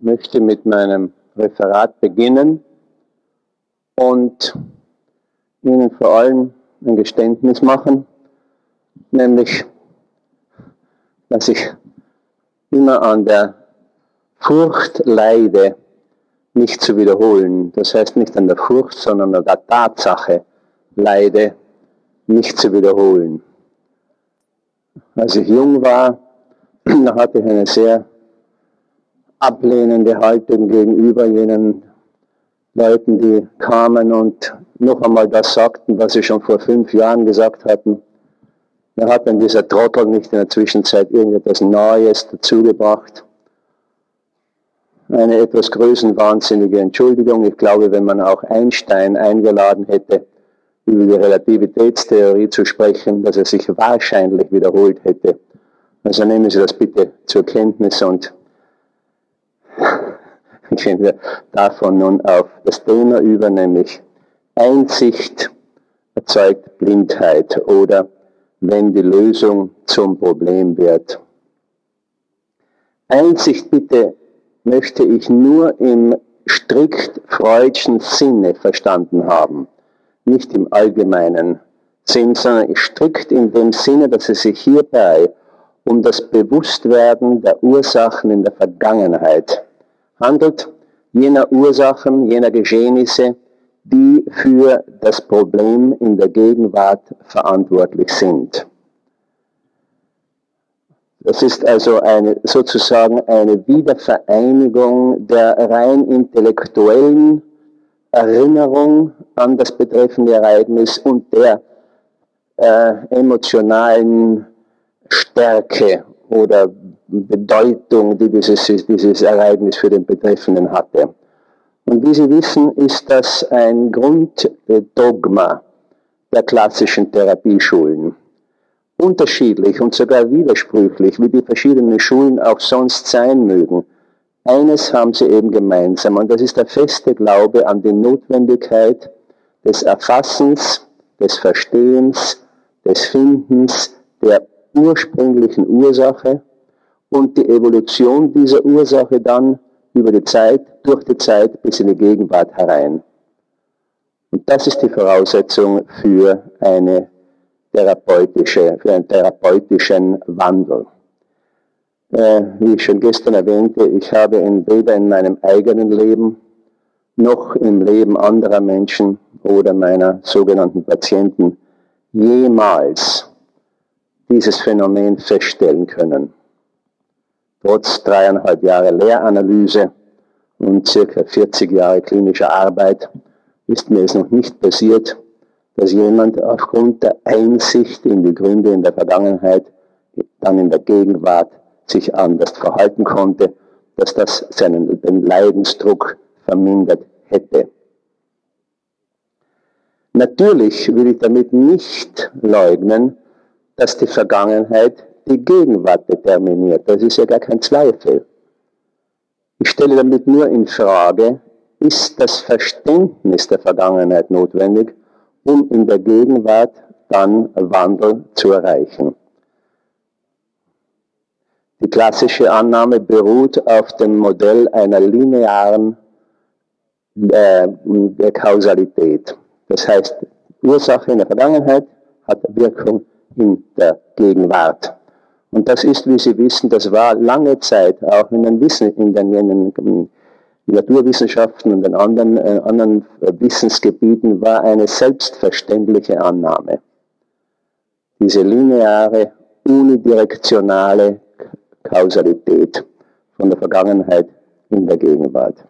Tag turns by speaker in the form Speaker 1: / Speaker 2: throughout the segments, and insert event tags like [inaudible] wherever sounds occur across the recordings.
Speaker 1: möchte mit meinem Referat beginnen und Ihnen vor allem ein Geständnis machen, nämlich, dass ich immer an der Furcht leide, nicht zu wiederholen. Das heißt nicht an der Furcht, sondern an der Tatsache leide, nicht zu wiederholen. Als ich jung war, [clears throat] da hatte ich eine sehr ablehnende Haltung gegenüber jenen Leuten, die kamen und noch einmal das sagten, was sie schon vor fünf Jahren gesagt hatten. Da hat dann dieser Trottel nicht in der Zwischenzeit irgendetwas Neues dazugebracht. Eine etwas größenwahnsinnige Entschuldigung. Ich glaube, wenn man auch Einstein eingeladen hätte, über die Relativitätstheorie zu sprechen, dass er sich wahrscheinlich wiederholt hätte. Also nehmen Sie das bitte zur Kenntnis und gehen wir davon nun auf das Thema über, nämlich Einsicht erzeugt Blindheit oder wenn die Lösung zum Problem wird. Einsicht bitte möchte ich nur im strikt freudschen Sinne verstanden haben, nicht im allgemeinen Sinn, sondern strikt in dem Sinne, dass es sich hierbei um das Bewusstwerden der Ursachen in der Vergangenheit handelt, jener Ursachen, jener Geschehnisse, die für das Problem in der Gegenwart verantwortlich sind. Das ist also eine, sozusagen eine Wiedervereinigung der rein intellektuellen Erinnerung an das betreffende Ereignis und der äh, emotionalen Stärke oder Bedeutung, die dieses, dieses Ereignis für den Betreffenden hatte. Und wie Sie wissen, ist das ein Grunddogma der klassischen Therapieschulen. Unterschiedlich und sogar widersprüchlich, wie die verschiedenen Schulen auch sonst sein mögen. Eines haben sie eben gemeinsam, und das ist der feste Glaube an die Notwendigkeit des Erfassens, des Verstehens, des Findens der ursprünglichen Ursache und die Evolution dieser Ursache dann über die Zeit, durch die Zeit bis in die Gegenwart herein. Und das ist die Voraussetzung für eine therapeutische, für einen therapeutischen Wandel. Äh, wie ich schon gestern erwähnte, ich habe in, weder in meinem eigenen Leben noch im Leben anderer Menschen oder meiner sogenannten Patienten jemals dieses Phänomen feststellen können. Trotz dreieinhalb Jahre Lehranalyse und circa 40 Jahre klinischer Arbeit ist mir es noch nicht passiert, dass jemand aufgrund der Einsicht in die Gründe in der Vergangenheit dann in der Gegenwart sich anders verhalten konnte, dass das seinen den Leidensdruck vermindert hätte. Natürlich will ich damit nicht leugnen, dass die Vergangenheit die Gegenwart determiniert. Das ist ja gar kein Zweifel. Ich stelle damit nur in Frage, ist das Verständnis der Vergangenheit notwendig, um in der Gegenwart dann Wandel zu erreichen. Die klassische Annahme beruht auf dem Modell einer linearen äh, Kausalität. Das heißt, Ursache in der Vergangenheit hat Wirkung in der Gegenwart. Und das ist, wie Sie wissen, das war lange Zeit auch in den, Wissen, in den, in den Naturwissenschaften und den anderen, äh, anderen Wissensgebieten war eine selbstverständliche Annahme. Diese lineare, unidirektionale Kausalität von der Vergangenheit in der Gegenwart.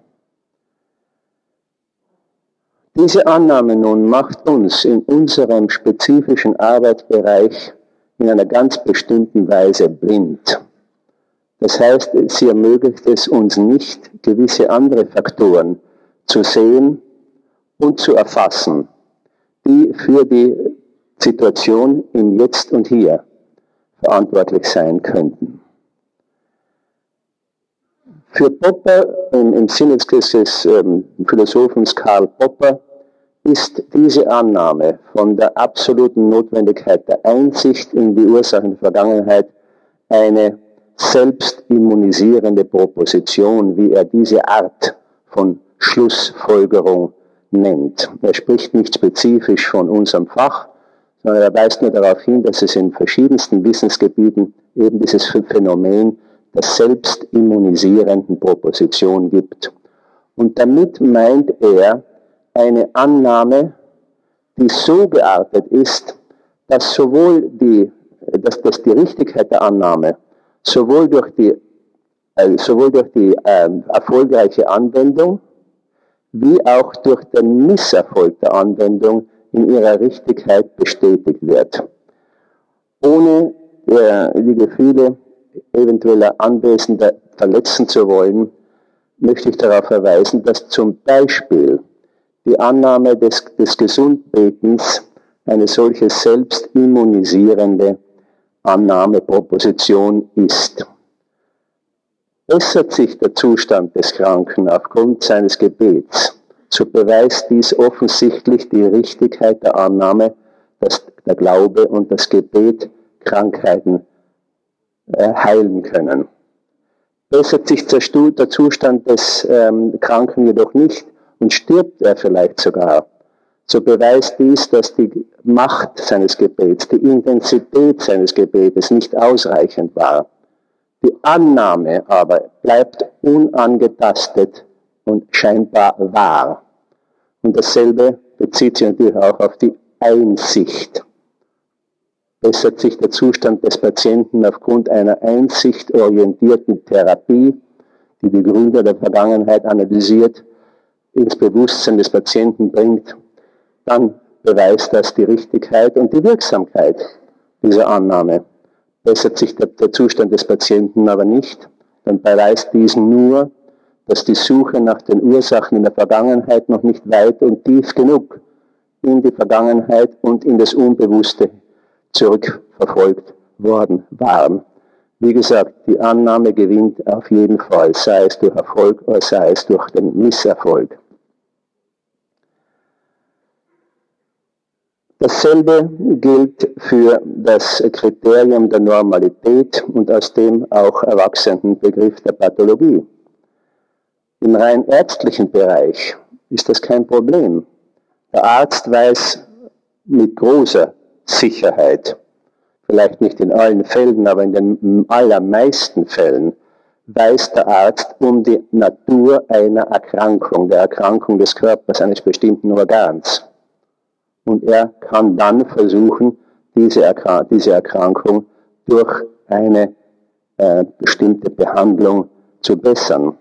Speaker 1: Diese Annahme nun macht uns in unserem spezifischen Arbeitsbereich in einer ganz bestimmten Weise blind. Das heißt, sie ermöglicht es uns nicht, gewisse andere Faktoren zu sehen und zu erfassen, die für die Situation im Jetzt und Hier verantwortlich sein könnten. Für Popper, im, im Sinne des ähm, Philosophens Karl Popper, ist diese Annahme von der absoluten Notwendigkeit der Einsicht in die Ursachen der Vergangenheit eine selbstimmunisierende Proposition, wie er diese Art von Schlussfolgerung nennt. Er spricht nicht spezifisch von unserem Fach, sondern er weist nur darauf hin, dass es in verschiedensten Wissensgebieten eben dieses Phänomen der selbstimmunisierenden Proposition gibt. Und damit meint er eine Annahme, die so geartet ist, dass sowohl die, dass, dass die Richtigkeit der Annahme sowohl durch die, äh, sowohl durch die äh, erfolgreiche Anwendung wie auch durch den Misserfolg der Anwendung in ihrer Richtigkeit bestätigt wird. Ohne äh, die Gefühle eventueller Anwesender verletzen zu wollen, möchte ich darauf verweisen, dass zum Beispiel die Annahme des, des Gesundbetens eine solche selbstimmunisierende Annahmeproposition ist. Bessert sich der Zustand des Kranken aufgrund seines Gebets, so beweist dies offensichtlich die Richtigkeit der Annahme, dass der Glaube und das Gebet Krankheiten äh, heilen können. Bessert sich der Zustand des ähm, Kranken jedoch nicht und stirbt er vielleicht sogar, so beweist dies, dass die Macht seines Gebets, die Intensität seines Gebetes nicht ausreichend war. Die Annahme aber bleibt unangetastet und scheinbar wahr. Und dasselbe bezieht sich natürlich auch auf die Einsicht. Bessert sich der Zustand des Patienten aufgrund einer einsichtorientierten Therapie, die die Gründe der Vergangenheit analysiert, ins Bewusstsein des Patienten bringt, dann beweist das die Richtigkeit und die Wirksamkeit dieser Annahme bessert sich der, der Zustand des Patienten aber nicht, dann beweist dies nur, dass die Suche nach den Ursachen in der Vergangenheit noch nicht weit und tief genug in die Vergangenheit und in das Unbewusste zurückverfolgt worden waren. Wie gesagt, die Annahme gewinnt auf jeden Fall, sei es durch Erfolg oder sei es durch den Misserfolg. Dasselbe gilt für das Kriterium der Normalität und aus dem auch erwachsenen Begriff der Pathologie. Im rein ärztlichen Bereich ist das kein Problem. Der Arzt weiß mit großer Sicherheit, vielleicht nicht in allen Fällen, aber in den allermeisten Fällen, weiß der Arzt um die Natur einer Erkrankung, der Erkrankung des Körpers, eines bestimmten Organs und er kann dann versuchen, diese, Erkrank diese Erkrankung durch eine äh, bestimmte Behandlung zu bessern.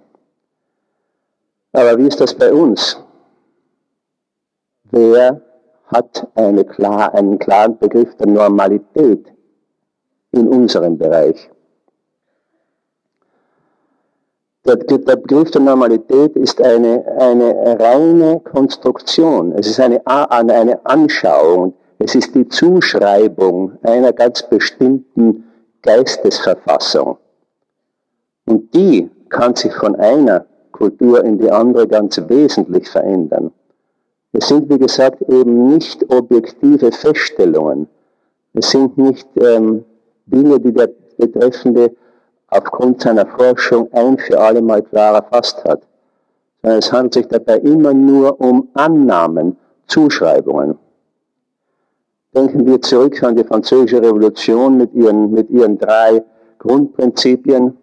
Speaker 1: Aber wie ist das bei uns? Wer hat eine klar, einen klaren Begriff der Normalität in unserem Bereich? Der, der Begriff der Normalität ist eine, eine reine Konstruktion. Es ist eine, eine Anschauung. Es ist die Zuschreibung einer ganz bestimmten Geistesverfassung. Und die kann sich von einer Kultur in die andere ganz wesentlich verändern. Es sind, wie gesagt, eben nicht objektive Feststellungen. Es sind nicht ähm, Dinge, die der Betreffende aufgrund seiner Forschung ein für alle Mal klar erfasst hat. Sondern es handelt sich dabei immer nur um Annahmen, Zuschreibungen. Denken wir zurück an die Französische Revolution mit ihren, mit ihren drei Grundprinzipien.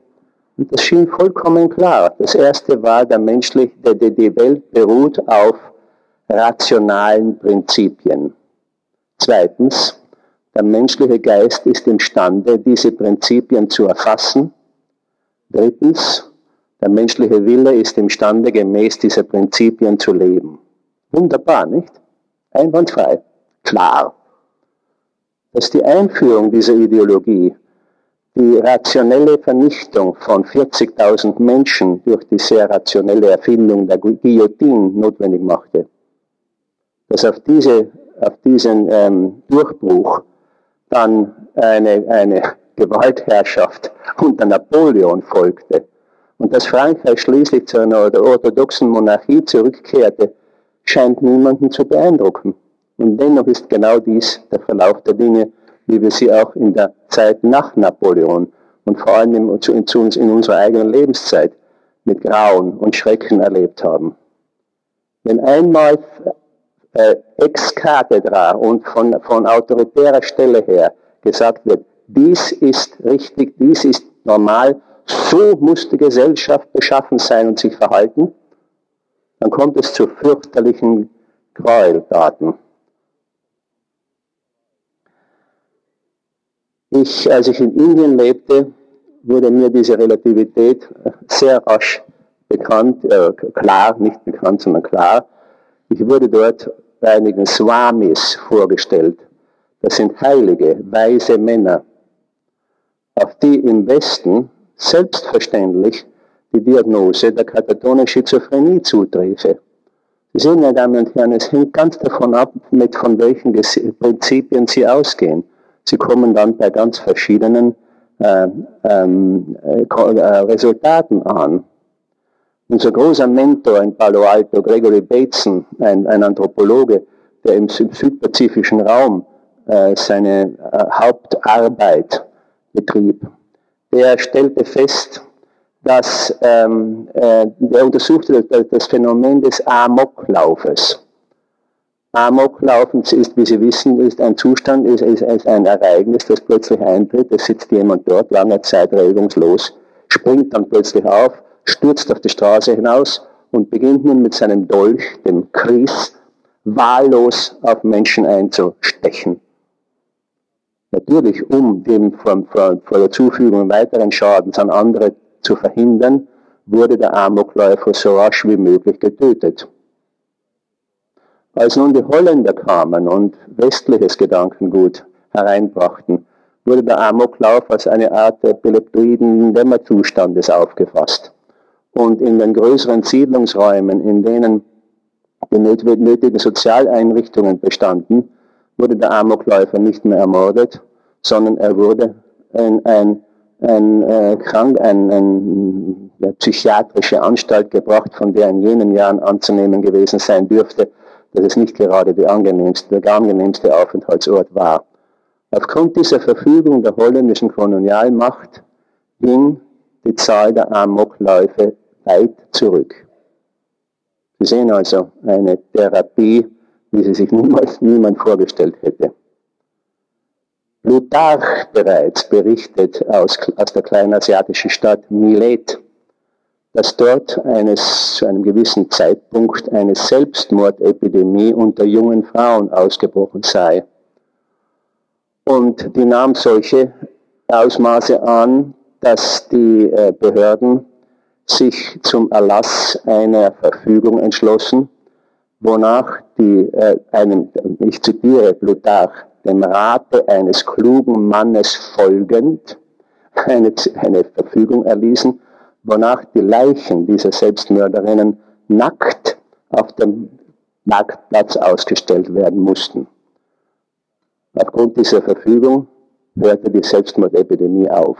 Speaker 1: Und das schien vollkommen klar. Das erste war, der menschlich, der, die Welt beruht auf rationalen Prinzipien. Zweitens, der menschliche Geist ist imstande, diese Prinzipien zu erfassen Drittens, der menschliche Wille ist imstande, gemäß dieser Prinzipien zu leben. Wunderbar, nicht? Einwandfrei. Klar. Dass die Einführung dieser Ideologie die rationelle Vernichtung von 40.000 Menschen durch die sehr rationelle Erfindung der Guillotine notwendig machte. Dass auf, diese, auf diesen ähm, Durchbruch dann eine, eine Gewaltherrschaft unter Napoleon folgte und dass Frankreich schließlich zu einer orthodoxen Monarchie zurückkehrte, scheint niemanden zu beeindrucken. Und dennoch ist genau dies der Verlauf der Dinge, wie wir sie auch in der Zeit nach Napoleon und vor allem in, unserer eigenen Lebenszeit mit Grauen und Schrecken erlebt haben. Wenn einmal äh, ex cathedra und von, von autoritärer Stelle her gesagt wird, dies ist richtig, dies ist normal, so muss die Gesellschaft beschaffen sein und sich verhalten, dann kommt es zu fürchterlichen Gräueltaten. Ich, als ich in Indien lebte, wurde mir diese Relativität sehr rasch bekannt, äh, klar, nicht bekannt, sondern klar. Ich wurde dort bei einigen Swamis vorgestellt. Das sind heilige, weise Männer, auf die im Westen selbstverständlich die Diagnose der katatonen Schizophrenie zutreffe. Sie sehen, meine Damen und Herren, es hängt ganz davon ab, mit von welchen Prinzipien Sie ausgehen. Sie kommen dann bei ganz verschiedenen äh, ähm, äh, Resultaten an. Unser großer Mentor in Palo Alto, Gregory Bateson, ein, ein Anthropologe, der im südpazifischen Raum äh, seine äh, Hauptarbeit betrieb, der stellte fest, dass ähm, äh, der untersuchte das, das Phänomen des Amoklaufes. Amoklaufen ist, wie Sie wissen, ist ein Zustand, ist, ist, ist ein Ereignis, das plötzlich eintritt. Es sitzt jemand dort, lange Zeit regungslos, springt dann plötzlich auf, stürzt auf die Straße hinaus und beginnt nun mit seinem Dolch, dem Kris, wahllos auf Menschen einzustechen. Natürlich, um dem vor, vor, vor der Zufügung weiteren Schadens an andere zu verhindern, wurde der Amokläufer so rasch wie möglich getötet. Als nun die Holländer kamen und westliches Gedankengut hereinbrachten, wurde der Amoklauf als eine Art epileptoiden Dämmerzustandes aufgefasst und in den größeren Siedlungsräumen, in denen die nötigen Sozialeinrichtungen bestanden, wurde der Amokläufer nicht mehr ermordet, sondern er wurde in ein, ein, äh, krank, ein, ein, eine psychiatrische Anstalt gebracht, von der in jenen Jahren anzunehmen gewesen sein dürfte, dass es nicht gerade die angenehmste, der angenehmste Aufenthaltsort war. Aufgrund dieser Verfügung der holländischen Kolonialmacht ging die Zahl der Amokläufe weit zurück. Sie sehen also eine Therapie, wie sie sich niemals niemand vorgestellt hätte. Plutarch bereits berichtet aus, aus der kleinen asiatischen Stadt Milet, dass dort eines, zu einem gewissen Zeitpunkt eine Selbstmordepidemie unter jungen Frauen ausgebrochen sei. Und die nahm solche Ausmaße an, dass die äh, Behörden sich zum Erlass einer Verfügung entschlossen, wonach die, äh, einem, ich zitiere Plutarch, dem Rate eines klugen Mannes folgend eine, eine Verfügung erließen, wonach die Leichen dieser Selbstmörderinnen nackt auf dem Marktplatz ausgestellt werden mussten. Aufgrund dieser Verfügung hörte die Selbstmordepidemie auf.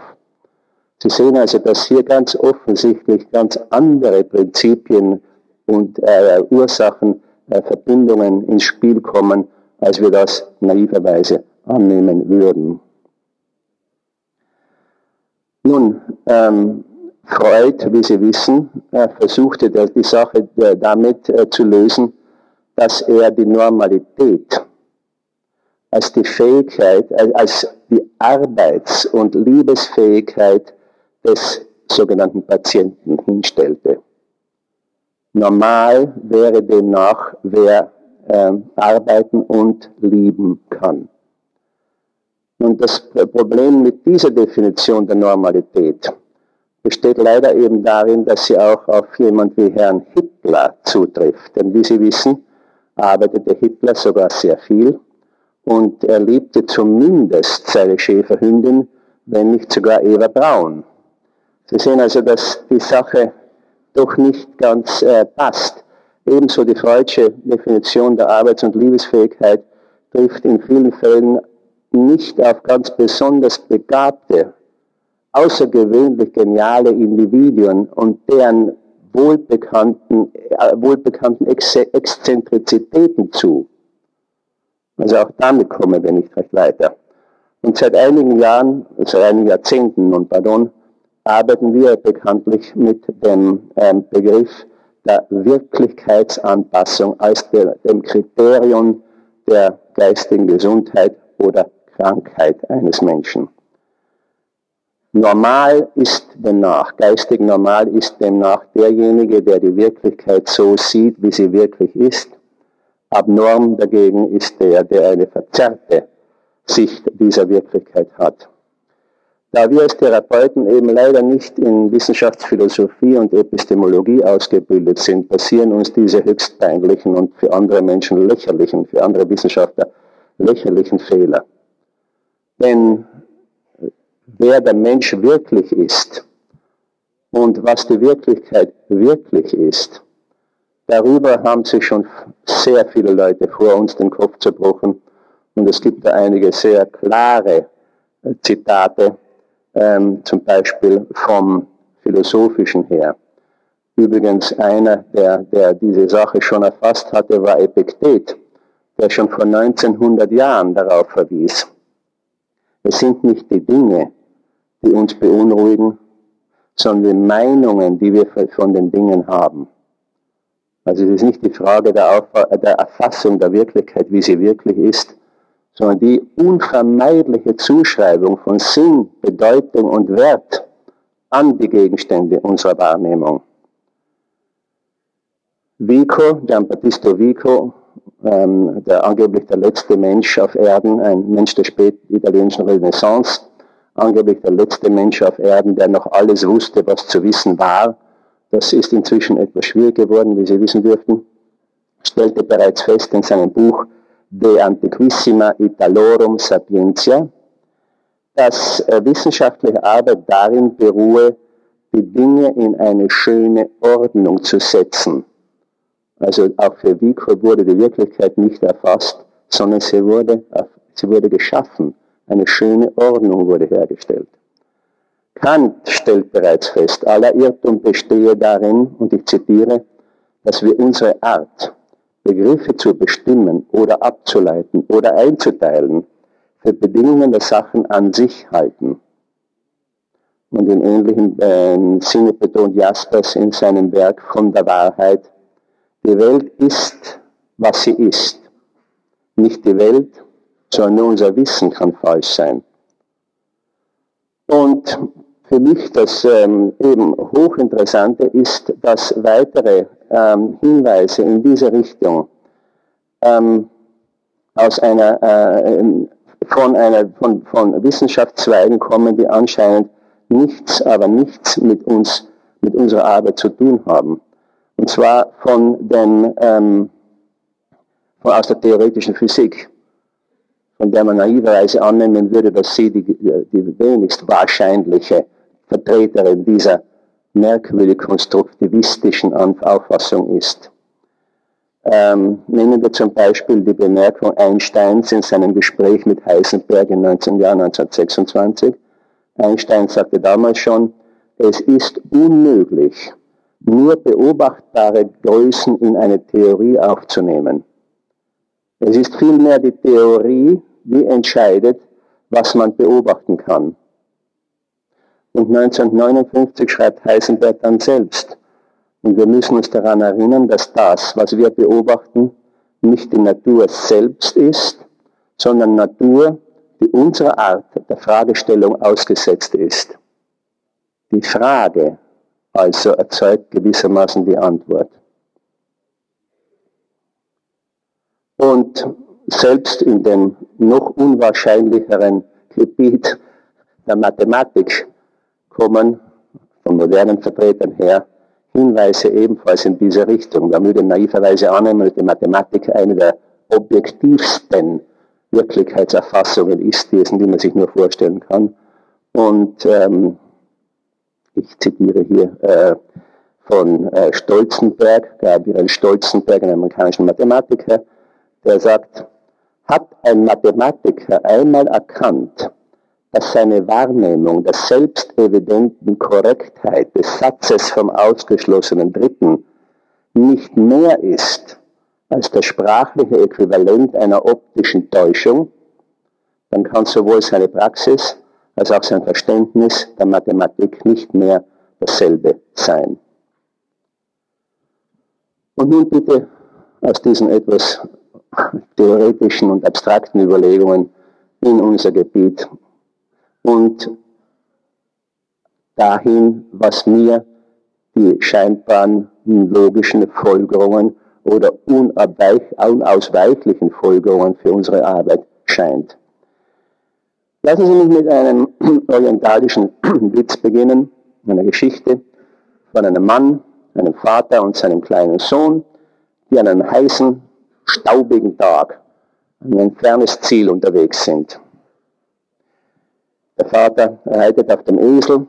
Speaker 1: Sie sehen also, dass hier ganz offensichtlich ganz andere Prinzipien und äh, Ursachen, Verbindungen ins Spiel kommen, als wir das naiverweise annehmen würden. Nun, ähm, Freud, wie Sie wissen, äh, versuchte die Sache äh, damit äh, zu lösen, dass er die Normalität als die Fähigkeit, äh, als die Arbeits- und Liebesfähigkeit des sogenannten Patienten hinstellte. Normal wäre demnach, wer äh, arbeiten und lieben kann. Und das Problem mit dieser Definition der Normalität besteht leider eben darin, dass sie auch auf jemand wie Herrn Hitler zutrifft. Denn wie Sie wissen, arbeitete Hitler sogar sehr viel und er liebte zumindest seine Schäferhündin, wenn nicht sogar Eva Braun. Sie sehen also, dass die Sache doch nicht ganz äh, passt. Ebenso die freudsche Definition der Arbeits- und Liebesfähigkeit trifft in vielen Fällen nicht auf ganz besonders begabte, außergewöhnlich geniale Individuen und deren wohlbekannten, äh, wohlbekannten Ex Exzentrizitäten zu. Also auch damit kommen wir nicht recht weiter. Und seit einigen Jahren, seit einigen Jahrzehnten, und pardon, arbeiten wir bekanntlich mit dem ähm, Begriff der Wirklichkeitsanpassung als der, dem Kriterium der geistigen Gesundheit oder Krankheit eines Menschen. Normal ist demnach, geistig normal ist demnach derjenige, der die Wirklichkeit so sieht, wie sie wirklich ist. Abnorm dagegen ist der, der eine verzerrte Sicht dieser Wirklichkeit hat. Da wir als Therapeuten eben leider nicht in Wissenschaftsphilosophie und Epistemologie ausgebildet sind, passieren uns diese höchst peinlichen und für andere Menschen lächerlichen, für andere Wissenschaftler lächerlichen Fehler. Denn wer der Mensch wirklich ist und was die Wirklichkeit wirklich ist, darüber haben sich schon sehr viele Leute vor uns den Kopf zerbrochen und es gibt da einige sehr klare Zitate, ähm, zum Beispiel vom philosophischen her. Übrigens einer, der, der diese Sache schon erfasst hatte, war Epiktet, der schon vor 1900 Jahren darauf verwies. Es sind nicht die Dinge, die uns beunruhigen, sondern die Meinungen, die wir von den Dingen haben. Also es ist nicht die Frage der, der Erfassung der Wirklichkeit, wie sie wirklich ist, sondern die unvermeidliche Zuschreibung von Sinn, Bedeutung und Wert an die Gegenstände unserer Wahrnehmung. Vico, Giambattista Vico, ähm, der angeblich der letzte Mensch auf Erden, ein Mensch der spätitalienischen Renaissance, angeblich der letzte Mensch auf Erden, der noch alles wusste, was zu wissen war. Das ist inzwischen etwas schwierig geworden, wie Sie wissen dürften. Stellte bereits fest in seinem Buch De Antiquissima Italorum Sapientia, dass äh, wissenschaftliche Arbeit darin beruhe, die Dinge in eine schöne Ordnung zu setzen. Also auch für Vico wurde die Wirklichkeit nicht erfasst, sondern sie wurde, sie wurde geschaffen. Eine schöne Ordnung wurde hergestellt. Kant stellt bereits fest, aller Irrtum bestehe darin, und ich zitiere, dass wir unsere Art, Begriffe zu bestimmen oder abzuleiten oder einzuteilen, für Bedingungen der Sachen an sich halten. Und in ähnlichem äh, Sinne betont Jaspers in seinem Werk von der Wahrheit, die Welt ist, was sie ist. Nicht die Welt, sondern unser Wissen kann falsch sein. Und für mich das ähm, eben hochinteressante ist, dass weitere ähm, Hinweise in diese Richtung ähm, aus einer, äh, von, einer, von, von Wissenschaftszweigen kommen, die anscheinend nichts, aber nichts mit uns, mit unserer Arbeit zu tun haben. Und zwar von den, ähm, von aus der theoretischen Physik von der man naiverweise annehmen würde, dass sie die, die wenigst wahrscheinliche Vertreterin dieser merkwürdig konstruktivistischen Auffassung ist. Ähm, nehmen wir zum Beispiel die Bemerkung Einsteins in seinem Gespräch mit Heisenberg im 19. Jahr 1926. Einstein sagte damals schon, es ist unmöglich, nur beobachtbare Größen in eine Theorie aufzunehmen. Es ist vielmehr die Theorie, die entscheidet, was man beobachten kann. Und 1959 schreibt Heisenberg dann selbst. Und wir müssen uns daran erinnern, dass das, was wir beobachten, nicht die Natur selbst ist, sondern Natur, die unserer Art der Fragestellung ausgesetzt ist. Die Frage also erzeugt gewissermaßen die Antwort. Und selbst in dem noch unwahrscheinlicheren Gebiet der Mathematik kommen von modernen Vertretern her Hinweise ebenfalls in diese Richtung. Man würde naiverweise annehmen, dass die Mathematik eine der objektivsten Wirklichkeitserfassungen ist, die man sich nur vorstellen kann. Und ähm, ich zitiere hier äh, von äh, Stolzenberg, Gabriel Stolzenberg, einem amerikanischen Mathematiker, der sagt, hat ein Mathematiker einmal erkannt, dass seine Wahrnehmung der selbstevidenten Korrektheit des Satzes vom ausgeschlossenen Dritten nicht mehr ist als das sprachliche Äquivalent einer optischen Täuschung, dann kann sowohl seine Praxis als auch sein Verständnis der Mathematik nicht mehr dasselbe sein. Und nun bitte aus diesen etwas theoretischen und abstrakten Überlegungen in unser Gebiet und dahin, was mir die scheinbaren logischen Folgerungen oder unausweichlichen Folgerungen für unsere Arbeit scheint. Lassen Sie mich mit einem [clears throat] orientalischen [clears throat] Witz beginnen, einer Geschichte von einem Mann, einem Vater und seinem kleinen Sohn, die an einem heißen, staubigen Tag an ein fernes Ziel unterwegs sind. Der Vater reitet auf dem Esel,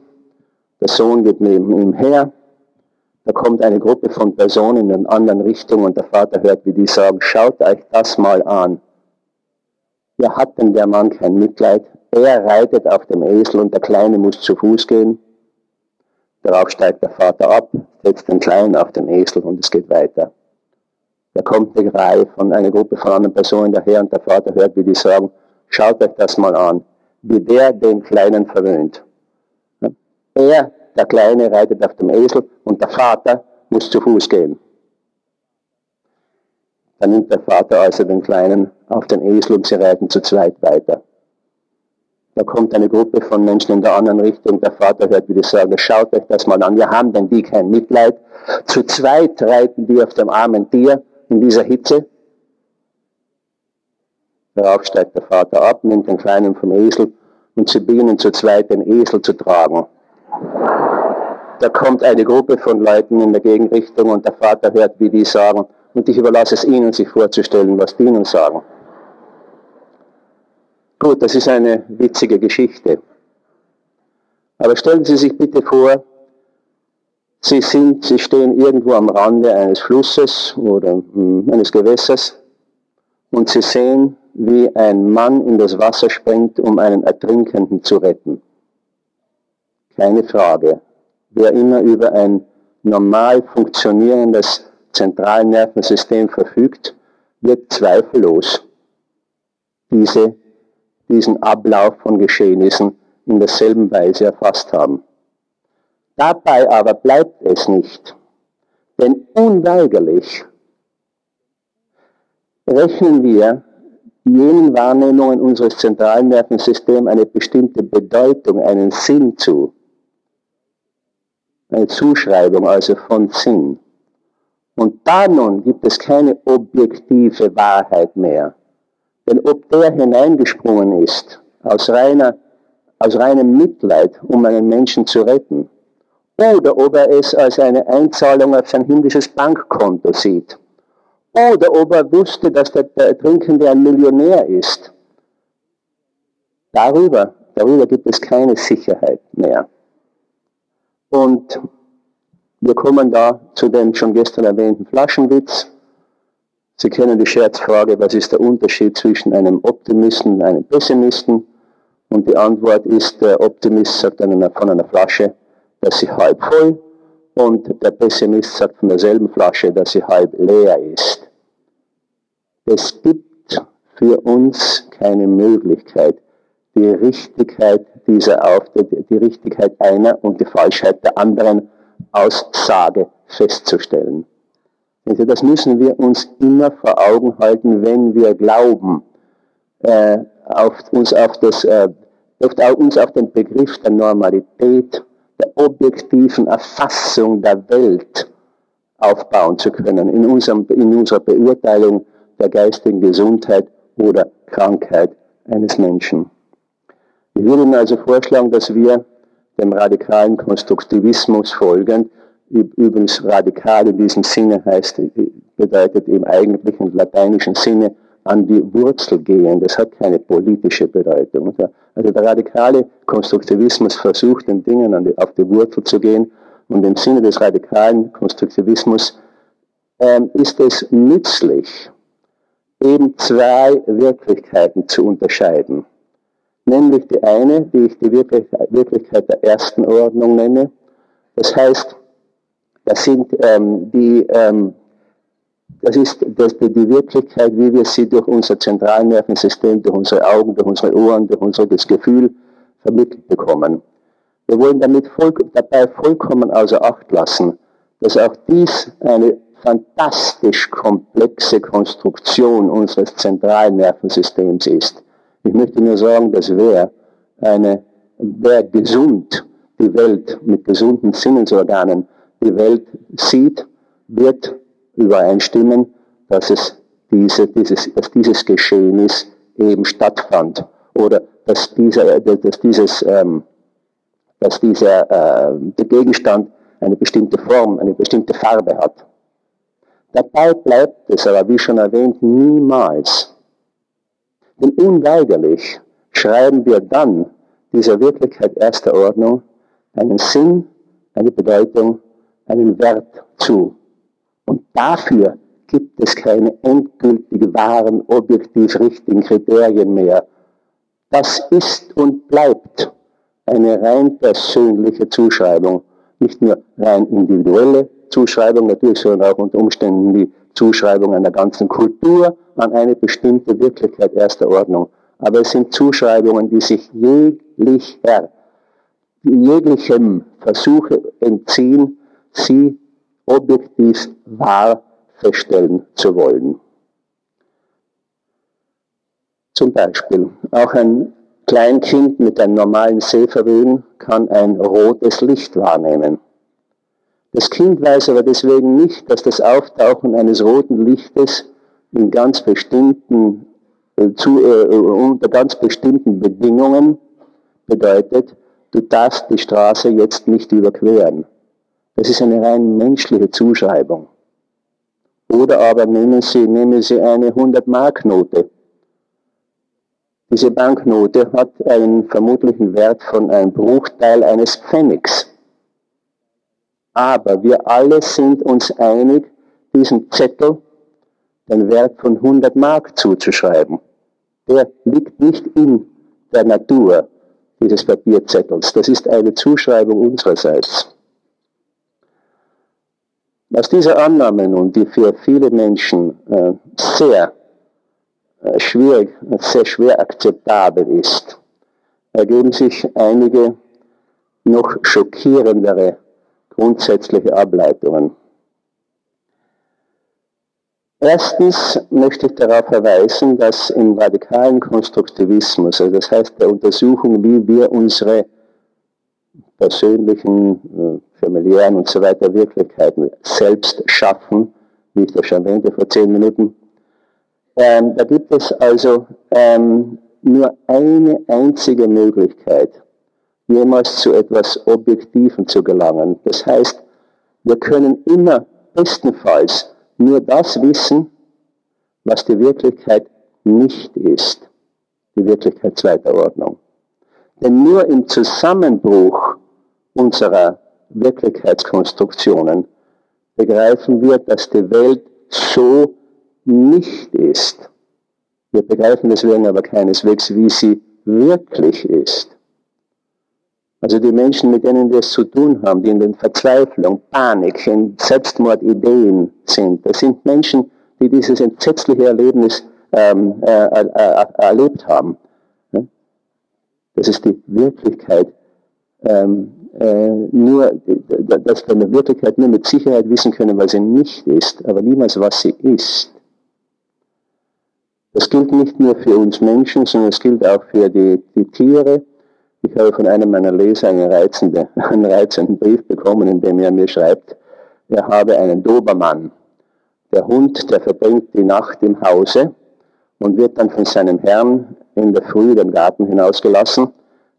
Speaker 1: der Sohn geht neben ihm her, da kommt eine Gruppe von Personen in einer anderen Richtung und der Vater hört, wie die sagen, schaut euch das mal an. Ja, hat denn der Mann kein Mitleid? Er reitet auf dem Esel und der Kleine muss zu Fuß gehen. Darauf steigt der Vater ab, setzt den Kleinen auf den Esel und es geht weiter. Da kommt eine Reihe von einer Gruppe von anderen Personen daher und der Vater hört, wie die sagen, schaut euch das mal an, wie der den Kleinen verwöhnt. Er, der Kleine, reitet auf dem Esel und der Vater muss zu Fuß gehen. Dann nimmt der Vater also den Kleinen auf den Esel und sie reiten zu zweit weiter. Da kommt eine Gruppe von Menschen in der anderen Richtung. Der Vater hört, wie die sagen, schaut euch das mal an. Wir haben denn die kein Mitleid. Zu zweit reiten die auf dem armen Tier in dieser Hitze. Darauf steigt der Vater ab, nimmt den Kleinen vom Esel und sie beginnen zu zweit den Esel zu tragen. Da kommt eine Gruppe von Leuten in der Gegenrichtung und der Vater hört, wie die sagen, und ich überlasse es ihnen, sich vorzustellen, was die ihnen sagen. Gut, das ist eine witzige Geschichte. Aber stellen Sie sich bitte vor, Sie, sind, sie stehen irgendwo am Rande eines Flusses oder hm, eines Gewässers und Sie sehen, wie ein Mann in das Wasser springt, um einen Ertrinkenden zu retten. Keine Frage. Wer immer über ein normal funktionierendes Zentralnervensystem verfügt, wird zweifellos diese, diesen Ablauf von Geschehnissen in derselben Weise erfasst haben. Dabei aber bleibt es nicht, denn unweigerlich rechnen wir jenen Wahrnehmungen unseres zentralen Nervensystems eine bestimmte Bedeutung, einen Sinn zu. Eine Zuschreibung also von Sinn. Und da nun gibt es keine objektive Wahrheit mehr. Denn ob der hineingesprungen ist, aus, reiner, aus reinem Mitleid, um einen Menschen zu retten, oder ob er es als eine Einzahlung auf sein himmlisches Bankkonto sieht, oder ob er wusste, dass der, der Ertrinkende ein Millionär ist. Darüber, darüber gibt es keine Sicherheit mehr. Und wir kommen da zu dem schon gestern erwähnten Flaschenwitz. Sie kennen die Scherzfrage, was ist der Unterschied zwischen einem Optimisten und einem Pessimisten? Und die Antwort ist, der Optimist sagt von einer Flasche, dass sie halb voll und der Pessimist sagt von derselben Flasche, dass sie halb leer ist. Es gibt für uns keine Möglichkeit, die Richtigkeit dieser Auftritte, die Richtigkeit einer und die Falschheit der anderen Aussage festzustellen. Also das müssen wir uns immer vor Augen halten, wenn wir glauben, äh, auf uns, auf das, äh, uns auf den Begriff der Normalität der objektiven Erfassung der Welt aufbauen zu können, in, unserem, in unserer Beurteilung der geistigen Gesundheit oder Krankheit eines Menschen. Ich würde Ihnen also vorschlagen, dass wir dem radikalen Konstruktivismus folgen. Übrigens radikal in diesem Sinne heißt, bedeutet im eigentlichen lateinischen Sinne an die Wurzel gehen. Das hat keine politische Bedeutung. Also der radikale Konstruktivismus versucht, den Dingen die, auf die Wurzel zu gehen. Und im Sinne des radikalen Konstruktivismus ähm, ist es nützlich, eben zwei Wirklichkeiten zu unterscheiden. Nämlich die eine, die ich die Wirklichkeit der ersten Ordnung nenne. Das heißt, das sind ähm, die ähm, Das ist das, die Wirklichkeit, wie wir sie durch unser Zentralnervensystem, durch unsere Augen, durch unsere Ohren, durch unser Gefühl vermittelt bekommen. Wir wollen damit voll, dabei vollkommen außer Acht lassen, dass auch dies eine fantastisch komplexe Konstruktion unseres Zentralnervensystems ist. Ich möchte nur sagen, dass wer eine, wer gesund die Welt mit gesunden Sinnesorganen die Welt sieht, wird übereinstimmen, dass es diese, dieses, dass dieses Geschehnis eben stattfand oder dass dieser, dass dieses, ähm, dass dieser äh, Gegenstand eine bestimmte Form, eine bestimmte Farbe hat. Dabei bleibt es aber, wie schon erwähnt, niemals. Denn unweigerlich schreiben wir dann dieser Wirklichkeit erster Ordnung einen Sinn, eine Bedeutung, einen Wert zu. Und dafür gibt es keine endgültig wahren, objektiv richtigen Kriterien mehr. Das ist und bleibt eine rein persönliche Zuschreibung, nicht nur rein individuelle Zuschreibung natürlich, sondern auch unter Umständen die Zuschreibung einer ganzen Kultur an eine bestimmte Wirklichkeit erster Ordnung. Aber es sind Zuschreibungen, die sich jeglicher, jeglichem Versuche entziehen, sie objektiv wahr feststellen zu wollen. Zum Beispiel, auch ein Kleinkind mit einem normalen Sehvermögen kann ein rotes Licht wahrnehmen. Das Kind weiß aber deswegen nicht, dass das Auftauchen eines roten Lichtes in ganz bestimmten, äh, zu, äh, unter ganz bestimmten Bedingungen bedeutet, du darfst die Straße jetzt nicht überqueren. Das ist eine rein menschliche Zuschreibung. Oder aber nehmen Sie, nehmen Sie eine 100-Mark-Note. Diese Banknote hat einen vermutlichen Wert von einem Bruchteil eines Pfennigs. Aber wir alle sind uns einig, diesem Zettel den Wert von 100 Mark zuzuschreiben. Der liegt nicht in der Natur dieses Papierzettels. Das ist eine Zuschreibung unsererseits. Aus dieser Annahme nun, die für viele Menschen äh, sehr äh, schwierig, sehr schwer akzeptabel ist, ergeben sich einige noch schockierendere grundsätzliche Ableitungen. Erstens möchte ich darauf verweisen, dass im radikalen Konstruktivismus, also das heißt der Untersuchung, wie wir unsere persönlichen, äh, familiären und so weiter Wirklichkeiten selbst schaffen, wie ich das schon erwähnte vor zehn Minuten. Ähm, da gibt es also ähm, nur eine einzige Möglichkeit, jemals zu etwas Objektiven zu gelangen. Das heißt, wir können immer bestenfalls nur das wissen, was die Wirklichkeit nicht ist, die Wirklichkeit zweiter Ordnung. Denn nur im Zusammenbruch unserer Wirklichkeitskonstruktionen begreifen wir, dass die Welt so nicht ist. Wir begreifen deswegen aber keineswegs, wie sie wirklich ist. Also die Menschen, mit denen wir es zu tun haben, die in den Verzweiflung, Panik, in Selbstmordideen sind, das sind Menschen, die dieses entsetzliche Erlebnis ähm, äh, äh, äh erlebt haben. Das ist die Wirklichkeit ähm, äh, nur, dass wir in der Wirklichkeit nur mit Sicherheit wissen können, was sie nicht ist, aber niemals, was sie ist. Das gilt nicht nur für uns Menschen, sondern es gilt auch für die, die Tiere. Ich habe von einem meiner Leser einen reizenden, [laughs] einen reizenden Brief bekommen, in dem er mir schreibt, er habe einen Dobermann. Der Hund, der verbringt die Nacht im Hause und wird dann von seinem Herrn in der Früh den Garten hinausgelassen.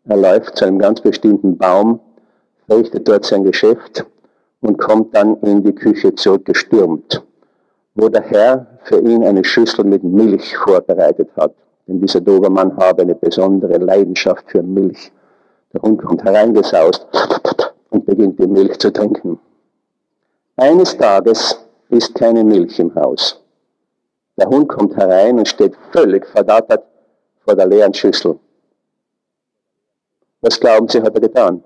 Speaker 1: Er läuft zu einem ganz bestimmten Baum verrichtet dort sein Geschäft und kommt dann in die Küche zurückgestürmt, wo der Herr für ihn eine Schüssel mit Milch vorbereitet hat. Denn dieser Dobermann habe eine besondere Leidenschaft für Milch. Der Hund kommt hereingesaust und beginnt die Milch zu trinken. Eines Tages ist keine Milch im Haus. Der Hund kommt herein und steht völlig verdattert vor der leeren Schüssel. Was glauben Sie, hat er getan?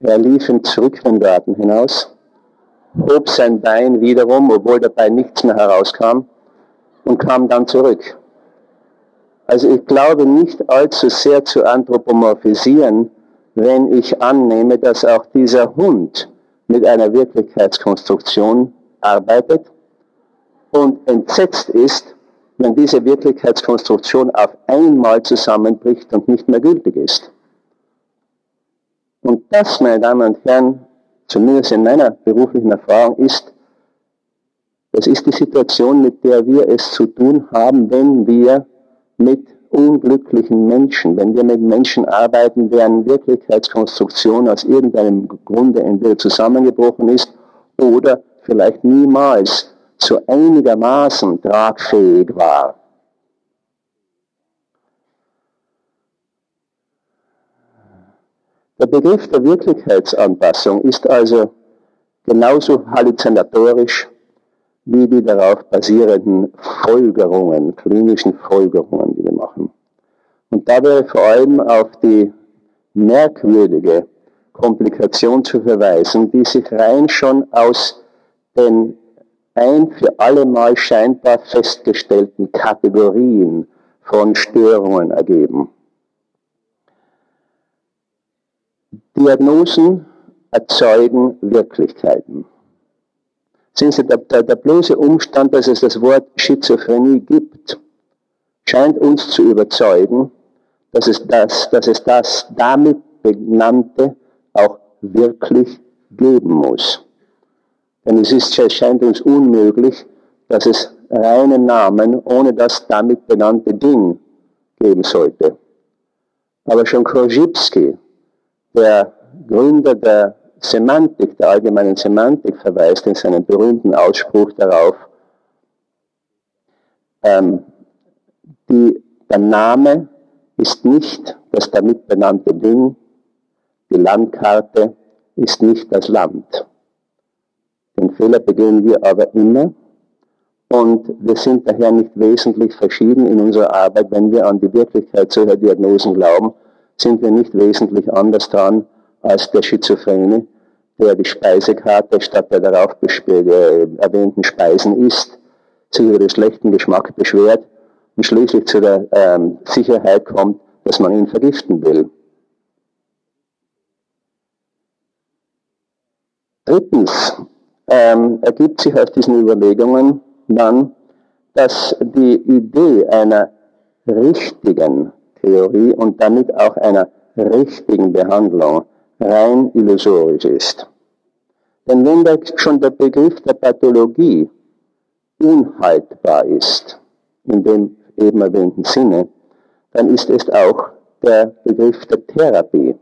Speaker 1: Er lief im Zurückgarten hinaus, hob sein Bein wiederum, obwohl dabei nichts mehr herauskam, und kam dann zurück. Also ich glaube nicht allzu sehr zu anthropomorphisieren, wenn ich annehme, dass auch dieser Hund mit einer Wirklichkeitskonstruktion arbeitet und entsetzt ist, wenn diese Wirklichkeitskonstruktion auf einmal zusammenbricht und nicht mehr gültig ist. Und das, meine Damen und Herren, zumindest in meiner beruflichen Erfahrung, ist, das ist die Situation, mit der wir es zu tun haben, wenn wir mit unglücklichen Menschen, wenn wir mit Menschen arbeiten, deren Wirklichkeitskonstruktion aus irgendeinem Grunde entweder zusammengebrochen ist oder vielleicht niemals so einigermaßen tragfähig war. Der Begriff der Wirklichkeitsanpassung ist also genauso halluzinatorisch wie die darauf basierenden Folgerungen, klinischen Folgerungen, die wir machen. Und da wäre vor allem auf die merkwürdige Komplikation zu verweisen, die sich rein schon aus den ein für alle Mal scheinbar festgestellten Kategorien von Störungen ergeben. Diagnosen erzeugen Wirklichkeiten. Sehen Sie, der, der, der bloße Umstand, dass es das Wort Schizophrenie gibt, scheint uns zu überzeugen, dass es das, dass es das damit benannte auch wirklich geben muss. Denn es ist, es scheint uns unmöglich, dass es reinen Namen ohne das damit benannte Ding geben sollte. Aber schon Korzybski, der Gründer der Semantik, der allgemeinen Semantik verweist in seinem berühmten Ausspruch darauf, ähm, die, der Name ist nicht das damit benannte Ding, die Landkarte ist nicht das Land. Den Fehler begehen wir aber immer und wir sind daher nicht wesentlich verschieden in unserer Arbeit. Wenn wir an die Wirklichkeit solcher Diagnosen glauben, sind wir nicht wesentlich anders dran als der Schizophrene, der die Speisekarte statt der darauf äh, erwähnten Speisen isst, sich über den schlechten Geschmack beschwert und schließlich zu der ähm, Sicherheit kommt, dass man ihn vergiften will. Drittens ähm, ergibt sich aus diesen Überlegungen dann, dass die Idee einer richtigen Theorie und damit auch einer richtigen Behandlung rein illusorisch ist. Denn wenn da schon der Begriff der Pathologie unhaltbar ist, in dem eben erwähnten Sinne, dann ist es auch der Begriff der Therapie.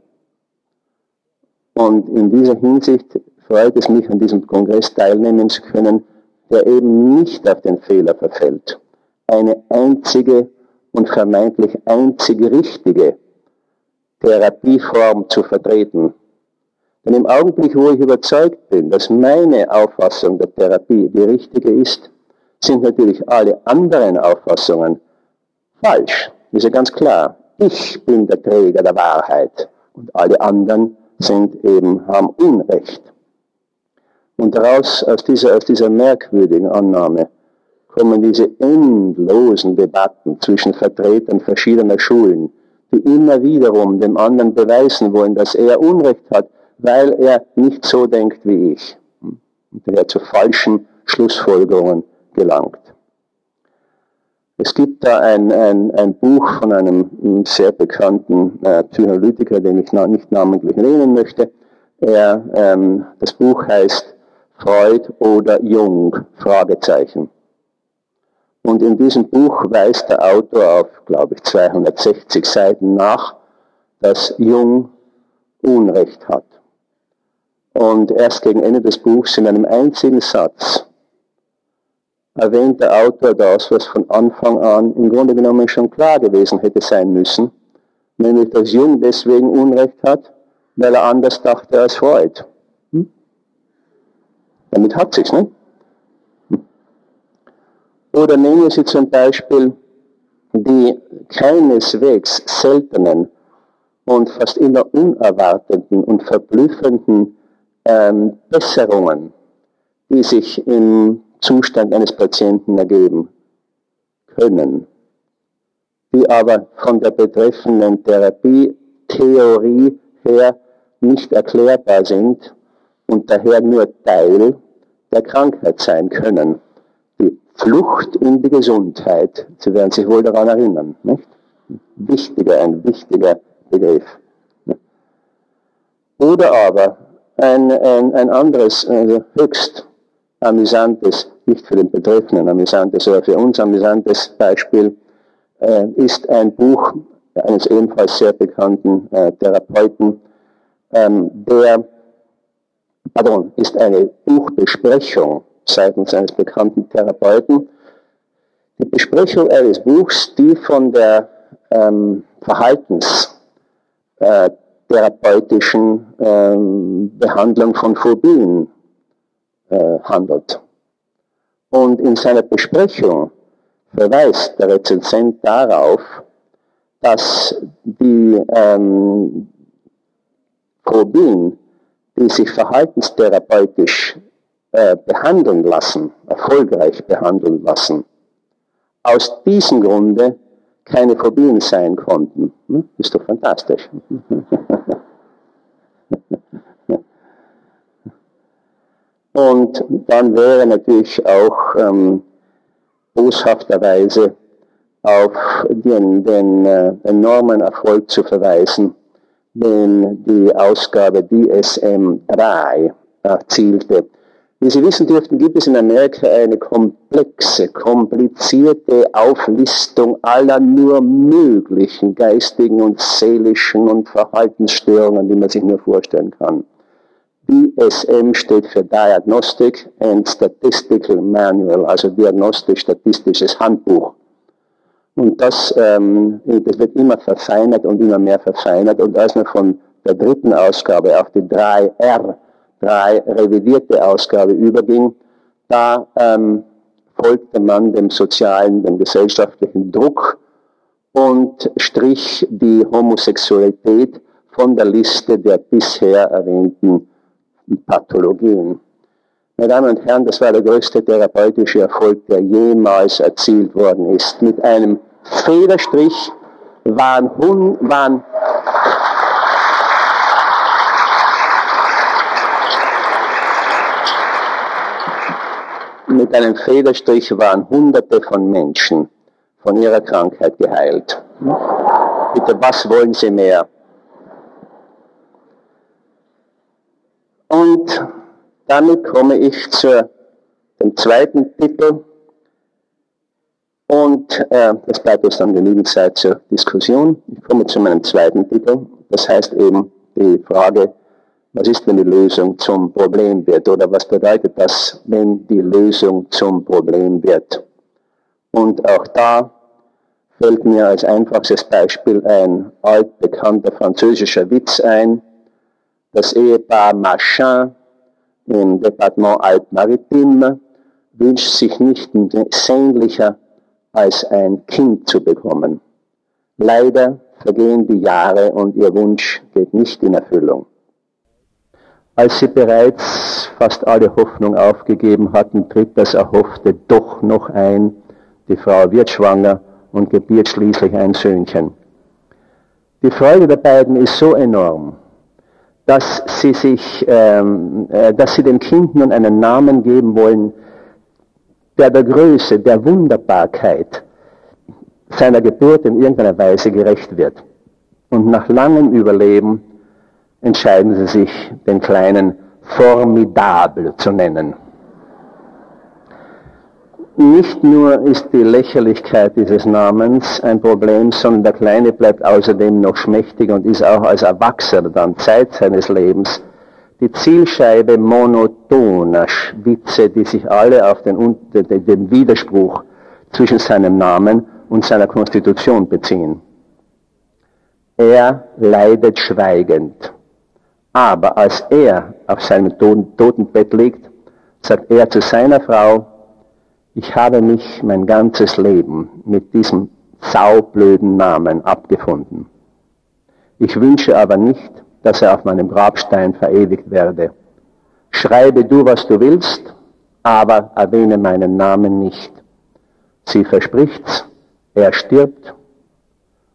Speaker 1: Und in dieser Hinsicht freut es mich, an diesem Kongress teilnehmen zu können, der eben nicht auf den Fehler verfällt, eine einzige und vermeintlich einzig richtige Therapieform zu vertreten. Denn im Augenblick, wo ich überzeugt bin, dass meine Auffassung der Therapie die richtige ist, sind natürlich alle anderen Auffassungen falsch. Das ist ja ganz klar. Ich bin der Träger der Wahrheit und alle anderen sind eben, haben Unrecht. Und daraus, aus dieser, aus dieser merkwürdigen Annahme, kommen diese endlosen Debatten zwischen Vertretern verschiedener Schulen, die immer wiederum dem anderen beweisen wollen, dass er Unrecht hat, weil er nicht so denkt wie ich. Und daher zu falschen Schlussfolgerungen gelangt. Es gibt da ein, ein, ein Buch von einem sehr bekannten äh, Psychoanalytiker, den ich na, nicht namentlich nennen möchte. Er, ähm, das Buch heißt Freud oder Jung? Fragezeichen. Und in diesem Buch weist der Autor auf, glaube ich, 260 Seiten nach, dass Jung Unrecht hat. Und erst gegen Ende des Buchs in einem einzigen Satz erwähnt der Autor das, was von Anfang an im Grunde genommen schon klar gewesen hätte sein müssen, nämlich dass Jung deswegen Unrecht hat, weil er anders dachte als Freud. Hm? Damit hat sich's, ne? Oder nehmen Sie zum Beispiel die keineswegs seltenen und fast immer unerwarteten und verblüffenden ähm, Besserungen, die sich im Zustand eines Patienten ergeben können, die aber von der betreffenden Therapietheorie her nicht erklärbar sind und daher nur Teil der Krankheit sein können. Flucht in die Gesundheit, Sie werden sich wohl daran erinnern, nicht? Wichtiger, ein wichtiger Begriff. Oder aber ein, ein, ein anderes, also höchst amüsantes, nicht für den Betreffenden amüsantes, aber für uns amüsantes Beispiel äh, ist ein Buch eines ebenfalls sehr bekannten äh, Therapeuten, ähm, der, pardon, ist eine Buchbesprechung seitens eines bekannten Therapeuten. Die Besprechung eines Buchs, die von der ähm, Verhaltenstherapeutischen äh, ähm, Behandlung von Phobien äh, handelt. Und in seiner Besprechung verweist der Rezensent darauf, dass die ähm, Phobien, die sich verhaltenstherapeutisch äh, behandeln lassen, erfolgreich behandeln lassen, aus diesem Grunde keine Phobien sein konnten. Hm? Ist doch fantastisch. [laughs] Und dann wäre natürlich auch ähm, boshafterweise auf den, den äh, enormen Erfolg zu verweisen, den die Ausgabe DSM 3 erzielte. Wie Sie wissen dürften, gibt es in Amerika eine komplexe, komplizierte Auflistung aller nur möglichen geistigen und seelischen und Verhaltensstörungen, die man sich nur vorstellen kann. DSM steht für Diagnostic and Statistical Manual, also diagnostisch-statistisches Handbuch. Und das, ähm, das wird immer verfeinert und immer mehr verfeinert. Und als man von der dritten Ausgabe auf die 3R 3 revidierte Ausgabe überging, da ähm, folgte man dem sozialen, dem gesellschaftlichen Druck und strich die Homosexualität von der Liste der bisher erwähnten Pathologien. Meine Damen und Herren, das war der größte therapeutische Erfolg, der jemals erzielt worden ist. Mit einem Federstrich waren, waren mit einem Federstrich waren Hunderte von Menschen von ihrer Krankheit geheilt. Bitte, was wollen Sie mehr? Und damit komme ich zu dem zweiten Titel. Und äh, das bleibt uns dann genügend Zeit zur Diskussion. Ich komme zu meinem zweiten Titel. Das heißt eben die Frage, was ist, wenn die Lösung zum Problem wird? Oder was bedeutet das, wenn die Lösung zum Problem wird? Und auch da fällt mir als einfachstes Beispiel ein altbekannter französischer Witz ein. Das Ehepaar Machin im Departement Alpes-Maritimes wünscht sich nicht sehnlicher als ein Kind zu bekommen. Leider vergehen die Jahre und ihr Wunsch geht nicht in Erfüllung. Als sie bereits fast alle Hoffnung aufgegeben hatten, tritt das Erhoffte doch noch ein. Die Frau wird schwanger und gebiert schließlich ein Söhnchen. Die Freude der beiden ist so enorm, dass sie sich, ähm, äh, dass sie dem Kind nun einen Namen geben wollen, der der Größe, der Wunderbarkeit seiner Geburt in irgendeiner Weise gerecht wird. Und nach langem Überleben entscheiden sie sich, den kleinen Formidable zu nennen. Nicht nur ist die Lächerlichkeit dieses Namens ein Problem, sondern der Kleine bleibt außerdem noch schmächtig und ist auch als Erwachsener dann Zeit seines Lebens die Zielscheibe monotoner Witze, die sich alle auf den, den Widerspruch zwischen seinem Namen und seiner Konstitution beziehen. Er leidet schweigend. Aber als er auf seinem Totenbett liegt, sagt er zu seiner Frau, ich habe mich mein ganzes Leben mit diesem saublöden Namen abgefunden. Ich wünsche aber nicht, dass er auf meinem Grabstein verewigt werde. Schreibe du, was du willst, aber erwähne meinen Namen nicht. Sie verspricht's, er stirbt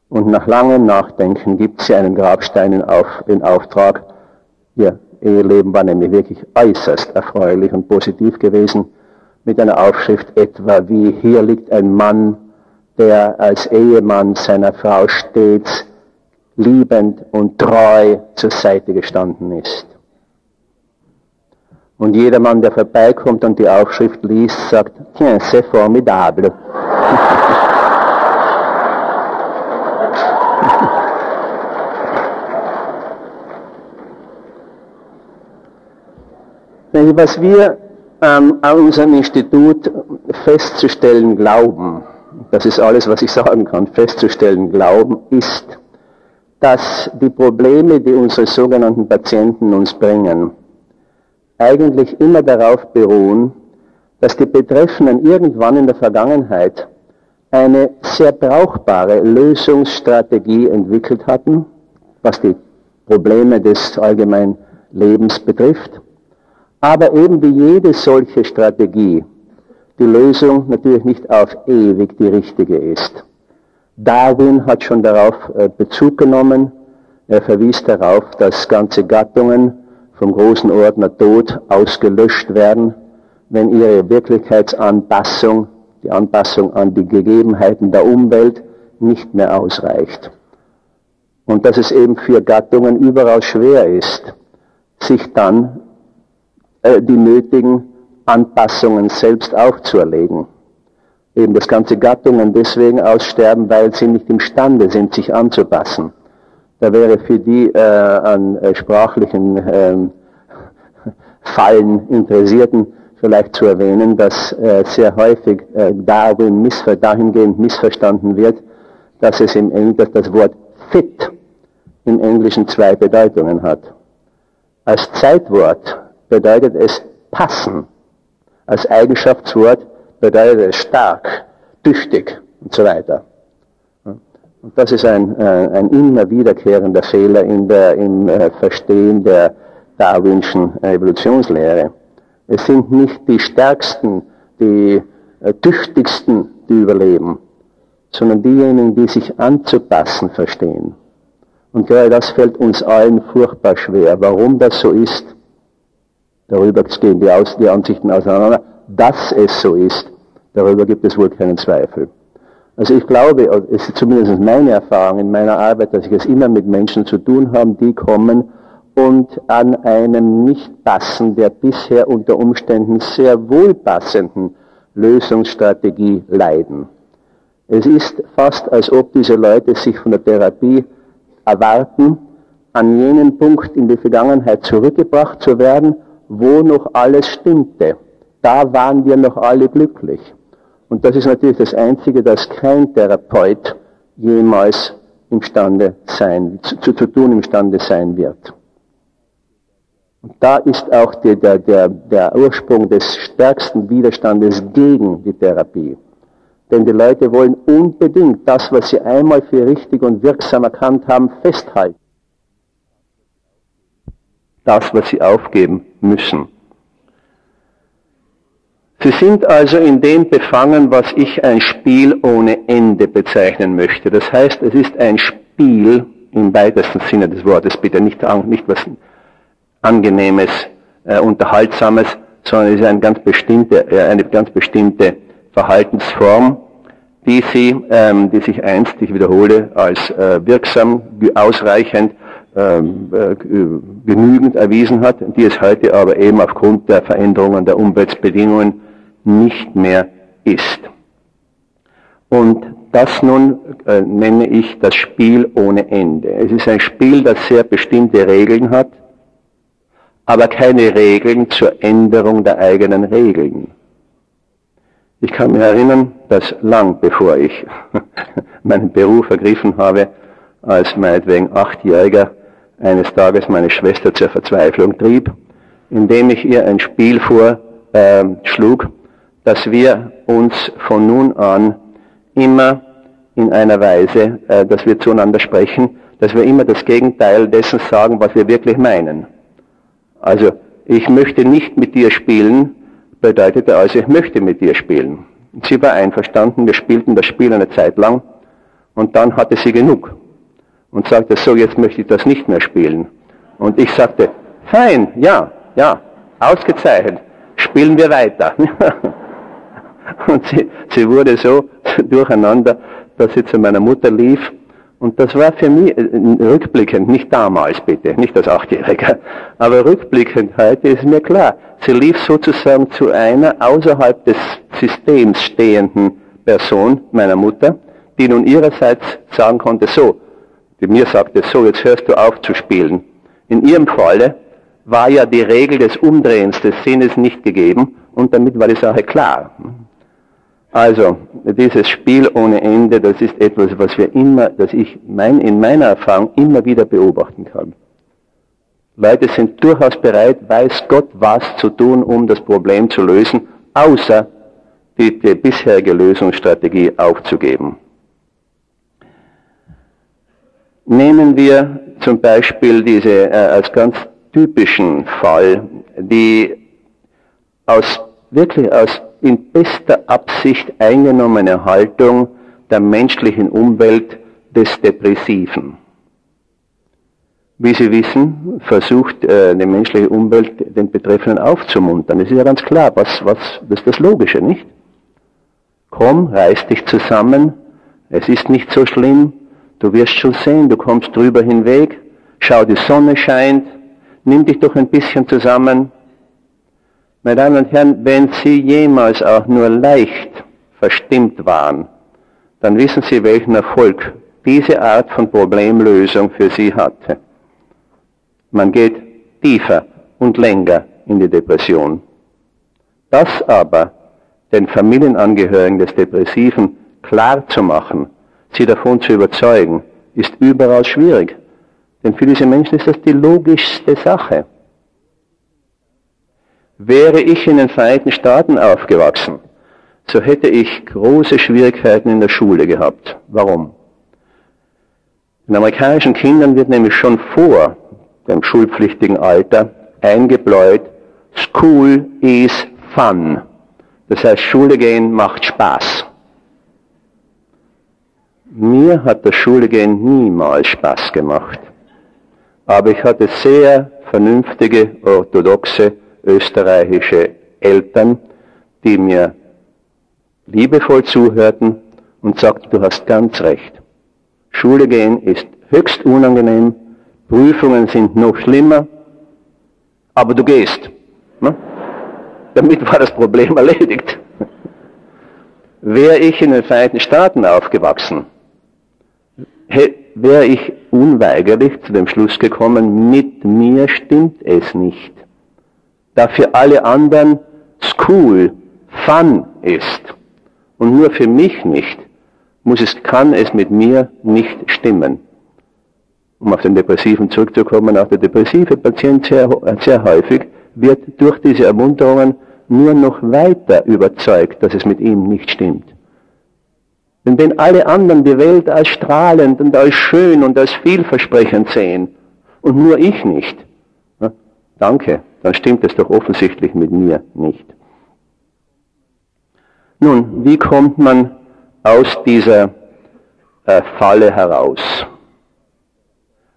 Speaker 1: und nach langem Nachdenken gibt sie einen Grabstein in, auf, in Auftrag. Ihr Eheleben war nämlich wirklich äußerst erfreulich und positiv gewesen mit einer Aufschrift etwa wie hier liegt ein Mann, der als Ehemann seiner Frau stets liebend und treu zur Seite gestanden ist. Und jeder Mann, der vorbeikommt und die Aufschrift liest, sagt, tiens, c'est formidable. Was wir ähm, an unserem Institut festzustellen glauben, das ist alles, was ich sagen kann, festzustellen glauben, ist, dass die Probleme, die unsere sogenannten Patienten uns bringen, eigentlich immer darauf beruhen, dass die Betreffenden irgendwann in der Vergangenheit eine sehr brauchbare Lösungsstrategie entwickelt hatten, was die Probleme des allgemeinen Lebens betrifft, aber eben wie jede solche Strategie die Lösung natürlich nicht auf ewig die richtige ist. Darwin hat schon darauf äh, Bezug genommen. Er verwies darauf, dass ganze Gattungen vom großen Ordner Tod ausgelöscht werden, wenn ihre Wirklichkeitsanpassung, die Anpassung an die Gegebenheiten der Umwelt nicht mehr ausreicht. Und dass es eben für Gattungen überall schwer ist, sich dann äh, die nötigen Anpassungen selbst aufzuerlegen. Eben dass ganze Gattungen deswegen aussterben, weil sie nicht imstande sind, sich anzupassen. Da wäre für die äh, an äh, sprachlichen äh, [laughs] Fallen Interessierten vielleicht zu erwähnen, dass äh, sehr häufig äh, Darwin missver dahingehend missverstanden wird, dass es im Englischen dass das Wort fit im Englischen zwei Bedeutungen hat. Als Zeitwort bedeutet es passen. Als Eigenschaftswort bedeutet es stark, tüchtig und so weiter. Und das ist ein, äh, ein immer wiederkehrender Fehler in der, im äh, Verstehen der darwinschen Evolutionslehre. Es sind nicht die Stärksten, die äh, Tüchtigsten, die überleben, sondern diejenigen, die sich anzupassen verstehen. Und gerade das fällt uns allen furchtbar schwer. Warum das so ist, Darüber gehen die, Aus die Ansichten auseinander. Dass es so ist, darüber gibt es wohl keinen Zweifel. Also ich glaube, es ist zumindest meine Erfahrung in meiner Arbeit, dass ich es immer mit Menschen zu tun habe, die kommen und an einem nicht passen, der bisher unter Umständen sehr wohlpassenden Lösungsstrategie leiden. Es ist fast, als ob diese Leute sich von der Therapie erwarten, an jenen Punkt in die Vergangenheit zurückgebracht zu werden wo noch alles stimmte. Da waren wir noch alle glücklich. Und das ist natürlich das Einzige, das kein Therapeut jemals imstande sein, zu, zu tun imstande sein wird. Und da ist auch die, der, der, der Ursprung des stärksten Widerstandes gegen die Therapie. Denn die Leute wollen unbedingt das, was sie einmal für richtig und wirksam erkannt haben, festhalten das, was sie aufgeben müssen. Sie sind also in dem befangen, was ich ein Spiel ohne Ende bezeichnen möchte. Das heißt, es ist ein Spiel im weitesten Sinne des Wortes, bitte nicht, nicht was Angenehmes, äh, Unterhaltsames, sondern es ist eine ganz bestimmte, äh, eine ganz bestimmte Verhaltensform, die sie, ähm, die sich einst, ich wiederhole, als äh, wirksam, ausreichend genügend erwiesen hat, die es heute aber eben aufgrund der Veränderungen der Umweltbedingungen nicht mehr ist. Und das nun äh, nenne ich das Spiel ohne Ende. Es ist ein Spiel, das sehr bestimmte Regeln hat, aber keine Regeln zur Änderung der eigenen Regeln. Ich kann mich erinnern, dass lang bevor ich [laughs] meinen Beruf ergriffen habe, als meinetwegen Achtjähriger, eines Tages meine Schwester zur Verzweiflung trieb, indem ich ihr ein Spiel vorschlug, äh, dass wir uns von nun an immer in einer Weise, äh, dass wir zueinander sprechen, dass wir immer das Gegenteil dessen sagen, was wir wirklich meinen. Also, ich möchte nicht mit dir spielen, bedeutete also, ich möchte mit dir spielen. Sie war einverstanden, wir spielten das Spiel eine Zeit lang und dann hatte sie genug und sagte, so, jetzt möchte ich das nicht mehr spielen. Und ich sagte, fein, ja, ja, ausgezeichnet, spielen wir weiter. [laughs] und sie, sie wurde so [laughs] durcheinander, dass sie zu meiner Mutter lief und das war für mich äh, rückblickend, nicht damals bitte, nicht als Achtjähriger, [laughs] aber rückblickend heute ist mir klar, sie lief sozusagen zu einer außerhalb des Systems stehenden Person, meiner Mutter, die nun ihrerseits sagen konnte, so, die mir sagte, so, jetzt hörst du auf zu spielen. In ihrem Falle war ja die Regel des Umdrehens des Sinnes nicht gegeben und damit war die Sache klar. Also, dieses Spiel ohne Ende, das ist etwas, was wir immer, das ich mein, in meiner Erfahrung immer wieder beobachten kann. Leute sind durchaus bereit, weiß Gott was zu tun, um das Problem zu lösen, außer die, die bisherige Lösungsstrategie aufzugeben. Nehmen wir zum Beispiel diese äh, als ganz typischen Fall, die aus wirklich aus in bester Absicht eingenommene Haltung der menschlichen Umwelt des Depressiven. Wie Sie wissen, versucht äh, die menschliche Umwelt den Betreffenden aufzumuntern. Das ist ja ganz klar, was, was, das ist das Logische, nicht? Komm, reiß dich zusammen, es ist nicht so schlimm, du wirst schon sehen, du kommst drüber hinweg, schau, die Sonne scheint, nimm dich doch ein bisschen zusammen, meine Damen und Herren, wenn Sie jemals auch nur leicht verstimmt waren, dann wissen Sie, welchen Erfolg diese Art von Problemlösung für Sie hatte. Man geht tiefer und länger in die Depression. Das aber den Familienangehörigen des Depressiven klar zu machen, sie davon zu überzeugen, ist überall schwierig. Denn für diese Menschen ist das die logischste Sache. Wäre ich in den Vereinigten Staaten aufgewachsen, so hätte ich große Schwierigkeiten in der Schule gehabt. Warum? Den amerikanischen Kindern wird nämlich schon vor dem schulpflichtigen Alter eingebläut, School is fun. Das heißt, Schule gehen macht Spaß. Mir hat das Schule gehen niemals Spaß gemacht. Aber ich hatte sehr vernünftige, orthodoxe österreichische Eltern, die mir liebevoll zuhörten und sagten, du hast ganz recht. Schule gehen ist höchst unangenehm, Prüfungen sind noch schlimmer, aber du gehst. Ne? Damit war das Problem erledigt. Wäre ich in den Vereinigten Staaten aufgewachsen, wäre ich unweigerlich zu dem Schluss gekommen, mit mir stimmt es nicht da für alle anderen School Fun ist und nur für mich nicht, muss es, kann es mit mir nicht stimmen. Um auf den Depressiven zurückzukommen, auch der depressive Patient sehr, sehr häufig wird durch diese Ermunterungen nur noch weiter überzeugt, dass es mit ihm nicht stimmt. Denn wenn alle anderen die Welt als strahlend und als schön und als vielversprechend sehen und nur ich nicht, na, danke, dann stimmt es doch offensichtlich mit mir nicht. Nun, wie kommt man aus dieser äh, Falle heraus?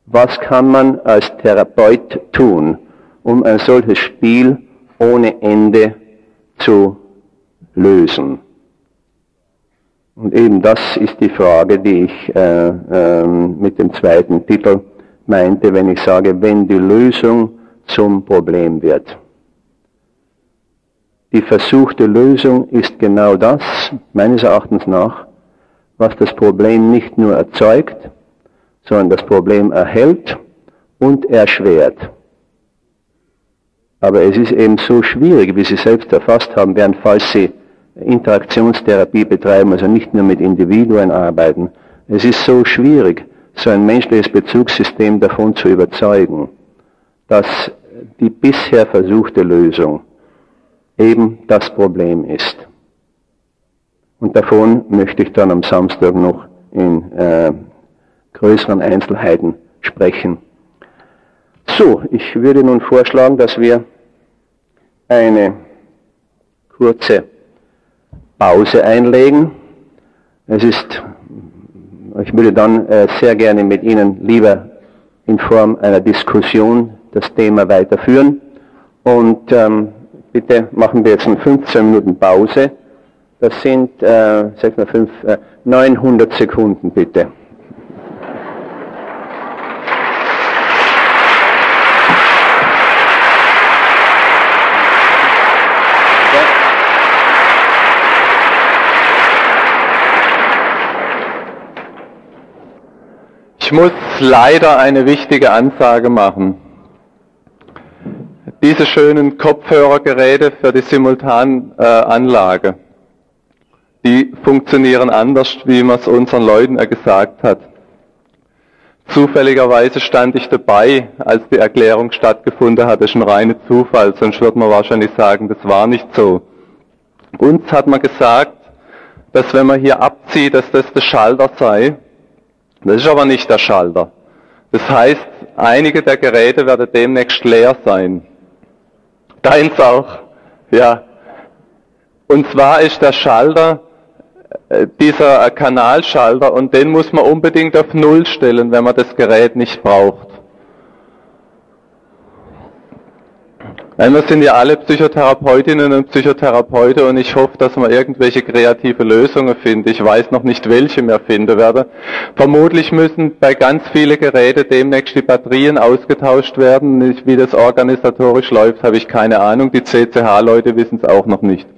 Speaker 1: Was kann man als Therapeut tun, um ein solches Spiel ohne Ende zu lösen? Und eben das ist die Frage, die ich äh, äh, mit dem zweiten Titel meinte, wenn ich sage, wenn die Lösung zum Problem wird. Die versuchte Lösung ist genau das, meines Erachtens nach, was das Problem nicht nur erzeugt, sondern das Problem erhält und erschwert. Aber es ist eben so schwierig, wie Sie selbst erfasst haben, während falls Sie Interaktionstherapie betreiben, also nicht nur mit Individuen arbeiten, es ist so schwierig, so ein menschliches Bezugssystem davon zu überzeugen, dass die bisher versuchte Lösung eben das Problem ist. Und davon möchte ich dann am Samstag noch in äh, größeren Einzelheiten sprechen. So, ich würde nun vorschlagen, dass wir eine kurze Pause einlegen. Es ist, ich würde dann äh, sehr gerne mit Ihnen lieber in Form einer Diskussion das Thema weiterführen. Und ähm, bitte machen wir jetzt in 15 Minuten Pause. Das sind, äh, sag mal, fünf, äh, 900 Sekunden bitte.
Speaker 2: Ich muss leider eine wichtige Ansage machen. Diese schönen Kopfhörergeräte für die Simultananlage, die funktionieren anders, wie man es unseren Leuten gesagt hat. Zufälligerweise stand ich dabei, als die Erklärung stattgefunden hat. Das ist ein reiner Zufall, sonst würde man wahrscheinlich sagen, das war nicht so. Uns hat man gesagt, dass wenn man hier abzieht, dass das der Schalter sei, das ist aber nicht der Schalter. Das heißt, einige der Geräte werden demnächst leer sein. Deins auch. Ja. Und zwar ist der Schalter äh, dieser Kanalschalter und den muss man unbedingt auf Null stellen, wenn man das Gerät nicht braucht. Nein, wir sind ja alle Psychotherapeutinnen und Psychotherapeuten und ich hoffe, dass man irgendwelche kreative Lösungen findet. Ich weiß noch nicht, welche wir finden werden. Vermutlich müssen bei ganz vielen Geräten demnächst die Batterien ausgetauscht werden. Wie das organisatorisch läuft, habe ich keine Ahnung. Die CCH-Leute wissen es auch noch nicht.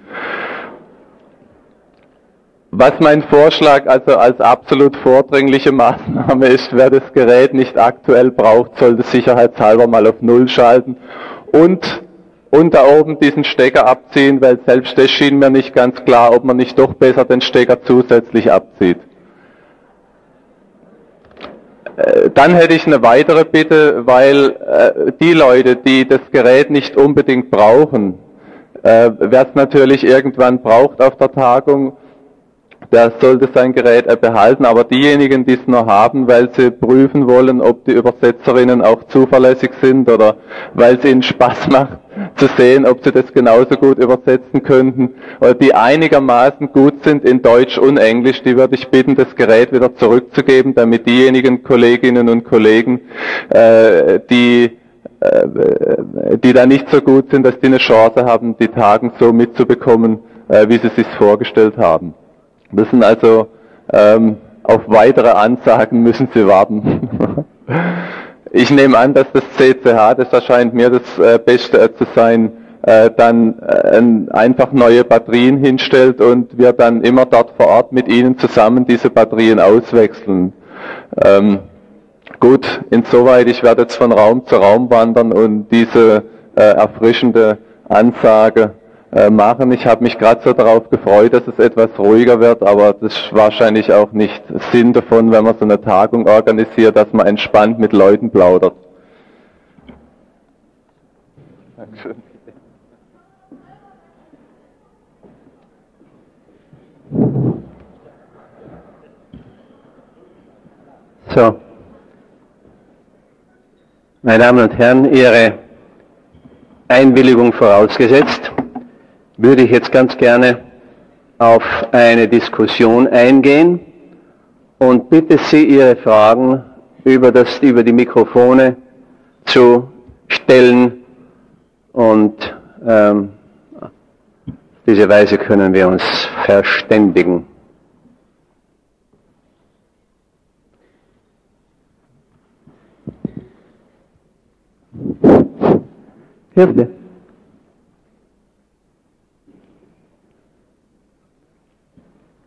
Speaker 2: Was mein Vorschlag also als absolut vordringliche [laughs] Maßnahme ist, wer das Gerät nicht aktuell braucht, sollte sicherheitshalber mal auf Null schalten und und da oben diesen Stecker abziehen, weil selbst das schien mir nicht ganz klar, ob man nicht doch besser den Stecker zusätzlich abzieht. Äh, dann hätte ich eine weitere Bitte, weil äh, die Leute, die das Gerät nicht unbedingt brauchen, äh, wer es natürlich irgendwann braucht auf der Tagung, der sollte sein Gerät behalten, aber diejenigen, die es noch haben, weil sie prüfen wollen, ob die Übersetzerinnen auch zuverlässig sind oder weil es ihnen Spaß [laughs] macht zu sehen, ob sie das genauso gut übersetzen könnten, oder die einigermaßen gut sind in Deutsch und Englisch, die würde ich bitten, das Gerät wieder zurückzugeben, damit diejenigen Kolleginnen und Kollegen, äh, die äh, die da nicht so gut sind, dass die eine Chance haben, die Tagen so mitzubekommen, äh, wie sie sich vorgestellt haben müssen also ähm, auf weitere Ansagen müssen sie warten. [laughs] ich nehme an, dass das CCH, das erscheint mir das äh, Beste äh, zu sein, äh, dann einfach neue Batterien hinstellt und wir dann immer dort vor Ort mit Ihnen zusammen diese Batterien auswechseln. Ähm, gut, insoweit, ich werde jetzt von Raum zu Raum wandern und diese äh, erfrischende Ansage äh, machen. Ich habe mich gerade so darauf gefreut, dass es etwas ruhiger wird, aber das ist wahrscheinlich auch nicht Sinn davon, wenn man so eine Tagung organisiert, dass man entspannt mit Leuten plaudert. Dankeschön.
Speaker 1: So, meine Damen und Herren, Ihre Einwilligung vorausgesetzt würde ich jetzt ganz gerne auf eine Diskussion eingehen und bitte Sie, Ihre Fragen über, das, über die Mikrofone zu stellen und ähm, diese Weise können wir uns verständigen. Hilfe.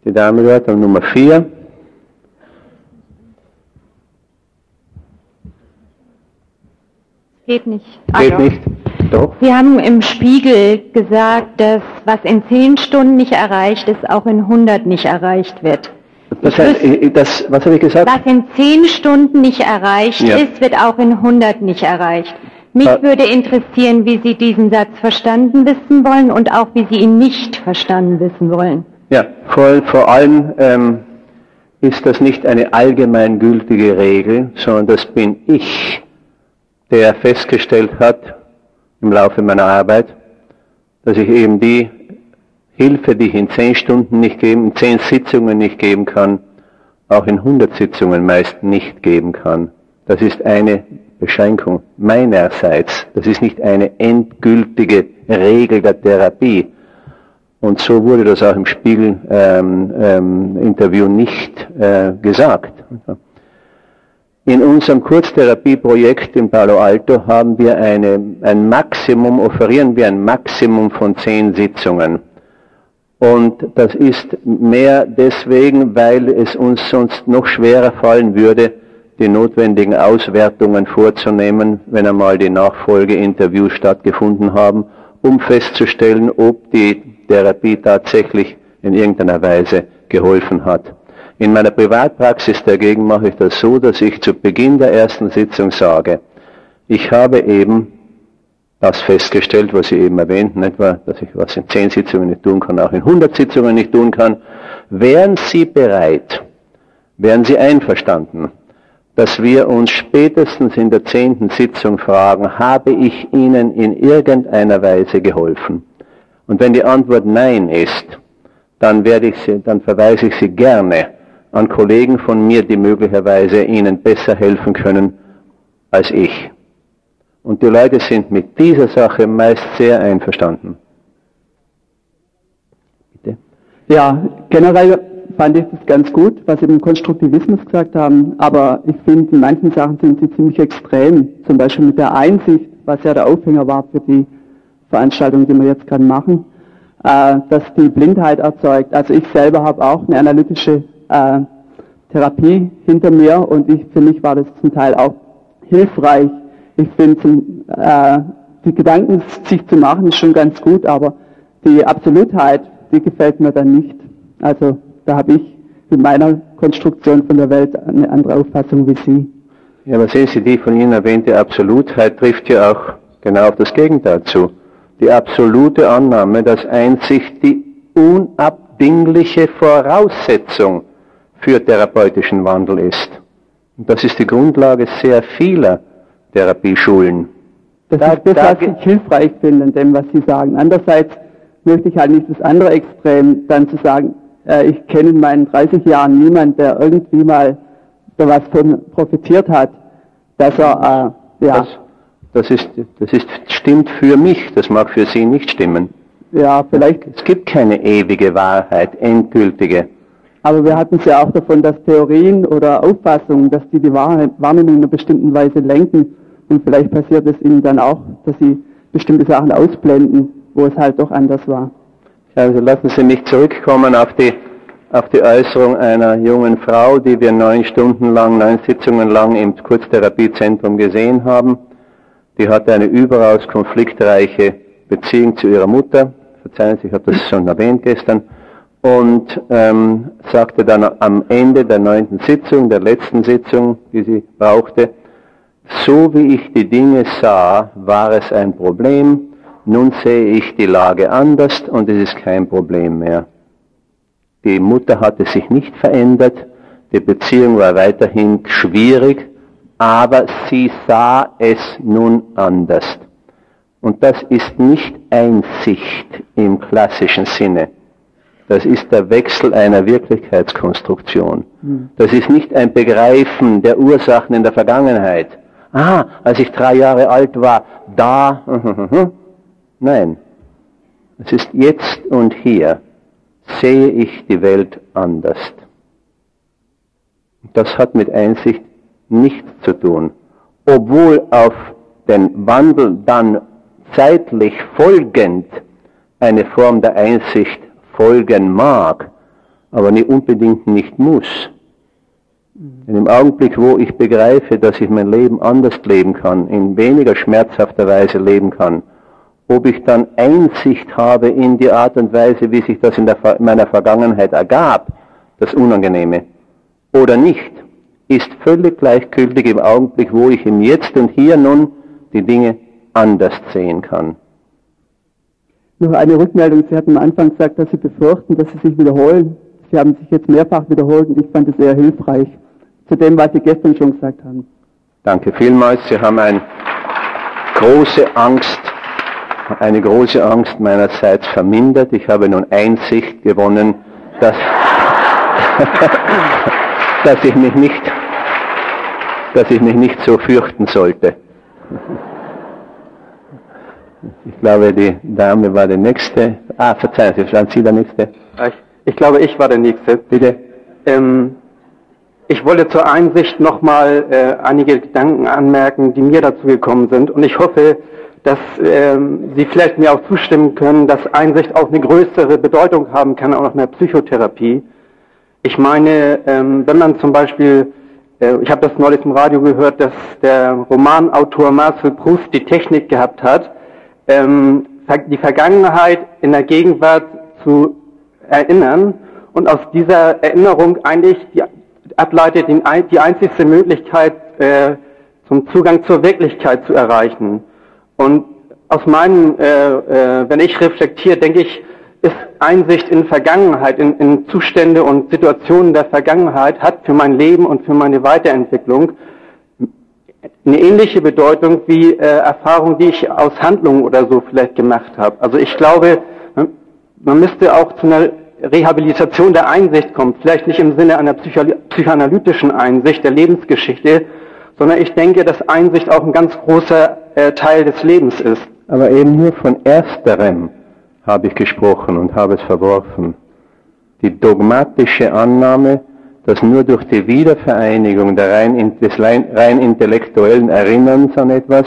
Speaker 1: Die Dame dort am Nummer 4.
Speaker 3: Geht nicht.
Speaker 1: Geht also, nicht.
Speaker 3: Doch. Sie haben im Spiegel gesagt, dass was in 10 Stunden nicht erreicht ist, auch in 100 nicht erreicht wird.
Speaker 1: Das heißt, das, was habe ich gesagt?
Speaker 3: Was in 10 Stunden nicht erreicht ja. ist, wird auch in 100 nicht erreicht. Mich ja. würde interessieren, wie Sie diesen Satz verstanden wissen wollen und auch wie Sie ihn nicht verstanden wissen wollen.
Speaker 1: Ja, vor, vor allem ähm, ist das nicht eine allgemeingültige Regel, sondern das bin ich, der festgestellt hat im Laufe meiner Arbeit, dass ich eben die Hilfe, die ich in zehn Stunden nicht geben, in zehn Sitzungen nicht geben kann, auch in 100 Sitzungen meist nicht geben kann. Das ist eine Beschränkung meinerseits. Das ist nicht eine endgültige Regel der Therapie. Und so wurde das auch im Spiegel-Interview ähm, ähm, nicht äh, gesagt. In unserem Kurztherapieprojekt in Palo Alto haben wir eine, ein Maximum, offerieren wir ein Maximum von zehn Sitzungen. Und das ist mehr deswegen, weil es uns sonst noch schwerer fallen würde, die notwendigen Auswertungen vorzunehmen, wenn einmal die Nachfolgeinterviews stattgefunden haben, um festzustellen, ob die Therapie tatsächlich in irgendeiner Weise geholfen hat. In meiner Privatpraxis dagegen mache ich das so, dass ich zu Beginn der ersten Sitzung sage, ich habe eben das festgestellt, was Sie eben erwähnten, etwa, dass ich was in zehn Sitzungen nicht tun kann, auch in 100 Sitzungen nicht tun kann. Wären Sie bereit, wären Sie einverstanden, dass wir uns spätestens in der zehnten Sitzung fragen, habe ich Ihnen in irgendeiner Weise geholfen? Und wenn die Antwort Nein ist, dann werde ich Sie, dann verweise ich Sie gerne an Kollegen von mir, die möglicherweise Ihnen besser helfen können als ich. Und die Leute sind mit dieser Sache meist sehr einverstanden.
Speaker 4: Bitte? Ja, generell fand ich das ganz gut, was Sie im Konstruktivismus gesagt haben, aber ich finde, in manchen Sachen sind sie ziemlich extrem. Zum Beispiel mit der Einsicht, was ja der Aufhänger war für die Veranstaltung, die wir jetzt gerade machen, äh, dass die Blindheit erzeugt. Also ich selber habe auch eine analytische äh, Therapie hinter mir und ich, für mich war das zum Teil auch hilfreich. Ich finde, äh, die Gedanken sich zu machen ist schon ganz gut, aber die Absolutheit, die gefällt mir dann nicht. Also da habe ich mit meiner Konstruktion von der Welt eine andere Auffassung wie Sie.
Speaker 1: Ja, aber sehen Sie, die von Ihnen erwähnte Absolutheit trifft ja auch genau auf das Gegenteil zu. Die absolute Annahme, dass Einsicht die unabdingliche Voraussetzung für therapeutischen Wandel ist. Und das ist die Grundlage sehr vieler Therapieschulen.
Speaker 4: Das da, ist das, was ich hilfreich finde in dem, was Sie sagen. Andererseits möchte ich halt nicht das andere Extrem dann zu sagen, äh, ich kenne in meinen 30 Jahren niemanden, der irgendwie mal was von profitiert hat, dass er,
Speaker 1: äh, ja. Das, das, ist, das ist, stimmt für mich, das mag für Sie nicht stimmen.
Speaker 4: Ja, vielleicht.
Speaker 1: Es gibt keine ewige Wahrheit, endgültige.
Speaker 4: Aber wir hatten es ja auch davon, dass Theorien oder Auffassungen, dass die die Wahrnehmung in einer bestimmten Weise lenken. Und vielleicht passiert es ihnen dann auch, dass sie bestimmte Sachen ausblenden, wo es halt doch anders war.
Speaker 1: Also lassen Sie mich zurückkommen auf die, auf die Äußerung einer jungen Frau, die wir neun Stunden lang, neun Sitzungen lang im Kurztherapiezentrum gesehen haben. Die hatte eine überaus konfliktreiche Beziehung zu ihrer Mutter. Verzeihen Sie, ich habe das schon erwähnt gestern. Und ähm, sagte dann am Ende der neunten Sitzung, der letzten Sitzung, die sie brauchte, so wie ich die Dinge sah, war es ein Problem, nun sehe ich die Lage anders und es ist kein Problem mehr. Die Mutter hatte sich nicht verändert, die Beziehung war weiterhin schwierig, aber sie sah es nun anders. Und das ist nicht Einsicht im klassischen Sinne. Das ist der Wechsel einer Wirklichkeitskonstruktion. Hm. Das ist nicht ein Begreifen der Ursachen in der Vergangenheit. Ah, als ich drei Jahre alt war, da, [laughs] Nein, es ist jetzt und hier sehe ich die Welt anders. Das hat mit Einsicht nichts zu tun. Obwohl auf den Wandel dann zeitlich folgend eine Form der Einsicht folgen mag, aber nicht unbedingt nicht muss. In dem Augenblick, wo ich begreife, dass ich mein Leben anders leben kann, in weniger schmerzhafter Weise leben kann, ob ich dann Einsicht habe in die Art und Weise, wie sich das in, der, in meiner Vergangenheit ergab, das Unangenehme, oder nicht, ist völlig gleichgültig im Augenblick, wo ich im Jetzt und Hier nun die Dinge anders sehen kann.
Speaker 4: Noch eine Rückmeldung. Sie hatten am Anfang gesagt, dass Sie befürchten, dass Sie sich wiederholen. Sie haben sich jetzt mehrfach wiederholt und ich fand es sehr hilfreich zu dem, was Sie gestern schon gesagt haben.
Speaker 1: Danke vielmals. Sie haben eine große Angst eine große Angst meinerseits vermindert. Ich habe nun Einsicht gewonnen, dass, [laughs] dass ich mich nicht, dass ich mich nicht so fürchten sollte. Ich glaube, die Dame war der Nächste. Ah, verzeihen Sie, waren Sie der Nächste?
Speaker 5: Ich, ich glaube, ich war der Nächste.
Speaker 1: Bitte.
Speaker 5: Ähm, ich wollte zur Einsicht nochmal äh, einige Gedanken anmerken, die mir dazu gekommen sind. Und ich hoffe, dass ähm, Sie vielleicht mir auch zustimmen können, dass Einsicht auch eine größere Bedeutung haben kann, auch in der Psychotherapie. Ich meine, ähm, wenn man zum Beispiel, ich habe das neulich im Radio gehört, dass der Romanautor Marcel Proust die Technik gehabt hat, ähm, die Vergangenheit in der Gegenwart zu erinnern und aus dieser Erinnerung eigentlich die, ableitet die, die einzigste Möglichkeit äh, zum Zugang zur Wirklichkeit zu erreichen. Und aus meinem, äh, äh, wenn ich reflektiere, denke ich, ist Einsicht in Vergangenheit, in, in Zustände und Situationen der Vergangenheit, hat für mein Leben und für meine Weiterentwicklung eine ähnliche Bedeutung wie äh, Erfahrungen, die ich aus Handlungen oder so vielleicht gemacht habe. Also ich glaube, man müsste auch zu einer Rehabilitation der Einsicht kommen, vielleicht nicht im Sinne einer psychoanalytischen Einsicht der Lebensgeschichte, sondern ich denke, dass Einsicht auch ein ganz großer äh, Teil des Lebens ist.
Speaker 1: Aber eben nur von ersterem habe ich gesprochen und habe es verworfen. Die dogmatische Annahme, dass nur durch die Wiedervereinigung der rein, des rein intellektuellen Erinnerns an etwas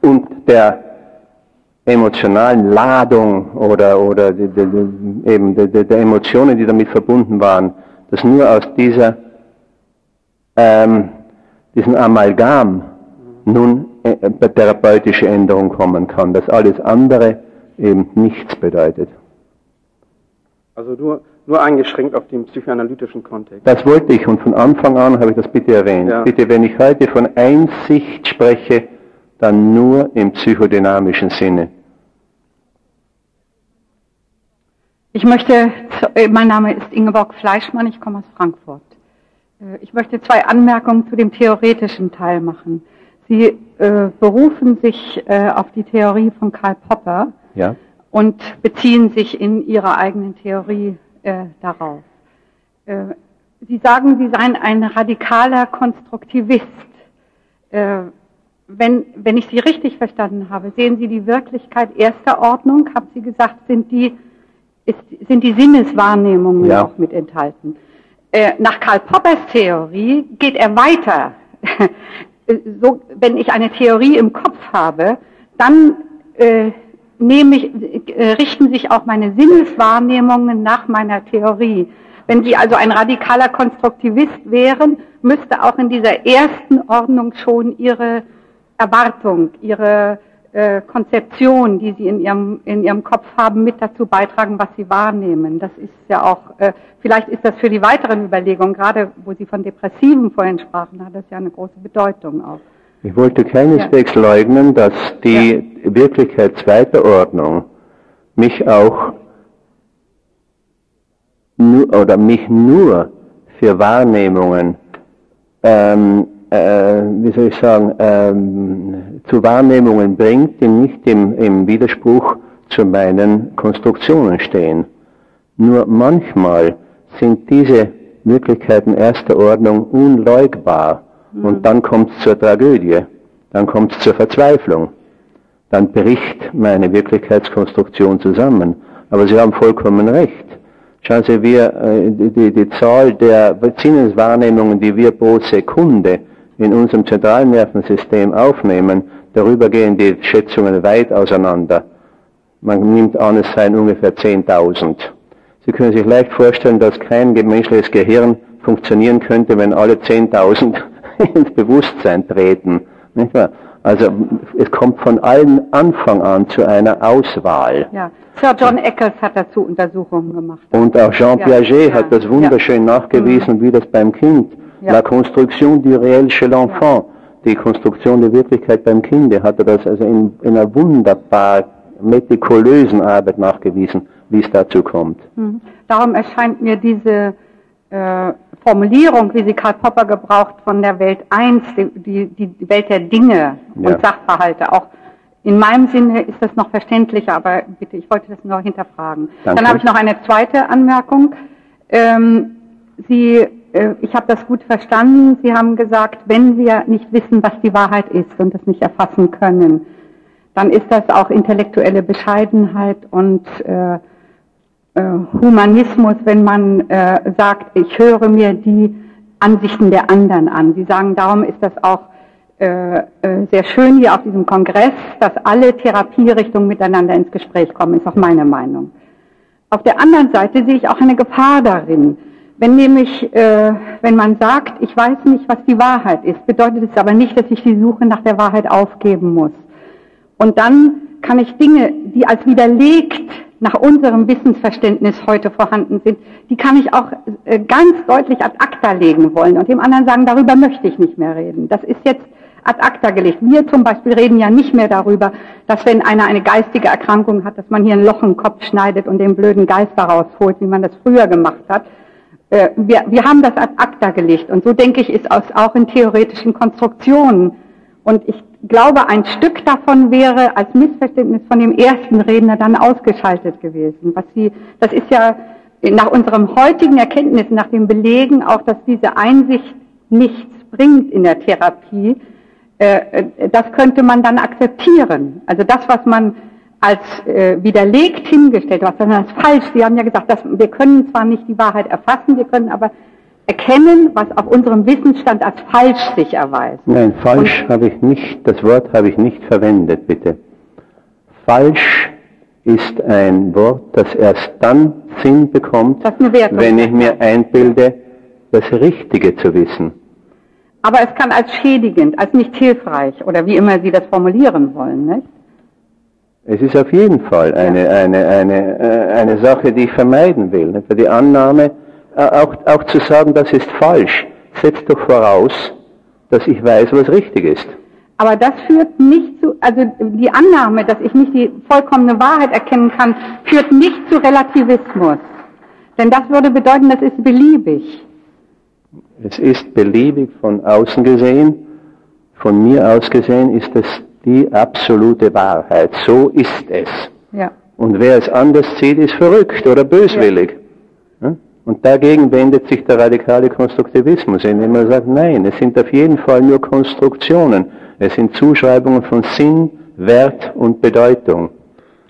Speaker 1: und der emotionalen Ladung oder, oder die, die, die, eben der Emotionen, die damit verbunden waren, dass nur aus dieser ähm, diesen Amalgam nun äh, therapeutische Änderung kommen kann, dass alles andere eben nichts bedeutet.
Speaker 5: Also nur, nur eingeschränkt auf den psychoanalytischen Kontext.
Speaker 1: Das wollte ich und von Anfang an habe ich das bitte erwähnt. Ja. Bitte, wenn ich heute von Einsicht spreche, dann nur im psychodynamischen Sinne.
Speaker 6: Ich möchte, äh, mein Name ist Ingeborg Fleischmann, ich komme aus Frankfurt. Äh, ich möchte zwei Anmerkungen zu dem theoretischen Teil machen. Sie äh, berufen sich äh, auf die Theorie von Karl Popper
Speaker 1: ja.
Speaker 6: und beziehen sich in Ihrer eigenen Theorie äh, darauf. Äh, Sie sagen, Sie seien ein radikaler Konstruktivist. Äh, wenn, wenn ich Sie richtig verstanden habe, sehen Sie die Wirklichkeit erster Ordnung, haben Sie gesagt, sind die, ist, sind die Sinneswahrnehmungen ja. auch mit enthalten. Äh, nach Karl Poppers Theorie geht er weiter. [laughs] so, wenn ich eine Theorie im Kopf habe, dann äh, ich, äh, richten sich auch meine Sinneswahrnehmungen nach meiner Theorie. Wenn Sie also ein radikaler Konstruktivist wären, müsste auch in dieser ersten Ordnung schon Ihre Erwartung, Ihre äh, Konzeption, die Sie in Ihrem, in Ihrem Kopf haben, mit dazu beitragen, was Sie wahrnehmen. Das ist ja auch, äh, vielleicht ist das für die weiteren Überlegungen, gerade wo Sie von Depressiven vorhin sprachen, hat das ja eine große Bedeutung auch.
Speaker 1: Ich wollte keineswegs ja. leugnen, dass die ja. Wirklichkeit zweiter Ordnung mich auch oder mich nur für Wahrnehmungen ähm, äh, wie soll ich sagen, ähm, zu Wahrnehmungen bringt, die nicht im, im Widerspruch zu meinen Konstruktionen stehen. Nur manchmal sind diese Möglichkeiten erster Ordnung unleugbar mhm. und dann kommt es zur Tragödie, dann kommt es zur Verzweiflung, dann bricht meine Wirklichkeitskonstruktion zusammen. Aber Sie haben vollkommen recht. Schauen Sie, wir, äh, die, die, Zahl der Sinneswahrnehmungen, die wir pro Sekunde in unserem Zentralnervensystem aufnehmen, darüber gehen die Schätzungen weit auseinander. Man nimmt an, es seien ungefähr 10.000. Sie können sich leicht vorstellen, dass kein menschliches Gehirn funktionieren könnte, wenn alle 10.000 [laughs] ins Bewusstsein treten. Also es kommt von allen Anfang an zu einer Auswahl.
Speaker 6: Ja. Sir John Eccles hat dazu Untersuchungen gemacht.
Speaker 1: Und auch Jean Piaget ja, hat das wunderschön ja. nachgewiesen, mhm. wie das beim Kind ja. La Construction du réel chez l'enfant, die Konstruktion der Wirklichkeit beim Kinde, hat er das also in, in einer wunderbar metikulösen Arbeit nachgewiesen, wie es dazu kommt.
Speaker 6: Mhm. Darum erscheint mir diese äh, Formulierung, wie sie Karl Popper gebraucht, von der Welt 1, die, die, Welt der Dinge und ja. Sachverhalte auch In meinem Sinne ist das noch verständlicher, aber bitte, ich wollte das nur hinterfragen.
Speaker 1: Danke.
Speaker 6: Dann habe ich noch eine zweite Anmerkung. Ähm, Sie, äh, ich habe das gut verstanden. Sie haben gesagt, wenn wir nicht wissen, was die Wahrheit ist und das nicht erfassen können, dann ist das auch intellektuelle Bescheidenheit und äh, Humanismus, wenn man äh, sagt, ich höre mir die Ansichten der anderen an. Sie sagen, darum ist das auch äh, äh, sehr schön hier auf diesem Kongress, dass alle Therapierichtungen miteinander ins Gespräch kommen, ist auch meine Meinung. Auf der anderen Seite sehe ich auch eine Gefahr darin. Wenn nämlich, äh, wenn man sagt, ich weiß nicht, was die Wahrheit ist, bedeutet es aber nicht, dass ich die Suche nach der Wahrheit aufgeben muss. Und dann kann ich Dinge, die als widerlegt nach unserem Wissensverständnis heute vorhanden sind, die kann ich auch äh, ganz deutlich ad acta legen wollen und dem anderen sagen, darüber möchte ich nicht mehr reden. Das ist jetzt ad acta gelegt. Wir zum Beispiel reden ja nicht mehr darüber, dass wenn einer eine geistige Erkrankung hat, dass man hier ein Loch im Kopf schneidet und den blöden Geist daraus holt, wie man das früher gemacht hat. Äh, wir, wir haben das ad acta gelegt und so denke ich, ist auch in theoretischen Konstruktionen. Und ich glaube, ein Stück davon wäre als Missverständnis von dem ersten Redner dann ausgeschaltet gewesen. Was sie, das ist ja nach unserem heutigen Erkenntnis, nach dem Belegen auch, dass diese Einsicht nichts bringt in der Therapie, äh, das könnte man dann akzeptieren. Also das, was man als äh, widerlegt hingestellt, was dann als falsch. Sie haben ja gesagt, dass wir können zwar nicht die Wahrheit erfassen, wir können aber erkennen, was auf unserem Wissensstand als falsch sich erweist.
Speaker 1: Nein, falsch habe ich nicht, das Wort habe ich nicht verwendet, bitte. Falsch ist ein Wort, das erst dann Sinn bekommt,
Speaker 6: eine
Speaker 1: wenn ich mir einbilde, das Richtige zu wissen.
Speaker 6: Aber es kann als schädigend, als nicht hilfreich oder wie immer Sie das formulieren wollen, nicht?
Speaker 1: Es ist auf jeden Fall eine, eine, eine, äh, eine Sache, die ich vermeiden will. nicht? Die Annahme, auch, auch zu sagen, das ist falsch, setzt doch voraus, dass ich weiß, was richtig ist.
Speaker 6: Aber das führt nicht zu, also die Annahme, dass ich nicht die vollkommene Wahrheit erkennen kann, führt nicht zu Relativismus. Denn das würde bedeuten, das ist beliebig.
Speaker 1: Es ist beliebig von außen gesehen, von mir aus gesehen ist es die absolute Wahrheit. So ist es.
Speaker 6: Ja.
Speaker 1: Und wer es anders sieht, ist verrückt oder böswillig. Ja? Und dagegen wendet sich der radikale Konstruktivismus, indem er sagt, nein, es sind auf jeden Fall nur Konstruktionen. Es sind Zuschreibungen von Sinn, Wert und Bedeutung.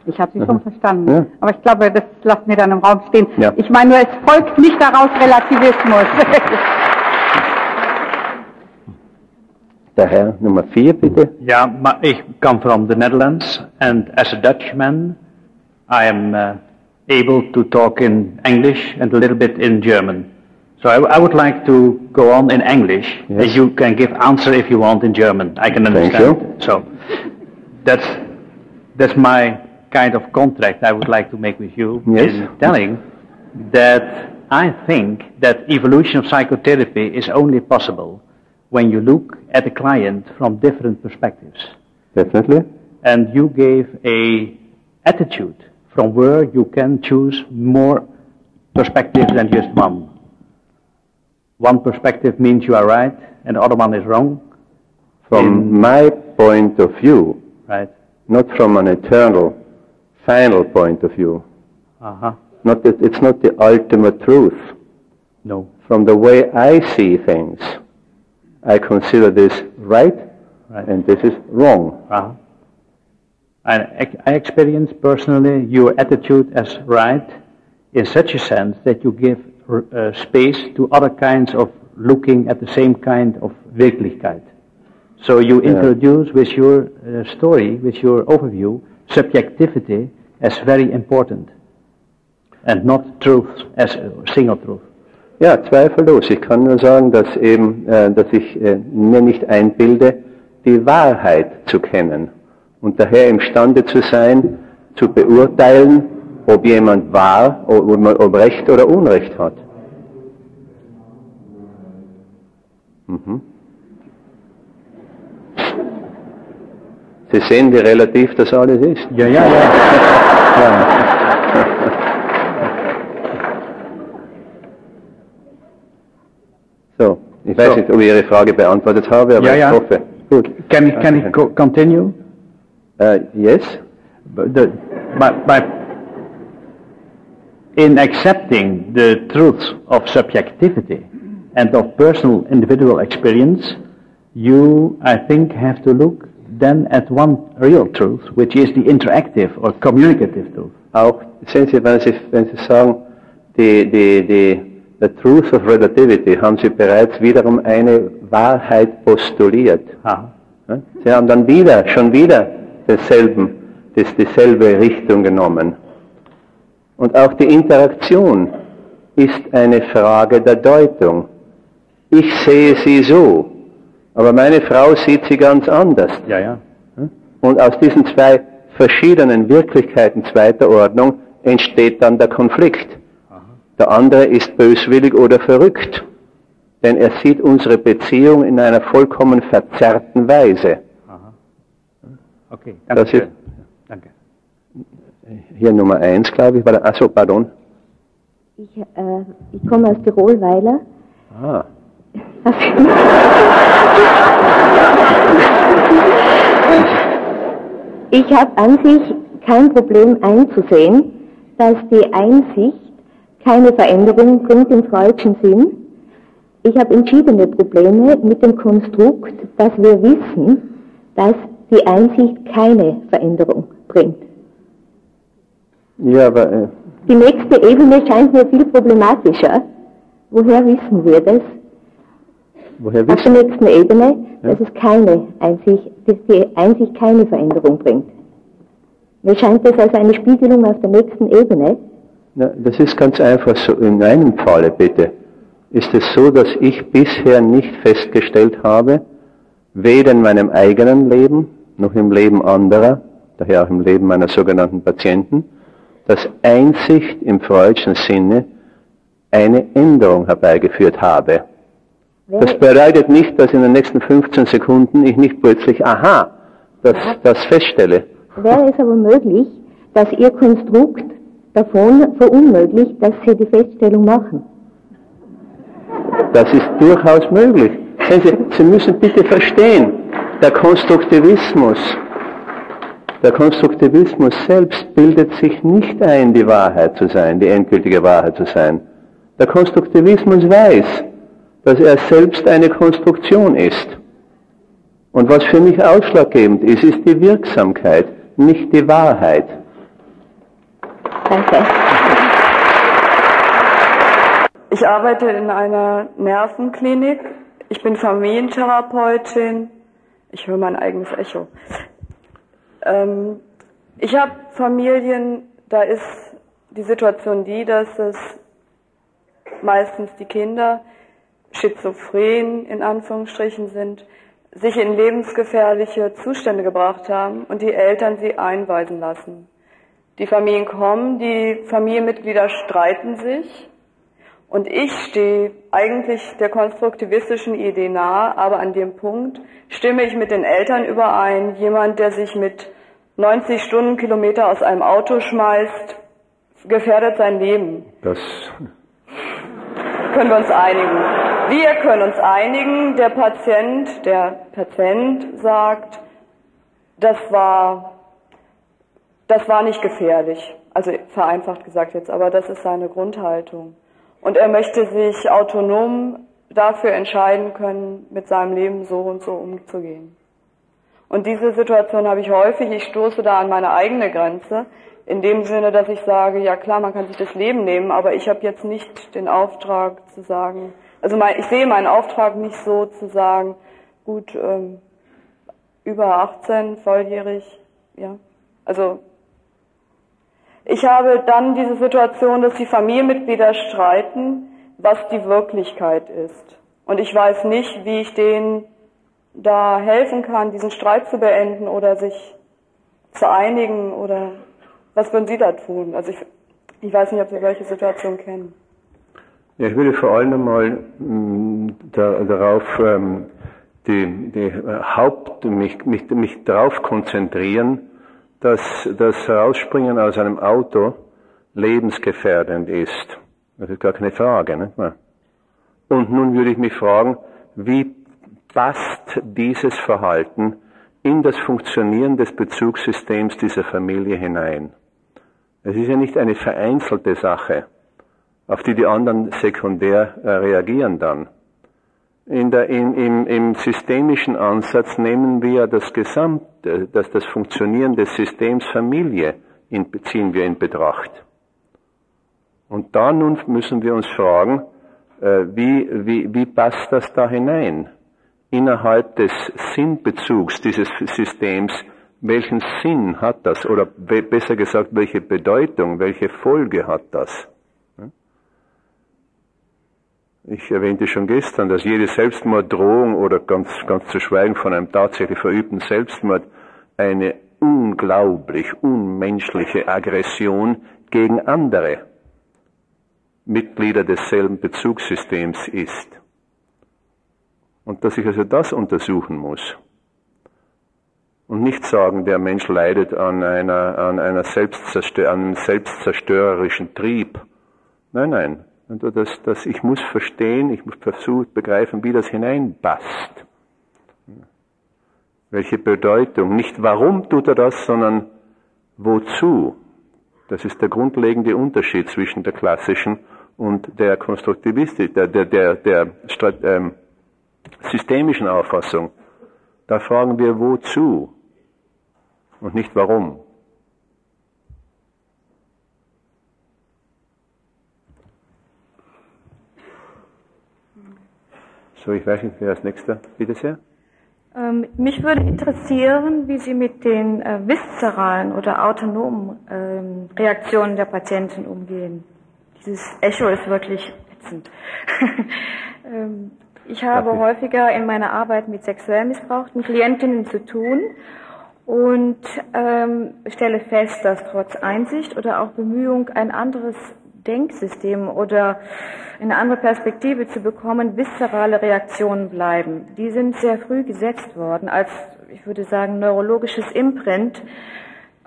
Speaker 6: Ich habe Sie schon verstanden.
Speaker 1: Ja.
Speaker 6: Aber ich glaube, das lassen wir dann im Raum stehen.
Speaker 1: Ja.
Speaker 6: Ich meine nur, es folgt nicht daraus Relativismus. [laughs]
Speaker 1: Der Herr Nummer vier, bitte.
Speaker 7: Ja, ik come from the Netherlands, and as a Dutchman, I am uh, able to talk in English and a little bit in German. So I, I would like to go on in English,
Speaker 1: Yes.
Speaker 7: and you can give answer if you want in German. I can understand.
Speaker 1: Thank you.
Speaker 7: So that's that's my kind of contract I would like to make with you
Speaker 1: Yes.
Speaker 7: in telling that I think that evolution of psychotherapy is only possible when you look at the client from different perspectives
Speaker 1: Definitely.
Speaker 7: and you gave a attitude from where you can choose more perspectives than just one. One perspective means you are right and the other one is wrong,
Speaker 1: From
Speaker 7: In-
Speaker 1: my point of view,
Speaker 7: right?
Speaker 1: not from an eternal, final point of view.
Speaker 7: Uh-huh.
Speaker 1: Not that it's not the ultimate truth.
Speaker 7: No.
Speaker 1: From the way I see things, I consider this right
Speaker 7: Right.
Speaker 1: and this is wrong.
Speaker 7: Uh-huh. I- I experience personally your attitude as right in such a sense that you give uh, space to other kinds of looking at the same kind of Wirklichkeit. So you
Speaker 1: Yeah.
Speaker 7: introduce with your uh, story, with your overview, subjectivity as very important and not truth as a single truth.
Speaker 1: Ja, zweifellos. Ich kann nur sagen, dass eben, äh, dass ich äh, mir nicht einbilde, die Wahrheit zu kennen und daher imstande zu sein, zu beurteilen, ob jemand wahr, ob, Recht oder Unrecht hat. Mhm. Sie sehen, wie relativ das alles ist.
Speaker 7: Ja, ja, [laughs] ja.
Speaker 1: So, ich weiß
Speaker 7: So.
Speaker 1: nicht, ob ich Ihre Frage beantwortet habe, aber
Speaker 7: Ja,
Speaker 1: ich
Speaker 7: ja.
Speaker 1: hoffe. Gut.
Speaker 7: Can, can it co- continue?
Speaker 1: Uh, yes?
Speaker 7: The, by, by, in accepting the truth of subjectivity and of personal individual experience, you, I think, have to look then at one real truth, which is the interactive or communicative truth.
Speaker 1: Auch, sehen wenn Sie, wenn Sie sagen, die, die, die, the truth of relativity, haben Sie bereits wiederum eine Wahrheit postuliert.
Speaker 7: Ah.
Speaker 1: Sie haben dann wieder, schon wieder denselben, das, dieselbe Richtung genommen. Und auch die Interaktion ist eine Frage der Deutung. Ich sehe sie so, aber meine Frau sieht sie ganz anders.
Speaker 7: Ja, ja.
Speaker 1: Und aus diesen zwei verschiedenen Wirklichkeiten zweiter Ordnung entsteht dann der Konflikt. Der andere ist böswillig oder verrückt, denn er sieht unsere Beziehung in einer vollkommen verzerrten Weise.
Speaker 7: Okay,
Speaker 1: Das
Speaker 7: danke.
Speaker 1: ist-
Speaker 7: schön. Danke.
Speaker 1: Hier Nummer eins, glaube ich, achso, pardon.
Speaker 8: Ich, äh, ich komme aus Tirol, Weiler.
Speaker 1: Ah, [laughs]
Speaker 8: Ich habe an sich kein Problem einzusehen, dass die Einsicht keine Veränderung bringt im freudschen Sinn. Ich habe entschiedene Probleme mit dem Konstrukt, dass wir wissen, dass die Einsicht keine Veränderung bringt.
Speaker 1: ja, aber äh,
Speaker 8: Die nächste Ebene scheint mir viel problematischer. Woher wissen wir das?
Speaker 1: woher
Speaker 8: Auf der
Speaker 1: wissen
Speaker 8: nächsten Ebene, dass es keine Einsicht, dass die Einsicht keine Veränderung bringt. Mir scheint das als eine Spiegelung auf der nächsten Ebene.
Speaker 1: Na, das ist ganz einfach so. In meinem Falle bitte ist es so, dass ich bisher nicht festgestellt habe, weder in meinem eigenen Leben noch im Leben anderer, daher auch im Leben meiner sogenannten Patienten, dass Einsicht im freudschen Sinne eine Änderung herbeigeführt habe. Das bedeutet nicht, dass in den nächsten 15 Sekunden ich nicht plötzlich, aha, das, das feststelle.
Speaker 8: Wäre es aber möglich, dass Ihr Konstrukt davon verunmöglicht, dass Sie die Feststellung machen?
Speaker 1: Das ist durchaus möglich. Sie, Sie müssen bitte verstehen, der Konstruktivismus, der Konstruktivismus selbst bildet sich nicht ein, die Wahrheit zu sein, die endgültige Wahrheit zu sein. Der Konstruktivismus weiß, dass er selbst eine Konstruktion ist. Und was für mich ausschlaggebend ist, ist die Wirksamkeit, nicht die Wahrheit.
Speaker 8: Danke.
Speaker 9: Ich arbeite in einer Nervenklinik. Ich bin Familientherapeutin. Ich höre mein eigenes Echo. Ähm, ich habe Familien, da ist die Situation die, dass es meistens die Kinder schizophren in Anführungsstrichen sind, sich in lebensgefährliche Zustände gebracht haben und die Eltern sie einweisen lassen. Die Familien kommen, die Familienmitglieder streiten sich und ich stehe eigentlich der konstruktivistischen Idee nahe, aber an dem Punkt stimme ich mit den Eltern überein. Jemand, der sich mit 90 Stundenkilometer aus einem Auto schmeißt, gefährdet sein Leben.
Speaker 1: Das,
Speaker 9: Können wir uns einigen? Wir können uns einigen. Der Patient, der Patient sagt, das war, das war nicht gefährlich. Also vereinfacht gesagt jetzt, aber das ist seine Grundhaltung. Und er möchte sich autonom dafür entscheiden können, mit seinem Leben so und so umzugehen. Und diese Situation habe ich häufig. Ich stoße da an meine eigene Grenze. In dem Sinne, dass ich sage, ja klar, man kann sich das Leben nehmen, aber ich habe jetzt nicht den Auftrag zu sagen, also mein, ich sehe meinen Auftrag nicht so zu sagen, gut, ähm, über 18, volljährig, ja. Also ich habe dann diese Situation, dass die Familienmitglieder streiten, was die Wirklichkeit ist. Und ich weiß nicht, wie ich denen da helfen kann, diesen Streit zu beenden oder sich zu einigen oder was würden Sie da tun? Also ich, ich weiß nicht, ob Sie solche Situationen kennen.
Speaker 1: Ja, ich würde vor allem einmal mh, da, darauf ähm, die, die Haupt, mich, mich, mich darauf konzentrieren, dass das Herausspringen aus einem Auto lebensgefährdend ist. Das ist gar keine Frage. Nicht wahr? Und nun würde ich mich fragen, wie passt dieses Verhalten in das Funktionieren des Bezugssystems dieser Familie hinein. Es ist ja nicht eine vereinzelte Sache, auf die die anderen sekundär äh, reagieren dann. In der, in, im, Im systemischen Ansatz nehmen wir das gesamte, das, das Funktionieren des Systems Familie in, ziehen wir in Betracht. Und da nun müssen wir uns fragen, äh, wie, wie, wie passt das da hinein? Innerhalb des Sinnbezugs dieses Systems, welchen Sinn hat das? Oder besser gesagt, welche Bedeutung, welche Folge hat das? Ich erwähnte schon gestern, dass jede Selbstmorddrohung oder ganz, ganz zu schweigen von einem tatsächlich verübten Selbstmord eine unglaublich unmenschliche Aggression gegen andere Mitglieder desselben Bezugssystems ist. Und dass ich also das untersuchen muss. Und nicht sagen, der Mensch leidet an, einer, an, einer Selbstzerstör an einem selbstzerstörerischen Trieb. Nein, nein. Und das, das, ich muss verstehen, ich muss versuchen, begreifen, wie das hineinpasst. Welche Bedeutung. Nicht warum tut er das, sondern wozu. Das ist der grundlegende Unterschied zwischen der klassischen und der konstruktivistischen, der, der, der, der ähm, systemischen Auffassung. Da fragen wir wozu und nicht warum. So, ich weiß nicht, wer als nächster. Bitte sehr.
Speaker 9: Ähm, mich würde interessieren, wie Sie mit den äh, viszeralen oder autonomen ähm, Reaktionen der Patienten umgehen. Dieses Echo ist wirklich ätzend. [laughs] ähm, ich habe okay. häufiger in meiner Arbeit mit sexuell missbrauchten Klientinnen zu tun und ähm, stelle fest, dass trotz Einsicht oder auch Bemühung, ein anderes Denksystem oder eine andere Perspektive zu bekommen, viszerale Reaktionen bleiben. Die sind sehr früh gesetzt worden als, ich würde sagen, neurologisches Imprint.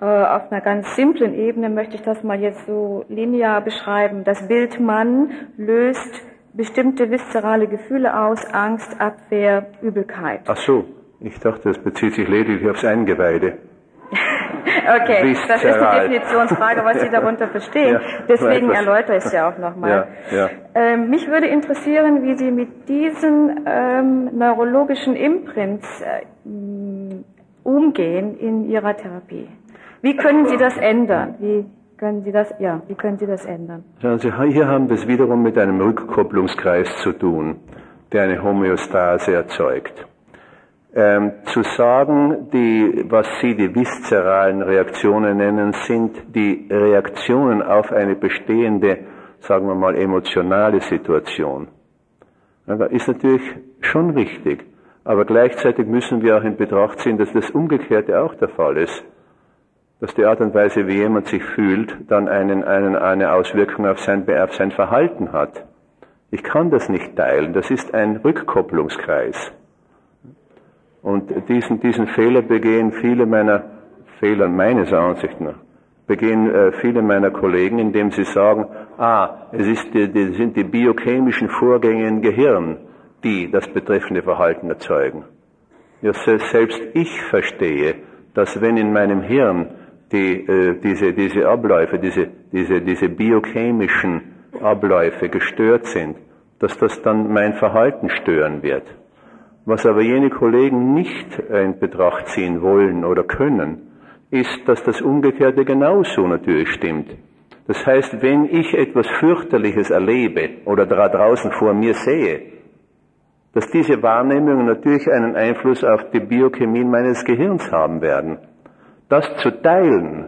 Speaker 9: Äh, auf einer ganz simplen Ebene möchte ich das mal jetzt so linear beschreiben. Das Bild Mann löst bestimmte viszerale Gefühle aus, Angst, Abwehr, Übelkeit.
Speaker 1: Ach so, ich dachte, das bezieht sich lediglich aufs Eingeweide. [laughs]
Speaker 9: okay, das ist die Definitionsfrage, was Sie darunter verstehen. Ja, Deswegen erläutere ich es ja auch nochmal. Ja, ja. Ähm, mich würde interessieren, wie Sie mit diesen ähm, neurologischen Imprints äh, umgehen in Ihrer Therapie. Wie können Sie das ändern? Wie können Sie das, ja, wie können Sie das ändern?
Speaker 1: Schauen Sie, hier haben wir es wiederum mit einem Rückkopplungskreis zu tun, der eine Homöostase erzeugt. Ähm, zu sagen, die, was Sie die viszeralen Reaktionen nennen, sind die Reaktionen auf eine bestehende, sagen wir mal, emotionale Situation. Aber ist natürlich schon richtig. Aber gleichzeitig müssen wir auch in Betracht ziehen, dass das Umgekehrte auch der Fall ist. Dass die Art und Weise, wie jemand sich fühlt, dann einen, einen, eine Auswirkung auf sein, auf sein Verhalten hat. Ich kann das nicht teilen. Das ist ein Rückkopplungskreis. Und diesen, diesen Fehler begehen viele meiner, Fehler meines Ansichts nach, begehen äh, viele meiner Kollegen, indem sie sagen, ah, es ist die, die, sind die biochemischen Vorgänge im Gehirn, die das betreffende Verhalten erzeugen. Ja, selbst ich verstehe, dass wenn in meinem Hirn die, äh, diese, diese Abläufe, diese, diese, diese biochemischen Abläufe gestört sind, dass das dann mein Verhalten stören wird. Was aber jene Kollegen nicht in Betracht ziehen wollen oder können, ist, dass das Umgekehrte genauso natürlich stimmt. Das heißt, wenn ich etwas fürchterliches erlebe oder da draußen vor mir sehe, dass diese Wahrnehmungen natürlich einen Einfluss auf die Biochemie meines Gehirns haben werden. Das zu teilen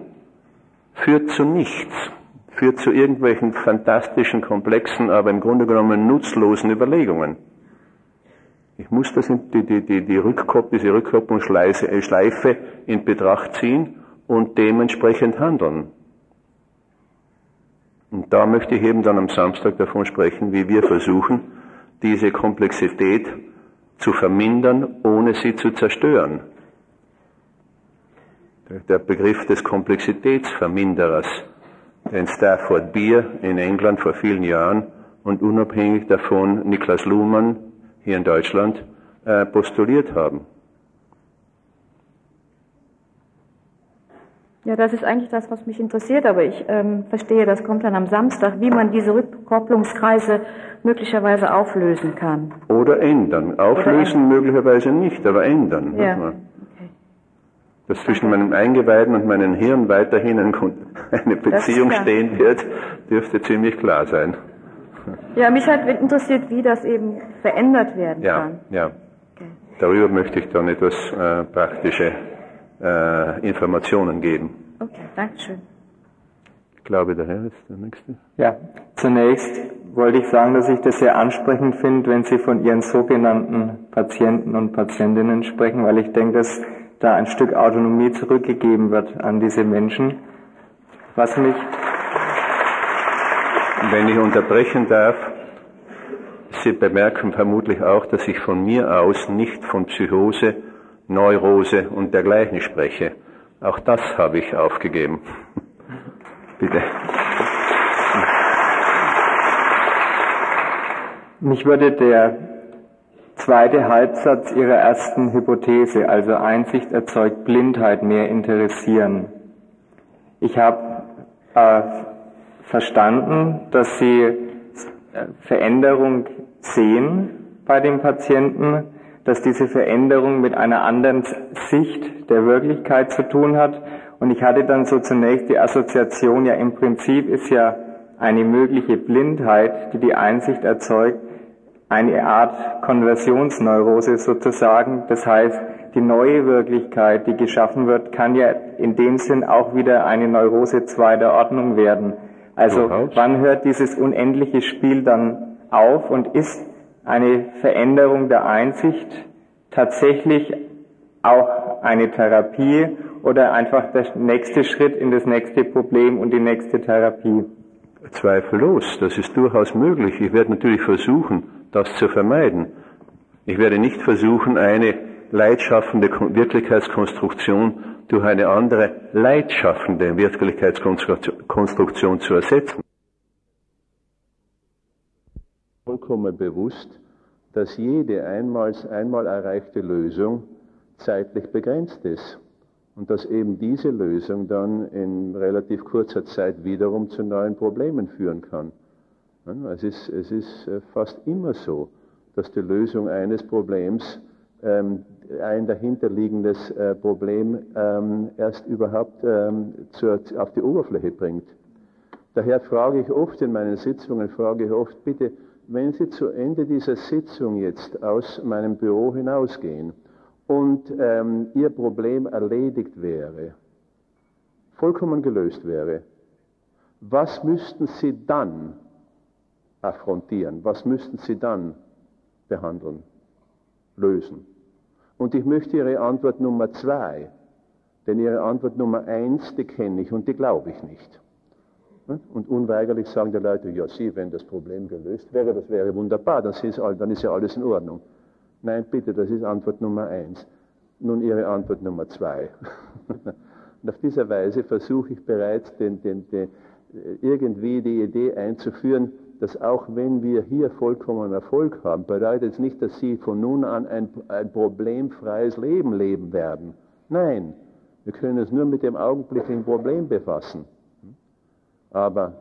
Speaker 1: führt zu nichts, führt zu irgendwelchen fantastischen, komplexen, aber im Grunde genommen nutzlosen Überlegungen. Ich muss das in die, die, die, die Rückkop diese Rückkopplungsschleife in Betracht ziehen und dementsprechend handeln. Und da möchte ich eben dann am Samstag davon sprechen, wie wir versuchen, diese Komplexität zu vermindern, ohne sie zu zerstören. Der Begriff des Komplexitätsverminderers, den Stafford Beer in England vor vielen Jahren und unabhängig davon Niklas Luhmann hier in Deutschland äh, postuliert haben.
Speaker 9: Ja, das ist eigentlich das, was mich interessiert, aber ich ähm, verstehe, das kommt dann am Samstag, wie man diese Rückkopplungskreise möglicherweise auflösen kann.
Speaker 1: Oder ändern. Auflösen Oder möglicherweise nicht, aber ändern.
Speaker 9: Ja. Okay.
Speaker 1: Dass zwischen meinem Eingeweiden und meinem Hirn weiterhin [laughs] eine Beziehung stehen wird, dürfte ziemlich klar sein.
Speaker 9: Ja, mich hat interessiert, wie das eben verändert werden
Speaker 1: ja,
Speaker 9: kann.
Speaker 1: Ja, okay. Darüber möchte ich dann etwas äh, praktische äh, Informationen geben.
Speaker 9: Okay, danke schön.
Speaker 1: Ich glaube, der Herr ist der Nächste.
Speaker 10: Ja, zunächst wollte ich sagen, dass ich das sehr ansprechend finde, wenn Sie von Ihren sogenannten Patienten und Patientinnen sprechen, weil ich denke, dass da ein Stück Autonomie zurückgegeben wird an diese Menschen. Was mich.
Speaker 1: Wenn ich unterbrechen darf, Sie bemerken vermutlich auch, dass ich von mir aus nicht von Psychose, Neurose und dergleichen spreche. Auch das habe ich aufgegeben. [laughs] Bitte.
Speaker 10: Mich würde der zweite Halbsatz Ihrer ersten Hypothese, also Einsicht erzeugt Blindheit, mehr interessieren. Ich habe äh, verstanden, dass Sie äh, Veränderung sehen bei dem Patienten, dass diese Veränderung mit einer anderen Sicht der Wirklichkeit zu tun hat. Und ich hatte dann so zunächst die Assoziation, ja im Prinzip ist ja eine mögliche Blindheit, die die Einsicht erzeugt, eine Art Konversionsneurose sozusagen. Das heißt, die neue Wirklichkeit, die geschaffen wird, kann ja in dem Sinn auch wieder eine Neurose zweiter Ordnung werden. Also wann hört dieses unendliche Spiel dann auf und ist eine Veränderung der Einsicht tatsächlich auch eine Therapie oder einfach der nächste Schritt in das nächste Problem und die nächste Therapie?
Speaker 1: Zweifellos, das ist durchaus möglich. Ich werde natürlich versuchen, das zu vermeiden. Ich werde nicht versuchen, eine leidschaffende Wirklichkeitskonstruktion durch eine andere leidschaffende Wirklichkeitskonstruktion zu ersetzen. Vollkommen bewusst, dass jede einmal, einmal erreichte Lösung zeitlich begrenzt ist und dass eben diese Lösung dann in relativ kurzer Zeit wiederum zu neuen Problemen führen kann. Es ist, es ist äh, fast immer so, dass die Lösung eines Problems ähm, ein dahinterliegendes äh, Problem ähm, erst überhaupt ähm, zur, auf die Oberfläche bringt. Daher frage ich oft in meinen Sitzungen, frage ich oft, bitte, wenn Sie zu Ende dieser Sitzung jetzt aus meinem Büro hinausgehen und ähm, Ihr Problem erledigt wäre, vollkommen gelöst wäre, was müssten Sie dann affrontieren? Was müssten Sie dann behandeln, lösen? Und ich möchte Ihre Antwort Nummer zwei, denn Ihre Antwort Nummer eins, die kenne ich und die glaube ich nicht. Und unweigerlich sagen die Leute, ja, Sie, wenn das Problem gelöst wäre, das wäre wunderbar, dann ist, dann ist ja alles in Ordnung. Nein, bitte, das ist Antwort Nummer eins. Nun Ihre Antwort Nummer zwei. [laughs] Und auf diese Weise versuche ich bereits den, den, den, irgendwie die Idee einzuführen, dass auch wenn wir hier vollkommen Erfolg haben, bedeutet es nicht, dass Sie von nun an ein, ein problemfreies Leben leben werden. Nein, wir können uns nur mit dem augenblicklichen Problem befassen. Aber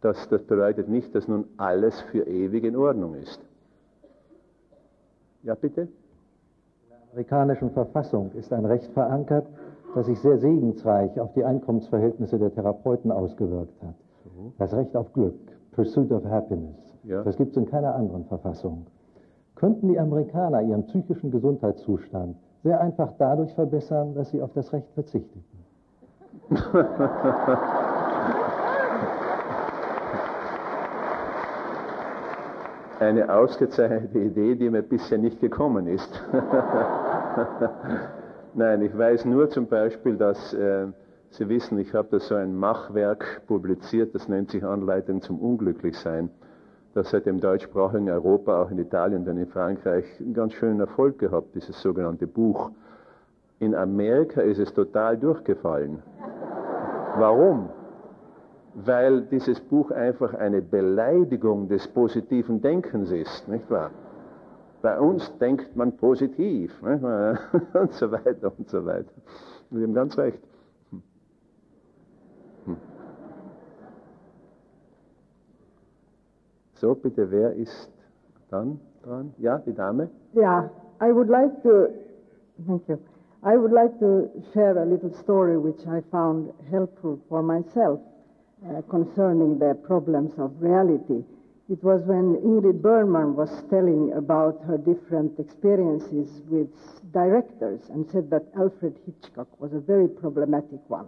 Speaker 1: das, das bedeutet nicht, dass nun alles für ewig in Ordnung ist. Ja, bitte?
Speaker 11: In der amerikanischen Verfassung ist ein Recht verankert, das sich sehr segensreich auf die Einkommensverhältnisse der Therapeuten ausgewirkt hat. Das Recht auf Glück, Pursuit of Happiness. Ja. Das gibt es in keiner anderen Verfassung. Könnten die Amerikaner ihren psychischen Gesundheitszustand sehr einfach dadurch verbessern, dass sie auf das Recht verzichteten? [laughs]
Speaker 1: Eine ausgezeichnete Idee, die mir bisher nicht gekommen ist. [laughs] Nein, ich weiß nur zum Beispiel, dass äh, Sie wissen, ich habe da so ein Machwerk publiziert, das nennt sich Anleitung zum Unglücklichsein. Das hat im deutschsprachigen Europa, auch in Italien und in Frankreich, einen ganz schönen Erfolg gehabt, dieses sogenannte Buch. In Amerika ist es total durchgefallen. Warum? Weil dieses Buch einfach eine Beleidigung des positiven Denkens ist, nicht wahr? Bei uns denkt man positiv, wahr? [laughs] und so weiter und so weiter. Sie haben ganz recht. So, bitte, wer ist dann dran? Ja, die Dame?
Speaker 12: Yeah, I would like to, thank you. I would like to share a little story which I found helpful for myself uh, concerning the problems of reality. It was when Ingrid Bergman was telling about her different experiences with directors and said that Alfred Hitchcock was a very problematic one.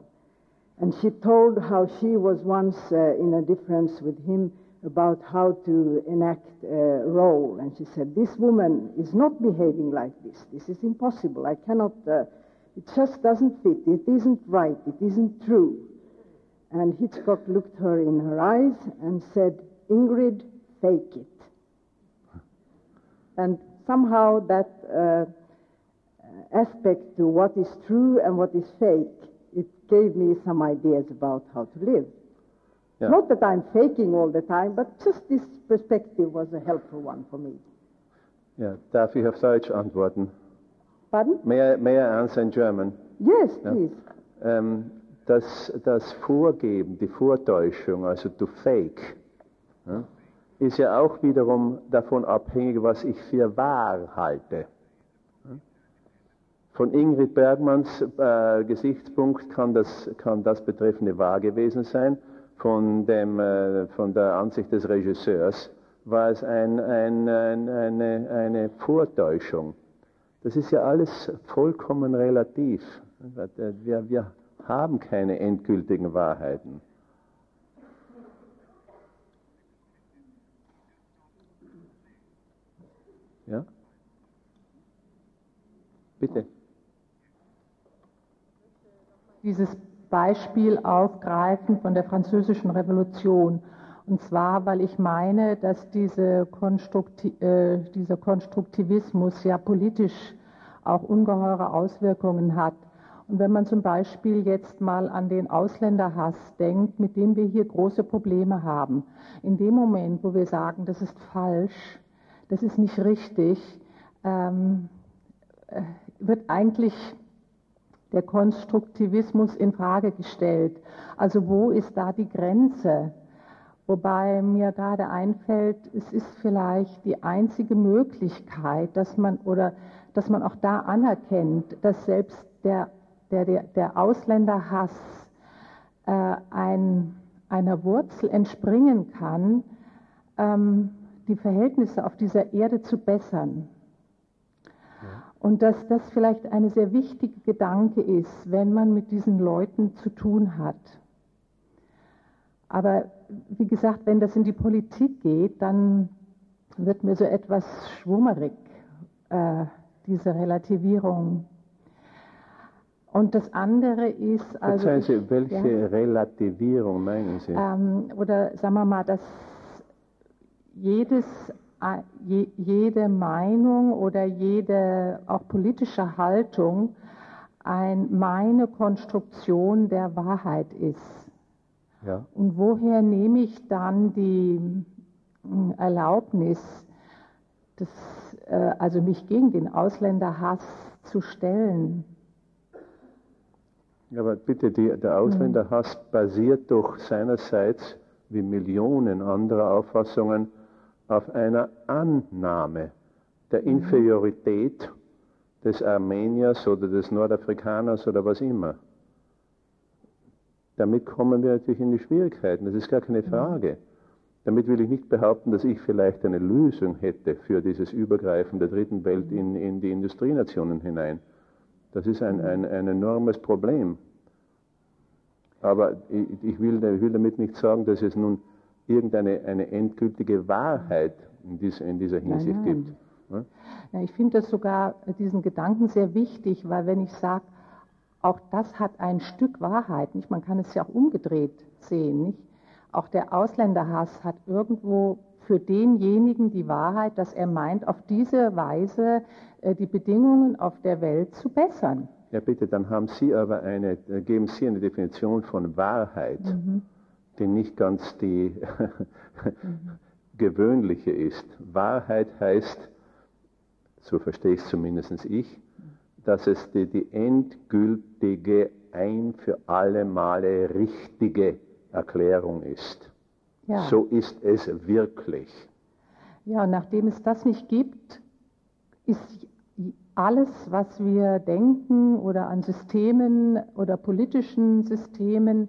Speaker 12: And she told how she was once uh, in a difference with him about how to enact a role. And she said, This woman is not behaving like this. This is impossible. I cannot, uh, it just doesn't fit. It isn't right. It isn't true. And Hitchcock looked her in her eyes and said, Ingrid, fake it. And somehow that uh, aspect to what is true and what is fake, it gave me some ideas about how to live.
Speaker 1: Ja.
Speaker 12: Not that I'm faking all the time, but just this perspective was a helpful one for me.
Speaker 1: Ja, darf ich auf Deutsch antworten?
Speaker 12: Pardon?
Speaker 1: May I, may I answer in German?
Speaker 12: Yes,
Speaker 1: Ja.
Speaker 12: please.
Speaker 1: Ähm, das, das Vorgeben, die Vortäuschung, also to fake, ja, ist ja auch wiederum davon abhängig, was ich für wahr halte. Von Ingrid Bergmanns äh, Gesichtspunkt kann das, kann das betreffende wahr gewesen sein. Von, dem, äh, von der Ansicht des Regisseurs war es ein, ein, ein, eine, eine Vortäuschung. Das ist ja alles vollkommen relativ. Wir, wir haben keine endgültigen Wahrheiten. Ja? Bitte.
Speaker 13: dieses Beispiel aufgreifen von der französischen Revolution. Und zwar, weil ich meine, dass diese Konstrukti äh, dieser Konstruktivismus ja politisch auch ungeheure Auswirkungen hat. Und wenn man zum Beispiel jetzt mal an den Ausländerhass denkt, mit dem wir hier große Probleme haben, in dem Moment, wo wir sagen, das ist falsch, das ist nicht richtig, ähm, äh, wird eigentlich der Konstruktivismus in Frage gestellt. Also wo ist da die Grenze? Wobei mir gerade einfällt, es ist vielleicht die einzige Möglichkeit, dass man oder dass man auch da anerkennt, dass selbst der, der, der, der Ausländerhass äh, ein, einer Wurzel entspringen kann, ähm, die Verhältnisse auf dieser Erde zu bessern. Und dass das vielleicht eine sehr wichtige Gedanke ist, wenn man mit diesen Leuten zu tun hat. Aber wie gesagt, wenn das in die Politik geht, dann wird mir so etwas schwummerig, äh, diese Relativierung. Und das andere ist also.
Speaker 1: Verzeihen Sie, welche
Speaker 13: ja,
Speaker 1: Relativierung meinen Sie?
Speaker 13: ähm, oder sagen wir mal, dass jedes, je, jede Meinung oder jede auch politische Haltung ein, meine Konstruktion der Wahrheit ist.
Speaker 1: Ja.
Speaker 13: Und woher nehme ich dann die mh, Erlaubnis, das, äh, also mich gegen den Ausländerhass zu stellen?
Speaker 1: Ja, Aber bitte, die, der Ausländerhass basiert doch seinerseits, wie Millionen anderer Auffassungen, auf einer Annahme der Inferiorität des Armeniers oder des Nordafrikaners oder was immer. Damit kommen wir natürlich in die Schwierigkeiten, das ist gar keine Frage. Damit will ich nicht behaupten, dass ich vielleicht eine Lösung hätte für dieses Übergreifen der dritten Welt in, in die Industrienationen hinein. Das ist ein, ein, ein enormes Problem. Aber ich, ich, will, ich will damit nicht sagen, dass es nun irgendeine eine endgültige Wahrheit in, dies, in dieser Hinsicht
Speaker 13: nein.
Speaker 1: gibt. Ja?
Speaker 13: Ja, ich finde das sogar, diesen Gedanken sehr wichtig, weil wenn ich sage, auch das hat ein Stück Wahrheit, nicht? man kann es ja auch umgedreht sehen, nicht? auch der Ausländerhass hat irgendwo für denjenigen die Wahrheit, dass er meint, auf diese Weise äh, die Bedingungen auf der Welt zu bessern.
Speaker 1: ja, bitte, dann haben Sie aber eine, äh, geben Sie eine Definition von Wahrheit,
Speaker 13: Mhm.
Speaker 1: Die nicht ganz die [laughs] gewöhnliche ist. Wahrheit heißt, so verstehe ich es zumindest ich, dass es die, die endgültige, ein für alle Male richtige Erklärung ist. Ja. So ist es wirklich.
Speaker 13: Ja, nachdem es das nicht gibt, ist alles, was wir denken oder an Systemen oder politischen Systemen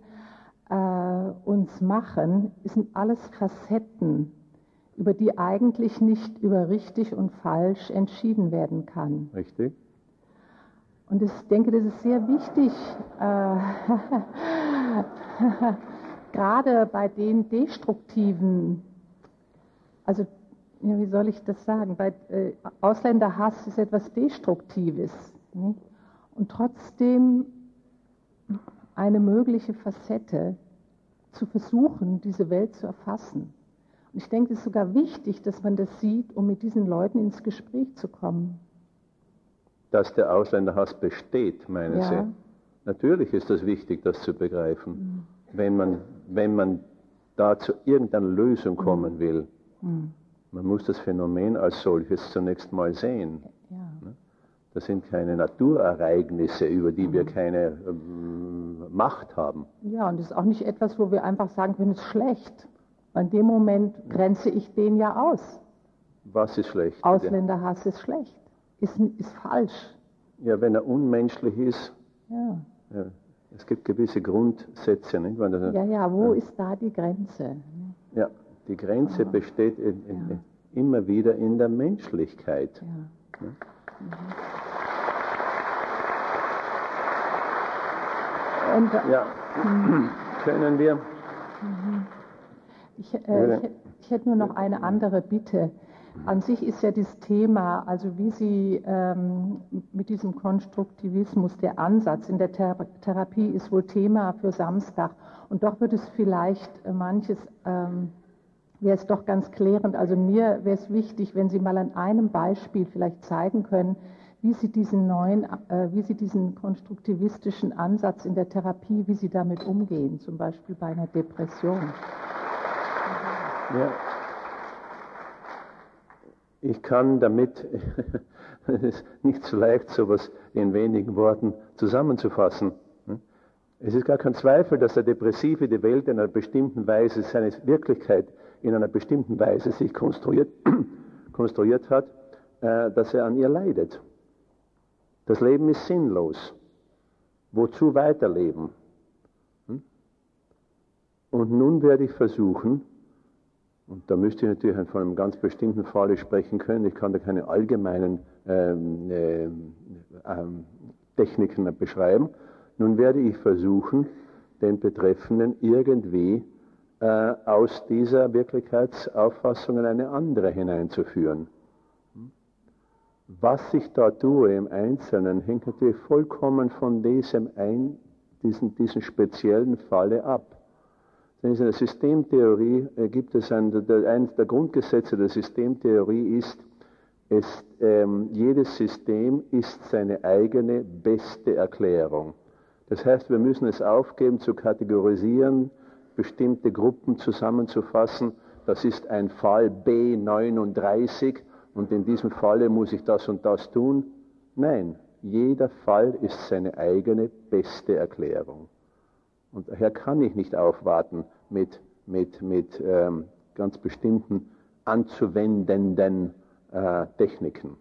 Speaker 13: äh, uns machen, sind alles Facetten, über die eigentlich nicht über richtig und falsch entschieden werden kann.
Speaker 1: Richtig.
Speaker 13: Und ich denke, das ist sehr wichtig, äh, [laughs] gerade bei den destruktiven, also ja, wie soll ich das sagen? Bei äh, Ausländerhass ist etwas Destruktives. Nicht? Und trotzdem eine mögliche Facette zu versuchen, diese Welt zu erfassen. Und ich denke, es ist sogar wichtig, dass man das sieht, um mit diesen Leuten ins Gespräch zu kommen.
Speaker 1: Dass der Ausländerhass besteht, meinen ja. Sie? Natürlich ist das wichtig, das zu begreifen. Mhm. Wenn, man, wenn man da zu irgendeiner Lösung kommen mhm. will. Mhm. Man muss das Phänomen als solches zunächst mal sehen. Ja. Das sind keine Naturereignisse, über die wir mhm. keine ähm, Macht haben.
Speaker 13: Ja, und das ist auch nicht etwas, wo wir einfach sagen können, es ist schlecht. In dem Moment grenze ich den ja aus.
Speaker 1: Was ist schlecht?
Speaker 13: Ausländerhass ist schlecht. Ist, ist falsch.
Speaker 1: Ja, wenn er unmenschlich ist. Ja. ja es gibt gewisse Grundsätze. Nicht?
Speaker 13: ja, ja, wo ja. ist da die Grenze?
Speaker 1: Ja, die Grenze ah. besteht in, in, ja. immer wieder in der Menschlichkeit. Ja. Und, ja. Mhm. können wir.
Speaker 13: Mhm. Ich, äh, ich, ich, hätte nur noch eine andere Bitte. An sich ist ja das Thema, also wie Sie ähm, mit diesem Konstruktivismus, der Ansatz in der Thera Therapie ist wohl Thema für Samstag. Und doch wird es vielleicht äh, manches ähm, wäre es doch ganz klärend. Also mir wäre es wichtig, wenn Sie mal an einem Beispiel vielleicht zeigen können, wie Sie diesen neuen, äh, wie Sie diesen konstruktivistischen Ansatz in der Therapie, wie Sie damit umgehen, zum Beispiel bei einer Depression.
Speaker 1: Ja. Ich kann damit, [laughs] es ist nicht so leicht, sowas in wenigen Worten zusammenzufassen. Es ist gar kein Zweifel, dass der Depressive die Welt in einer bestimmten Weise, seine Wirklichkeit in einer bestimmten Weise sich konstruiert, [clears throat] konstruiert hat, äh, dass er an ihr leidet. Das Leben ist sinnlos. Wozu weiterleben? Hm? Und nun werde ich versuchen, und da müsste ich natürlich von einem ganz bestimmten Falle sprechen können, ich kann da keine allgemeinen ähm, äh, äh, Techniken beschreiben, nun werde ich versuchen, den Betreffenden irgendwie äh, aus dieser Wirklichkeitsauffassung in eine andere hineinzuführen. Was ich da tue im Einzelnen, hängt natürlich vollkommen von diesem ein, diesen, diesen speziellen Falle ab. In der Systemtheorie äh, gibt es ein, der, eines der Grundgesetze der Systemtheorie ist, es, ähm, jedes System ist seine eigene beste Erklärung. Das heißt, wir müssen es aufgeben zu kategorisieren, bestimmte Gruppen zusammenzufassen. Das ist ein Fall B39 und in diesem Falle muss ich das und das tun. Nein, jeder Fall ist seine eigene beste Erklärung. Und daher kann ich nicht aufwarten mit, mit, mit ähm, ganz bestimmten anzuwendenden äh, Techniken.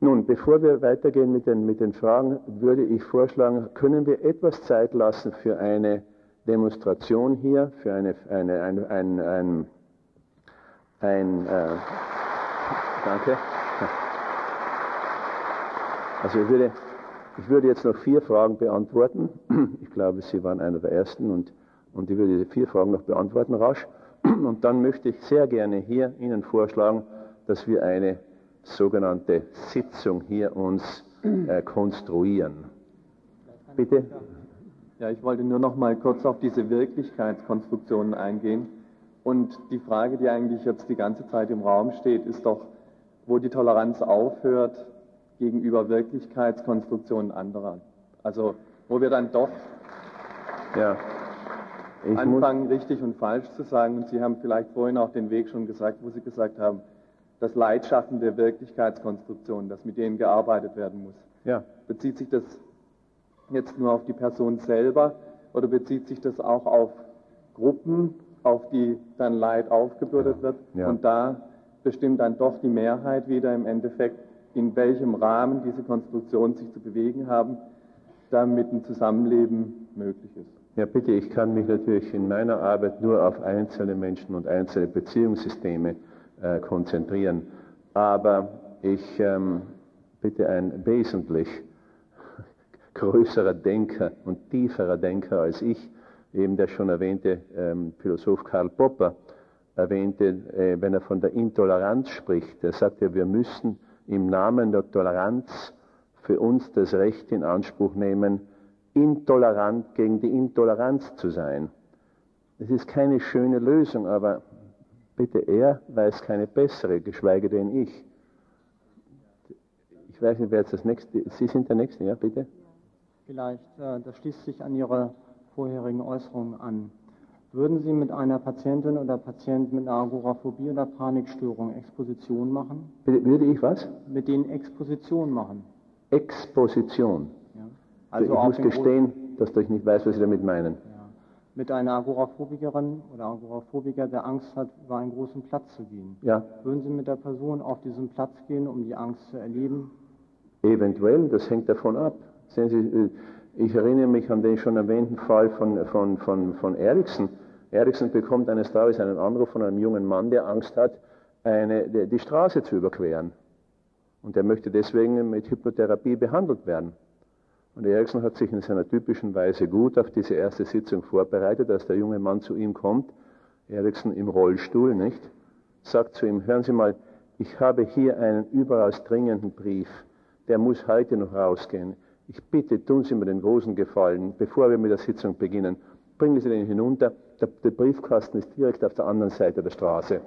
Speaker 1: Nun, bevor wir weitergehen mit den, mit den Fragen, würde ich vorschlagen, können wir etwas Zeit lassen für eine Demonstration hier, für eine, eine, ein, ein, ein, ein äh, danke. Also ich würde, ich würde jetzt noch vier Fragen beantworten. Ich glaube, Sie waren einer der Ersten und, und ich würde diese vier Fragen noch beantworten rasch. Und dann möchte ich sehr gerne hier Ihnen vorschlagen, dass wir eine sogenannte Sitzung hier uns äh, konstruieren. Bitte?
Speaker 14: Ja, ich wollte nur noch mal kurz auf diese Wirklichkeitskonstruktionen eingehen. Und die Frage, die eigentlich jetzt die ganze Zeit im Raum steht, ist doch, wo die Toleranz aufhört gegenüber Wirklichkeitskonstruktionen anderer. Also, wo wir dann doch ja, anfangen, richtig und falsch zu sagen. Und Sie haben vielleicht vorhin auch den Weg schon gesagt, wo Sie gesagt haben, das Leitschaffen der Wirklichkeitskonstruktion, dass mit denen gearbeitet werden muss.
Speaker 1: Ja.
Speaker 14: Bezieht sich das jetzt nur auf die Person selber oder bezieht sich das auch auf Gruppen, auf die dann Leid aufgebürdet wird?
Speaker 1: Ja.
Speaker 14: Und da bestimmt dann doch die Mehrheit wieder im Endeffekt, in welchem Rahmen diese Konstruktionen sich zu bewegen haben, damit ein Zusammenleben möglich ist.
Speaker 1: Ja, bitte, ich kann mich natürlich in meiner Arbeit nur auf einzelne Menschen und einzelne Beziehungssysteme äh, konzentrieren. Aber ich ähm, bitte ein wesentlich größerer Denker und tieferer Denker als ich, eben der schon erwähnte ähm, Philosoph Karl Popper, erwähnte, äh, wenn er von der Intoleranz spricht, er sagt ja, wir müssen im Namen der Toleranz für uns das Recht in Anspruch nehmen, intolerant gegen die Intoleranz zu sein. Es ist keine schöne Lösung, aber bitte er weiß keine bessere, geschweige denn ich. Ich weiß nicht, wer jetzt das nächste, Sie sind der Nächste, ja, bitte?
Speaker 15: Vielleicht, äh, das schließt sich an Ihre vorherigen Äußerungen an. Würden Sie mit einer Patientin oder Patient mit einer Agoraphobie oder Panikstörung Exposition machen?
Speaker 1: Würde ich was?
Speaker 15: Mit denen Exposition machen.
Speaker 1: Exposition.
Speaker 15: Ja.
Speaker 1: Also ich
Speaker 15: auf
Speaker 1: muss gestehen, dass ich nicht weiß, was Sie damit meinen.
Speaker 15: mit einer Agoraphobikerin oder Agoraphobiker, der Angst hat, über einen großen Platz zu gehen.
Speaker 1: Ja.
Speaker 15: Würden Sie mit der Person auf diesen Platz gehen, um die Angst zu erleben?
Speaker 1: Eventuell, das hängt davon ab. Sehen Sie, äh, ich erinnere mich an den schon erwähnten Fall von, von, von, von Eriksen. Eriksen bekommt eines Tages einen Anruf von einem jungen Mann, der Angst hat, eine, die, Straße zu überqueren. Und er möchte deswegen mit Hypnotherapie behandelt werden. Und Eriksen hat sich in seiner typischen Weise gut auf diese erste Sitzung vorbereitet, als der junge Mann zu ihm kommt. Eriksen im Rollstuhl, nicht? Sagt zu ihm, hören Sie mal, ich habe hier einen überaus dringenden Brief. Der muss heute noch rausgehen. Ich bitte, tun Sie mir den großen Gefallen, bevor wir mit der Sitzung beginnen. Bringen Sie den hinunter. Der, der Briefkasten ist direkt auf der anderen Seite der Straße.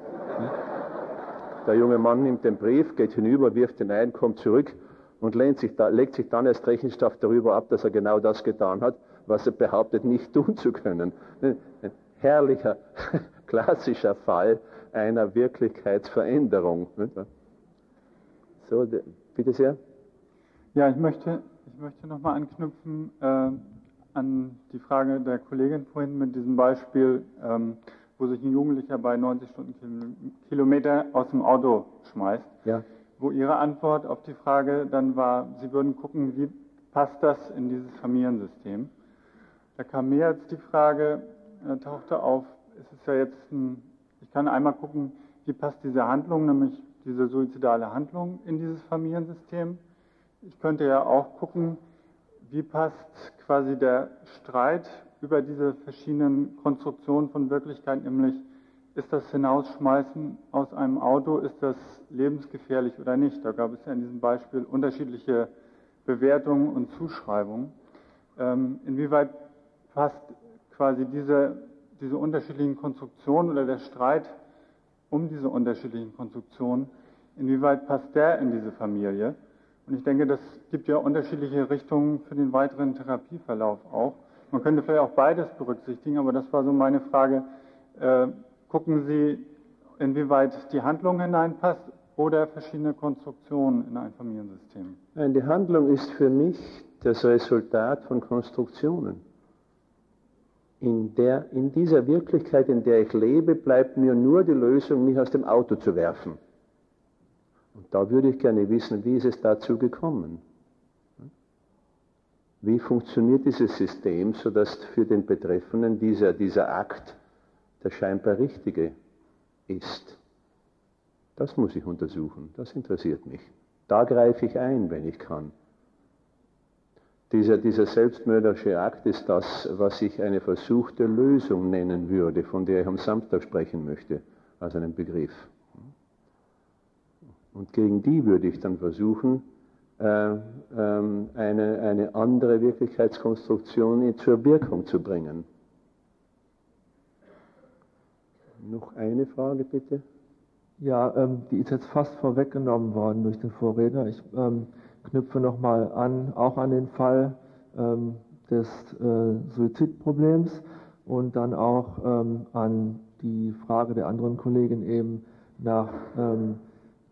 Speaker 1: Der junge Mann nimmt den Brief, geht hinüber, wirft ihn ein, kommt zurück und sich da, legt sich dann erst Rechenschaft darüber ab, dass er genau das getan hat, was er behauptet, nicht tun zu können. Ein herrlicher, [laughs] klassischer Fall einer Wirklichkeitsveränderung. So, bitte sehr.
Speaker 16: Ja, ich möchte, ich möchte nochmal anknüpfen äh, an die Frage der Kollegin vorhin mit diesem Beispiel, ähm, wo sich ein Jugendlicher bei 90 Stundenkilometer aus dem Auto schmeißt.
Speaker 1: Ja.
Speaker 16: Wo Ihre Antwort auf die Frage dann war, Sie würden gucken, wie passt das in dieses Familiensystem. Da kam mehr als die Frage, äh, tauchte auf, es ist ja jetzt ein, ich kann einmal gucken, wie passt diese Handlung, nämlich diese suizidale Handlung in dieses Familiensystem. Ich könnte ja auch gucken, wie passt quasi der Streit über diese verschiedenen Konstruktionen von Wirklichkeit, nämlich ist das Hinausschmeißen aus einem Auto, ist das lebensgefährlich oder nicht? Da gab es ja in diesem Beispiel unterschiedliche Bewertungen und Zuschreibungen. Ähm, inwieweit passt quasi diese, diese unterschiedlichen Konstruktionen oder der Streit um diese unterschiedlichen Konstruktionen, inwieweit passt der in diese Familie? Und ich denke, das gibt ja unterschiedliche Richtungen für den weiteren Therapieverlauf auch. Man könnte vielleicht auch beides berücksichtigen, aber das war so meine Frage. Äh, gucken Sie, inwieweit die Handlung hineinpasst oder verschiedene Konstruktionen in ein Familiensystem?
Speaker 1: Nein, die Handlung ist für mich das Resultat von Konstruktionen. In, der, in dieser Wirklichkeit, in der ich lebe, bleibt mir nur die Lösung, mich aus dem Auto zu werfen. Und da würde ich gerne wissen, wie ist es dazu gekommen? Wie funktioniert dieses System, sodass für den Betreffenden dieser, dieser Akt der scheinbar richtige ist? Das muss ich untersuchen, das interessiert mich. Da greife ich ein, wenn ich kann. Dieser, dieser selbstmörderische Akt ist das, was ich eine versuchte Lösung nennen würde, von der ich am Samstag sprechen möchte, als einen Begriff. Und gegen die würde ich dann versuchen, äh, ähm, eine, eine andere Wirklichkeitskonstruktion zur Wirkung zu bringen. Noch eine Frage bitte.
Speaker 17: Ja, ähm, die ist jetzt fast vorweggenommen worden durch den Vorredner. Ich ähm, knüpfe nochmal an, auch an den Fall ähm, des äh, Suizidproblems und dann auch ähm, an die Frage der anderen Kollegin eben nach ähm,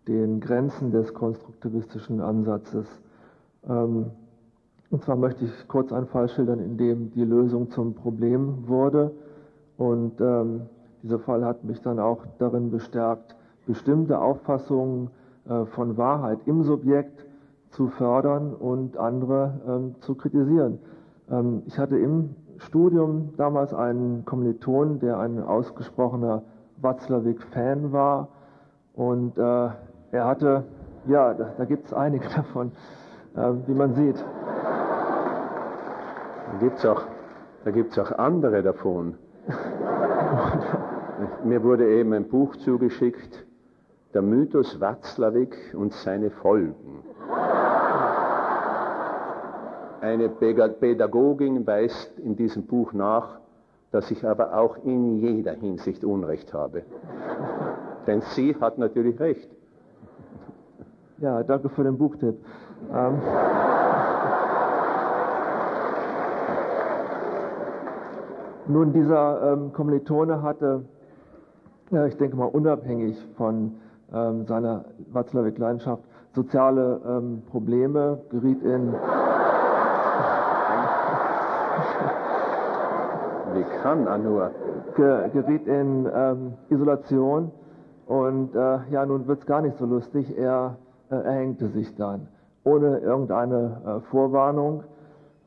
Speaker 17: den Grenzen des konstruktivistischen Ansatzes. Ähm, und zwar möchte ich kurz einen Fall schildern, in dem die Lösung zum Problem wurde. Und ähm, dieser Fall hat mich dann auch darin bestärkt, bestimmte Auffassungen äh, von Wahrheit im Subjekt zu fördern und andere ähm, zu kritisieren. Ich hatte im Studium damals einen Kommiliton, der ein ausgesprochener Watzlawick-Fan war. Und äh, er hatte, ja, da, da gibt es einige [laughs] davon, äh, wie man sieht.
Speaker 1: Da gibt es auch, auch andere davon. [laughs] Mir wurde eben ein Buch zugeschickt, Der Mythos Watzlawick und seine Folgen. Eine Pädagogin weist in diesem Buch nach, dass ich aber auch in jeder Hinsicht Unrecht habe. Denn sie hat natürlich recht.
Speaker 17: Ja, danke für den Buchtipp. Ähm Nun, dieser ähm, Kommilitone hatte, ja, ich denke mal unabhängig von ähm, seiner Watzlawick-Leidenschaft, soziale ähm, Probleme, geriet in
Speaker 1: Wie kann Anur?
Speaker 17: Ge geriet in ähm, Isolation und äh, ja, nun wird es gar nicht so lustig. Er äh, erhängte sich dann ohne irgendeine äh, Vorwarnung.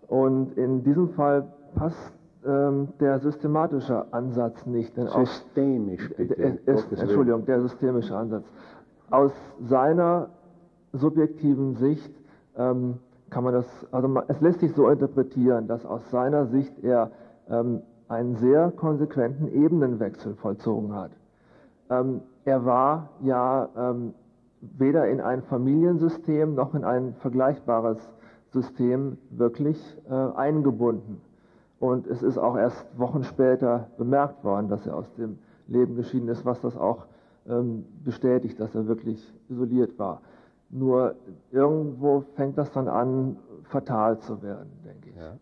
Speaker 17: Und in diesem Fall passt ähm, der systematische Ansatz nicht.
Speaker 1: Denn Systemisch, bitte.
Speaker 17: Ist, Entschuldigung, der systemische Ansatz. Aus seiner subjektiven Sicht ähm, kann man das, also man, es lässt sich so interpretieren, dass aus seiner Sicht er ähm, einen sehr konsequenten Ebenenwechsel vollzogen hat. Ähm, er war ja ähm, weder in ein Familiensystem noch in ein vergleichbares System wirklich äh, eingebunden. Und es ist auch erst Wochen später bemerkt worden, dass er aus dem Leben geschieden ist, was das auch ähm, bestätigt, dass er wirklich isoliert war. Nur irgendwo fängt das dann an, fatal zu werden, denke ich. Ja.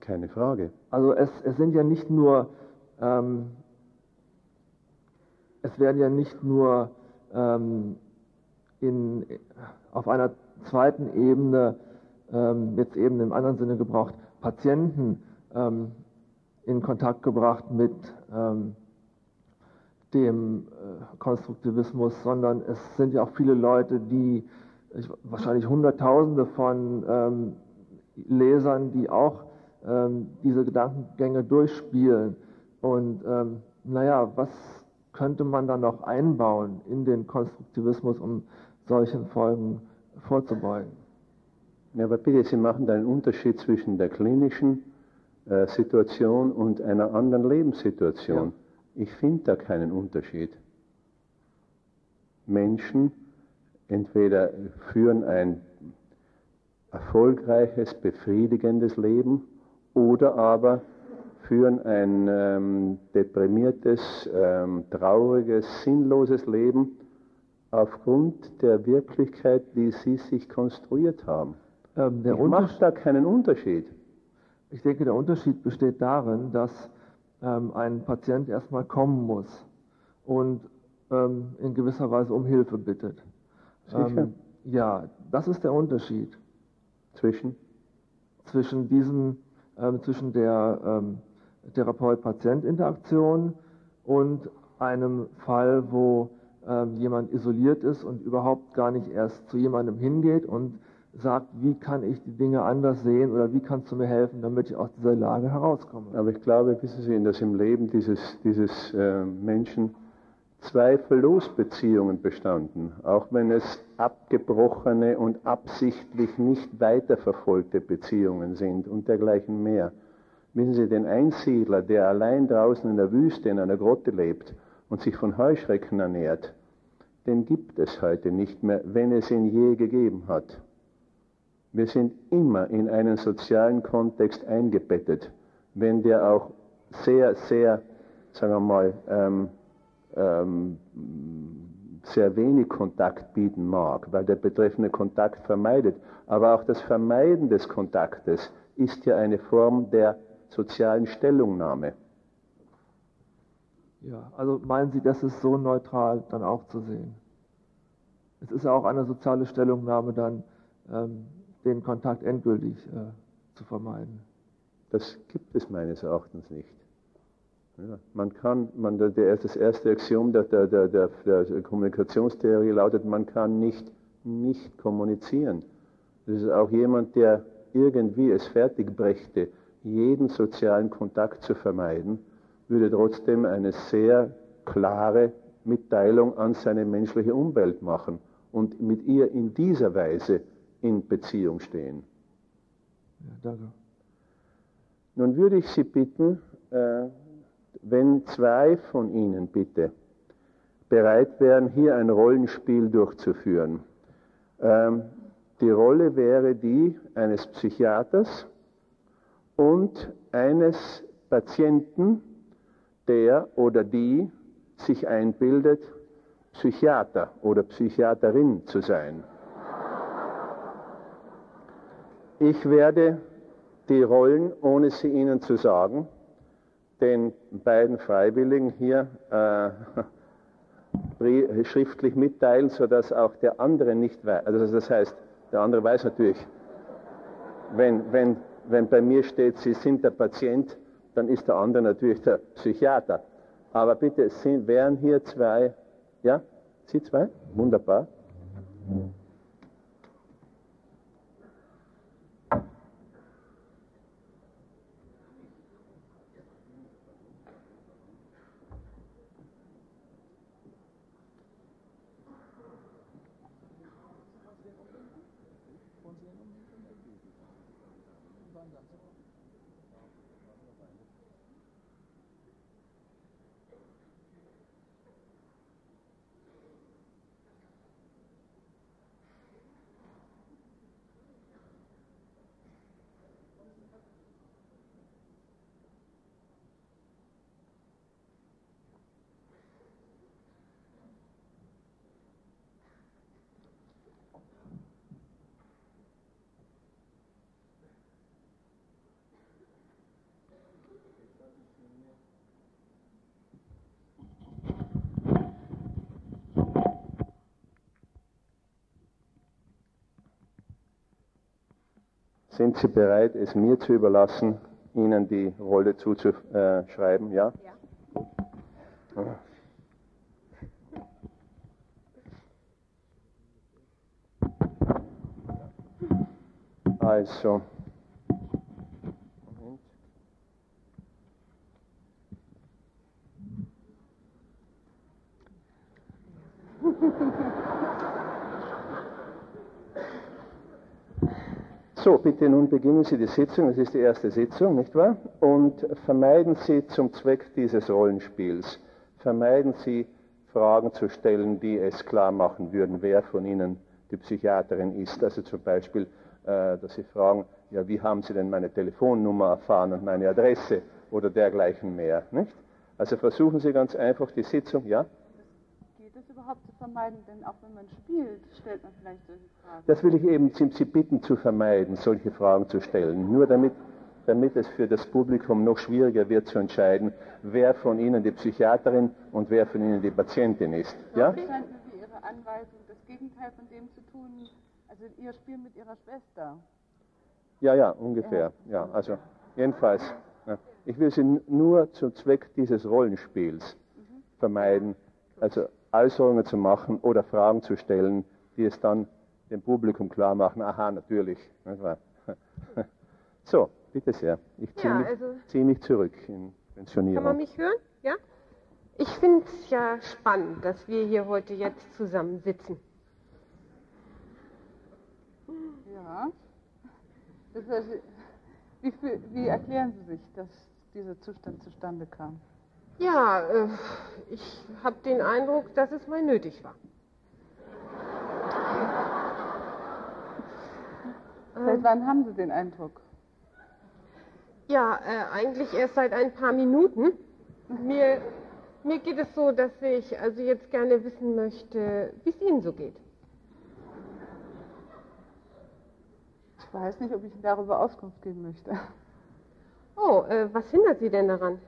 Speaker 1: Keine Frage.
Speaker 17: Also es, es sind ja nicht nur, ähm, es werden ja nicht nur ähm, in, auf einer zweiten Ebene, ähm, jetzt eben im anderen Sinne gebraucht, Patienten ähm, in Kontakt gebracht mit ähm, dem äh, Konstruktivismus, sondern es sind ja auch viele Leute, die ich, wahrscheinlich Hunderttausende von ähm, Lesern, die auch ähm, diese Gedankengänge durchspielen. Und ähm, naja, was könnte man dann noch einbauen in den Konstruktivismus, um solchen Folgen vorzubeugen?
Speaker 1: Ja, aber bitte, Sie machen da einen Unterschied zwischen der klinischen äh, Situation und einer anderen Lebenssituation. Ja. Ich finde da keinen Unterschied. Menschen entweder führen ein erfolgreiches, befriedigendes Leben oder aber führen ein ähm, deprimiertes, ähm, trauriges, sinnloses Leben aufgrund der Wirklichkeit, die sie sich konstruiert haben. Ähm, der ich mache da keinen Unterschied.
Speaker 17: Ich denke, der Unterschied besteht darin, dass ähm, ein Patient erstmal kommen muss und ähm, in gewisser Weise um Hilfe bittet.
Speaker 1: Sicher? Ähm,
Speaker 17: ja, das ist der Unterschied.
Speaker 1: Zwischen?
Speaker 17: Zwischen diesem, ähm, zwischen der ähm, Therapeut-Patient-Interaktion und einem Fall, wo jemand isoliert ist und überhaupt gar nicht erst zu jemandem hingeht und sagt, wie kann ich die Dinge anders sehen oder wie kannst du mir helfen, damit ich aus dieser Lage herauskomme.
Speaker 1: Aber ich glaube, wissen Sie, dass im Leben dieses, dieses äh, Menschen zweifellos Beziehungen bestanden, auch wenn es abgebrochene und absichtlich nicht weiterverfolgte Beziehungen sind und dergleichen mehr. Wissen Sie, den Einsiedler, der allein draußen in der Wüste in einer Grotte lebt und sich von Heuschrecken ernährt, den gibt es heute nicht mehr, wenn es ihn je gegeben hat. Wir sind immer in einen sozialen Kontext eingebettet, wenn der auch sehr, sehr, sagen wir mal, ähm, ähm, sehr wenig Kontakt bieten mag, weil der betreffende Kontakt vermeidet. Aber auch das Vermeiden des Kontaktes ist ja eine Form der sozialen Stellungnahme.
Speaker 17: Ja, also meinen Sie, das ist so neutral dann auch zu sehen? es ist auch eine soziale Stellungnahme dann, ähm, den Kontakt endgültig äh, zu vermeiden.
Speaker 1: Das gibt es meines Erachtens nicht. Ja, man kann, man, der, das erste Axiom der, der, der, der, Kommunikationstheorie lautet, man kann nicht nicht kommunizieren. Das ist auch jemand, der irgendwie es fertig brächte, jeden sozialen Kontakt zu vermeiden, würde trotzdem eine sehr klare Mitteilung an seine menschliche Umwelt machen und mit ihr in dieser Weise in Beziehung stehen.
Speaker 17: Ja, danke.
Speaker 1: Nun würde ich Sie bitten, äh, wenn zwei von Ihnen bitte bereit wären, hier ein Rollenspiel durchzuführen. Ähm, die Rolle wäre die eines Psychiaters und eines Patienten, der oder die sich einbildet, Psychiater oder Psychiaterin zu sein. Ich werde die Rollen, ohne sie Ihnen zu sagen, den beiden Freiwilligen hier äh, [laughs] schriftlich mitteilen, sodass auch der andere nicht weiß. Also das heißt, der andere weiß natürlich, wenn, wenn, wenn bei mir steht, Sie sind der Patient, dann ist der andere natürlich der Psychiater. Aber bitte, sind, wären hier zwei, ja? Sie zwei? Wunderbar. Sind Sie bereit, es mir zu überlassen, Ihnen die Rolle zuzuschreiben? Ja? Ja. Also. Moment. [laughs] So, bitte nun beginnen Sie die Sitzung. Es ist die erste Sitzung, nicht wahr? Und vermeiden Sie zum Zweck dieses Rollenspiels, vermeiden Sie Fragen zu stellen, die es klar machen würden, wer von Ihnen die Psychiaterin ist. Also zum Beispiel, äh, dass Sie fragen, ja, wie haben Sie denn meine Telefonnummer erfahren und meine Adresse oder dergleichen mehr, nicht? Also versuchen Sie ganz einfach die Sitzung, ja?
Speaker 18: Das überhaupt zu vermeiden? Denn auch wenn man spielt, stellt man vielleicht solche Fragen.
Speaker 1: Das will ich eben Sie bitten zu vermeiden, solche Fragen zu stellen. Nur damit, damit es für das Publikum noch schwieriger wird zu entscheiden, wer von Ihnen die Psychiaterin und wer von Ihnen die Patientin ist. Ja?
Speaker 18: Das scheint mir wie Ihre Anweisung, das Gegenteil von dem zu tun, also Ihr Spiel mit Ihrer Schwester.
Speaker 1: Ja, ja, ungefähr. Ja, also jedenfalls. Ja. Ich will Sie nur zum Zweck dieses Rollenspiels mhm. vermeiden. Also Äußerungen zu machen oder Fragen zu stellen, die es dann dem Publikum klar machen, aha, natürlich. [laughs] So, bitte sehr. Ich ziehe
Speaker 19: ja,
Speaker 1: mich,
Speaker 19: also,
Speaker 1: zieh mich, zurück in Pensionierung.
Speaker 19: Kann man mich hören? Ja? Ich finde es ja spannend, dass wir hier heute jetzt zusammen sitzen.
Speaker 18: Ja. Heißt, wie, wie erklären Sie sich, dass dieser Zustand zustande kam?
Speaker 19: Ja, äh, ich habe den Eindruck, dass es mal nötig war.
Speaker 18: Seit wann haben Sie den Eindruck?
Speaker 19: Ja, äh, eigentlich erst seit ein paar Minuten. Mir, mir geht es so, dass ich also jetzt gerne wissen möchte, wie es Ihnen so geht.
Speaker 18: Ich weiß nicht, ob ich darüber Auskunft geben möchte.
Speaker 19: Oh, äh, was hindert Sie denn daran?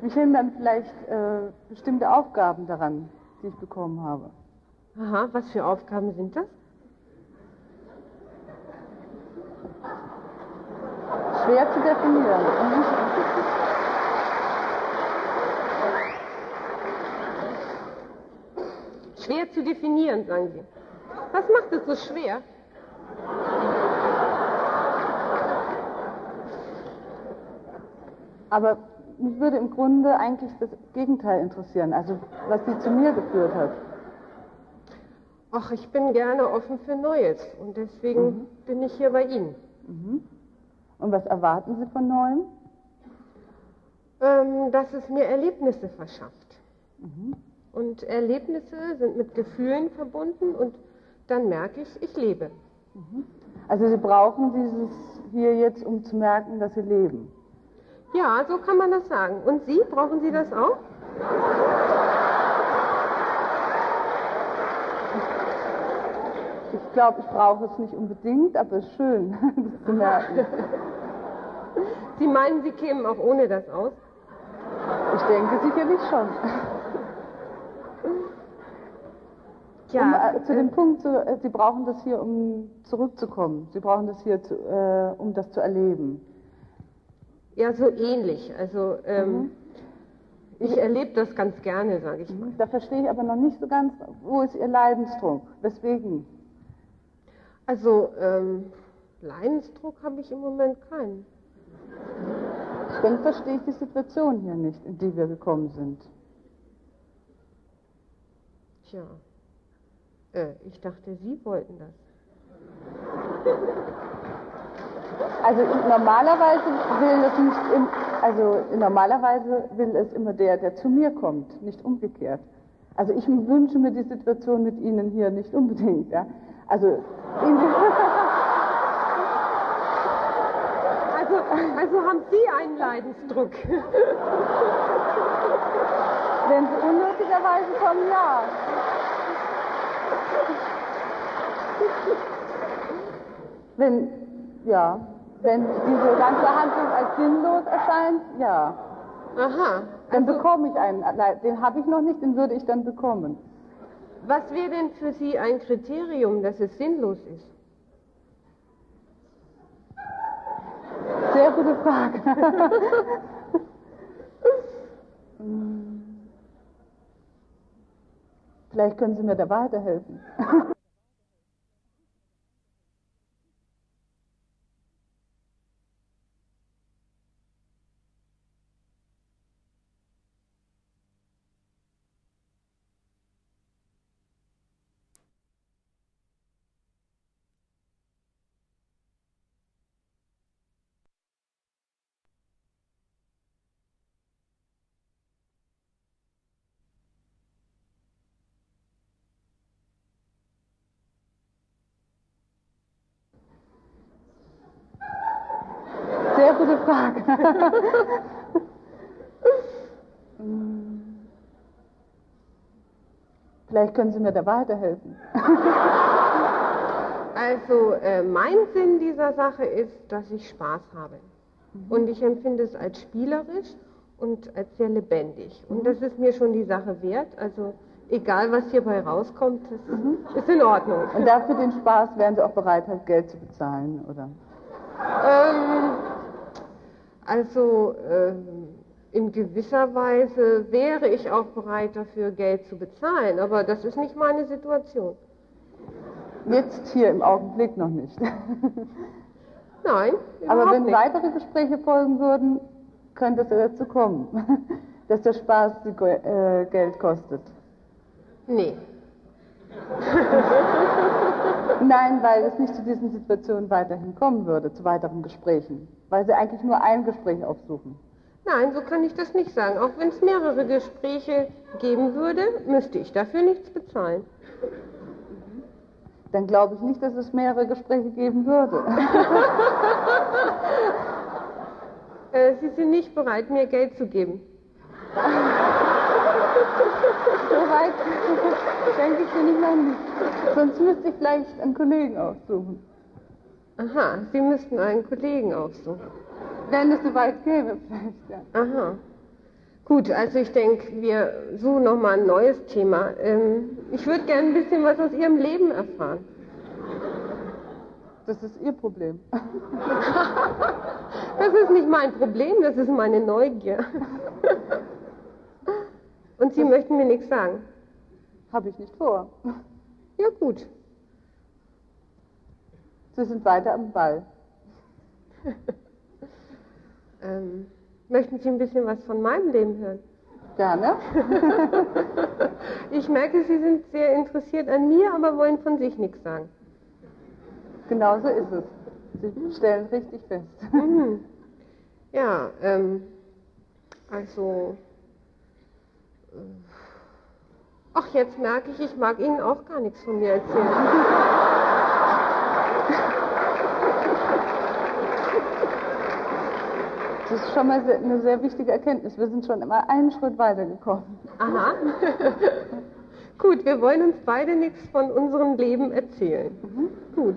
Speaker 18: Mich hindern vielleicht äh, bestimmte Aufgaben daran, die ich bekommen habe.
Speaker 19: Aha, was für Aufgaben sind das?
Speaker 18: Schwer zu definieren.
Speaker 19: Schwer zu definieren, sagen Sie. Was macht es so schwer?
Speaker 18: Aber mich würde im Grunde eigentlich das Gegenteil interessieren, also was sie zu mir geführt hat.
Speaker 19: Ach, ich bin gerne offen für Neues und deswegen mhm. bin ich hier bei Ihnen.
Speaker 18: Mhm. Und was erwarten Sie von Neuem?
Speaker 19: Ähm, dass es mir Erlebnisse verschafft. Mhm. Und Erlebnisse sind mit Gefühlen verbunden und dann merke ich, ich lebe.
Speaker 18: Mhm. Also Sie brauchen dieses hier jetzt, um zu merken, dass Sie leben.
Speaker 19: Ja, so kann man das sagen. Und Sie, brauchen Sie das auch?
Speaker 18: Ich glaube, ich brauche es nicht unbedingt, aber es ist schön, [laughs] das zu merken. [laughs]
Speaker 19: Sie meinen, Sie kämen auch ohne das aus?
Speaker 18: Ich denke sicherlich schon.
Speaker 19: Ja,
Speaker 18: um, äh, zu dem Punkt, so, äh, Sie brauchen das hier, um zurückzukommen. Sie brauchen das hier, zu, äh, um das zu erleben.
Speaker 19: Ja, so ähnlich. Also ähm, mhm. ich erlebe das ganz gerne, sage ich mal.
Speaker 18: Da verstehe ich aber noch nicht so ganz, wo ist Ihr Leidensdruck? Weswegen?
Speaker 19: Also ähm, Leidensdruck habe ich im Moment keinen.
Speaker 18: Dann verstehe ich die Situation hier nicht, in die wir gekommen sind.
Speaker 19: Tja, äh, ich dachte, Sie wollten das. [laughs]
Speaker 18: Also normalerweise will es nicht, im, also normalerweise will es immer der, der zu mir kommt, nicht umgekehrt. Also ich wünsche mir die Situation mit Ihnen hier nicht unbedingt. Ja? Also, [laughs]
Speaker 19: also, also haben Sie einen Leidensdruck. [laughs]
Speaker 18: Wenn Sie unnötigerweise kommen, ja. Wenn, ja, wenn diese ganze Handlung als sinnlos erscheint, ja.
Speaker 19: Aha.
Speaker 18: Dann also, bekomme ich einen, den habe ich noch nicht, den würde ich dann bekommen.
Speaker 19: Was wäre denn für Sie ein Kriterium, dass es sinnlos ist?
Speaker 18: Sehr gute Frage. [laughs] Vielleicht können Sie mir da weiterhelfen. Frage. [laughs] Vielleicht können Sie mir da weiterhelfen. [laughs]
Speaker 19: Also äh, mein Sinn dieser Sache ist, dass ich Spaß habe. Mhm. Und ich empfinde es als spielerisch und als sehr lebendig. Und mhm. das ist mir schon die Sache wert. Also egal, was hierbei rauskommt, das mhm. ist in Ordnung.
Speaker 18: Und dafür den Spaß wären Sie auch bereit, halt Geld zu bezahlen, oder?
Speaker 19: Ähm, also äh, in gewisser Weise wäre ich auch bereit dafür, Geld zu bezahlen, aber das ist nicht meine Situation.
Speaker 18: Jetzt hier im Augenblick noch nicht. [laughs]
Speaker 19: Nein.
Speaker 18: Aber wenn
Speaker 19: nicht.
Speaker 18: weitere Gespräche folgen würden, könnte es ja dazu kommen, [laughs] dass der Spaß äh, Geld kostet.
Speaker 19: Nee. [laughs]
Speaker 18: Nein, weil es nicht zu diesen Situationen weiterhin kommen würde, zu weiteren Gesprächen. Weil sie eigentlich nur ein Gespräch aufsuchen.
Speaker 19: Nein, so kann ich das nicht sagen. Auch wenn es mehrere Gespräche geben würde, müsste ich dafür nichts bezahlen.
Speaker 18: Dann glaube ich nicht, dass es mehrere Gespräche geben würde. [laughs]
Speaker 19: äh, Sie sind nicht bereit, mir Geld zu geben. [laughs]
Speaker 18: Soweit [laughs] denke ich bin ich noch nicht. Sonst müsste ich vielleicht einen Kollegen aufsuchen.
Speaker 19: Aha, Sie müssten einen Kollegen aufsuchen.
Speaker 18: Wenn es soweit gäbe, vielleicht, ja.
Speaker 19: Aha. Gut, also ich denke, wir suchen nochmal ein neues Thema. Ähm, ich würde gerne ein bisschen was aus Ihrem Leben erfahren.
Speaker 18: Das ist Ihr Problem. [laughs]
Speaker 19: Das ist nicht mein Problem, das ist meine Neugier. [laughs] Und Sie möchten mir nichts sagen?
Speaker 18: Habe ich nicht vor.
Speaker 19: Ja, gut.
Speaker 18: Sie sind weiter am Ball. [laughs]
Speaker 19: ähm, möchten Sie ein bisschen was von meinem Leben hören?
Speaker 18: Gerne. [laughs]
Speaker 19: ich merke, Sie sind sehr interessiert an mir, aber wollen von sich nichts sagen.
Speaker 18: Genau so ist es. Sie stellen richtig fest.
Speaker 19: Mhm. [laughs] Ja, ähm, also. Ach, jetzt merke ich, ich mag Ihnen auch gar nichts von mir erzählen.
Speaker 18: Das ist schon mal eine sehr wichtige Erkenntnis. Wir sind schon immer einen Schritt weitergekommen.
Speaker 19: Aha. Gut, wir wollen uns beide nichts von unserem Leben erzählen. Mhm. Gut.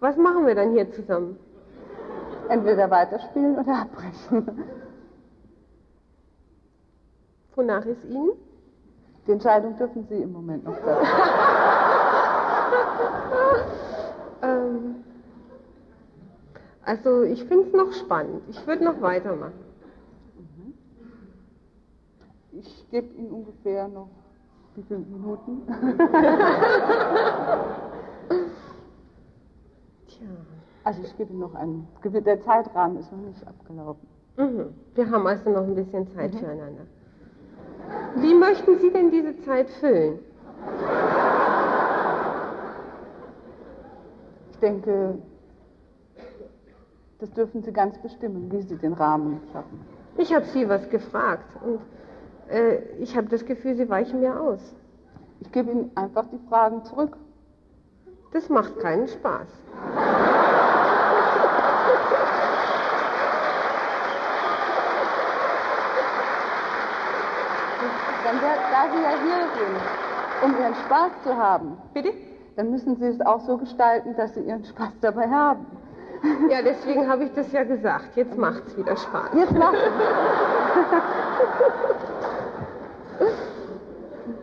Speaker 19: Was machen wir dann hier zusammen?
Speaker 18: Entweder weiterspielen oder abbrechen.
Speaker 19: Wonach ist Ihnen?
Speaker 18: Die Entscheidung dürfen Sie im Moment noch treffen. [laughs]
Speaker 19: ähm, also ich finde es noch spannend. Ich würde noch weitermachen.
Speaker 18: Mhm. Ich gebe Ihnen ungefähr noch wie viele Minuten? [laughs]
Speaker 19: Tja.
Speaker 18: Also ich gebe Ihnen noch einen. Der Zeitrahmen ist noch nicht abgelaufen.
Speaker 19: Mhm. Wir haben also noch ein bisschen Zeit mhm. füreinander. Wie möchten Sie denn diese Zeit füllen?
Speaker 18: Ich denke, das dürfen Sie ganz bestimmen, wie Sie den Rahmen schaffen.
Speaker 19: Ich habe Sie was gefragt und äh, ich habe das Gefühl, Sie weichen mir aus.
Speaker 18: Ich gebe Ihnen einfach die Fragen zurück.
Speaker 19: Das macht keinen Spaß.
Speaker 18: Dann, da Sie ja hier sind, um Ihren Spaß zu haben,
Speaker 19: bitte,
Speaker 18: dann müssen Sie es auch so gestalten, dass Sie Ihren Spaß dabei haben.
Speaker 19: Ja, deswegen habe ich das ja gesagt. Jetzt macht es wieder Spaß.
Speaker 18: Jetzt macht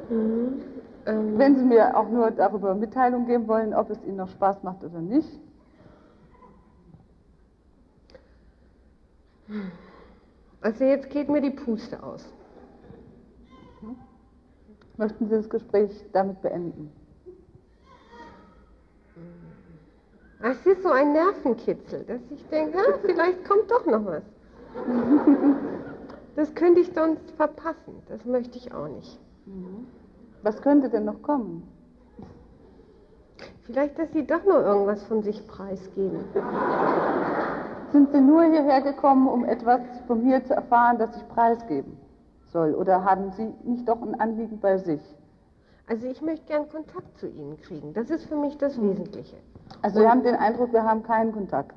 Speaker 19: mhm.
Speaker 18: ähm. Wenn Sie mir auch nur darüber Mitteilung geben wollen, ob es Ihnen noch Spaß macht oder nicht.
Speaker 19: Also jetzt geht mir die Puste aus.
Speaker 18: Möchten Sie das Gespräch damit beenden?
Speaker 19: Es ist so ein Nervenkitzel, dass ich denke, ah, vielleicht kommt doch noch was. [laughs] Das könnte ich sonst verpassen. Das möchte ich auch nicht.
Speaker 18: Mhm. Was könnte denn noch kommen?
Speaker 19: Vielleicht, dass Sie doch noch irgendwas von sich preisgeben.
Speaker 18: Sind Sie nur hierher gekommen, um etwas von mir zu erfahren, das ich preisgeben soll? Oder haben Sie nicht doch ein Anliegen bei sich?
Speaker 19: Also ich möchte gern Kontakt zu Ihnen kriegen. Das ist für mich das Wesentliche.
Speaker 18: Also wir haben den Eindruck, wir haben keinen Kontakt.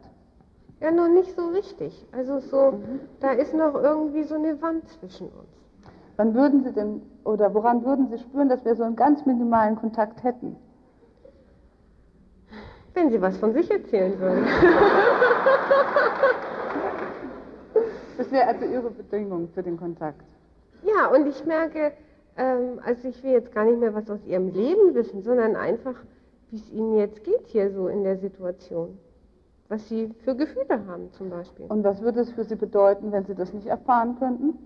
Speaker 19: Ja, noch nicht so richtig. Also so, mhm. da ist noch irgendwie so eine Wand zwischen uns.
Speaker 18: Wann würden Sie denn, oder woran würden Sie spüren, dass wir so einen ganz minimalen Kontakt hätten?
Speaker 19: Wenn Sie was von sich erzählen würden. [laughs]
Speaker 18: das wäre also Ihre Bedingung für den Kontakt.
Speaker 19: Ja, und ich merke, ähm, also ich will jetzt gar nicht mehr was aus Ihrem Leben wissen, sondern einfach, wie es Ihnen jetzt geht hier so in der Situation. Was Sie für Gefühle haben zum Beispiel.
Speaker 18: Und was würde es für Sie bedeuten, wenn Sie das nicht erfahren könnten?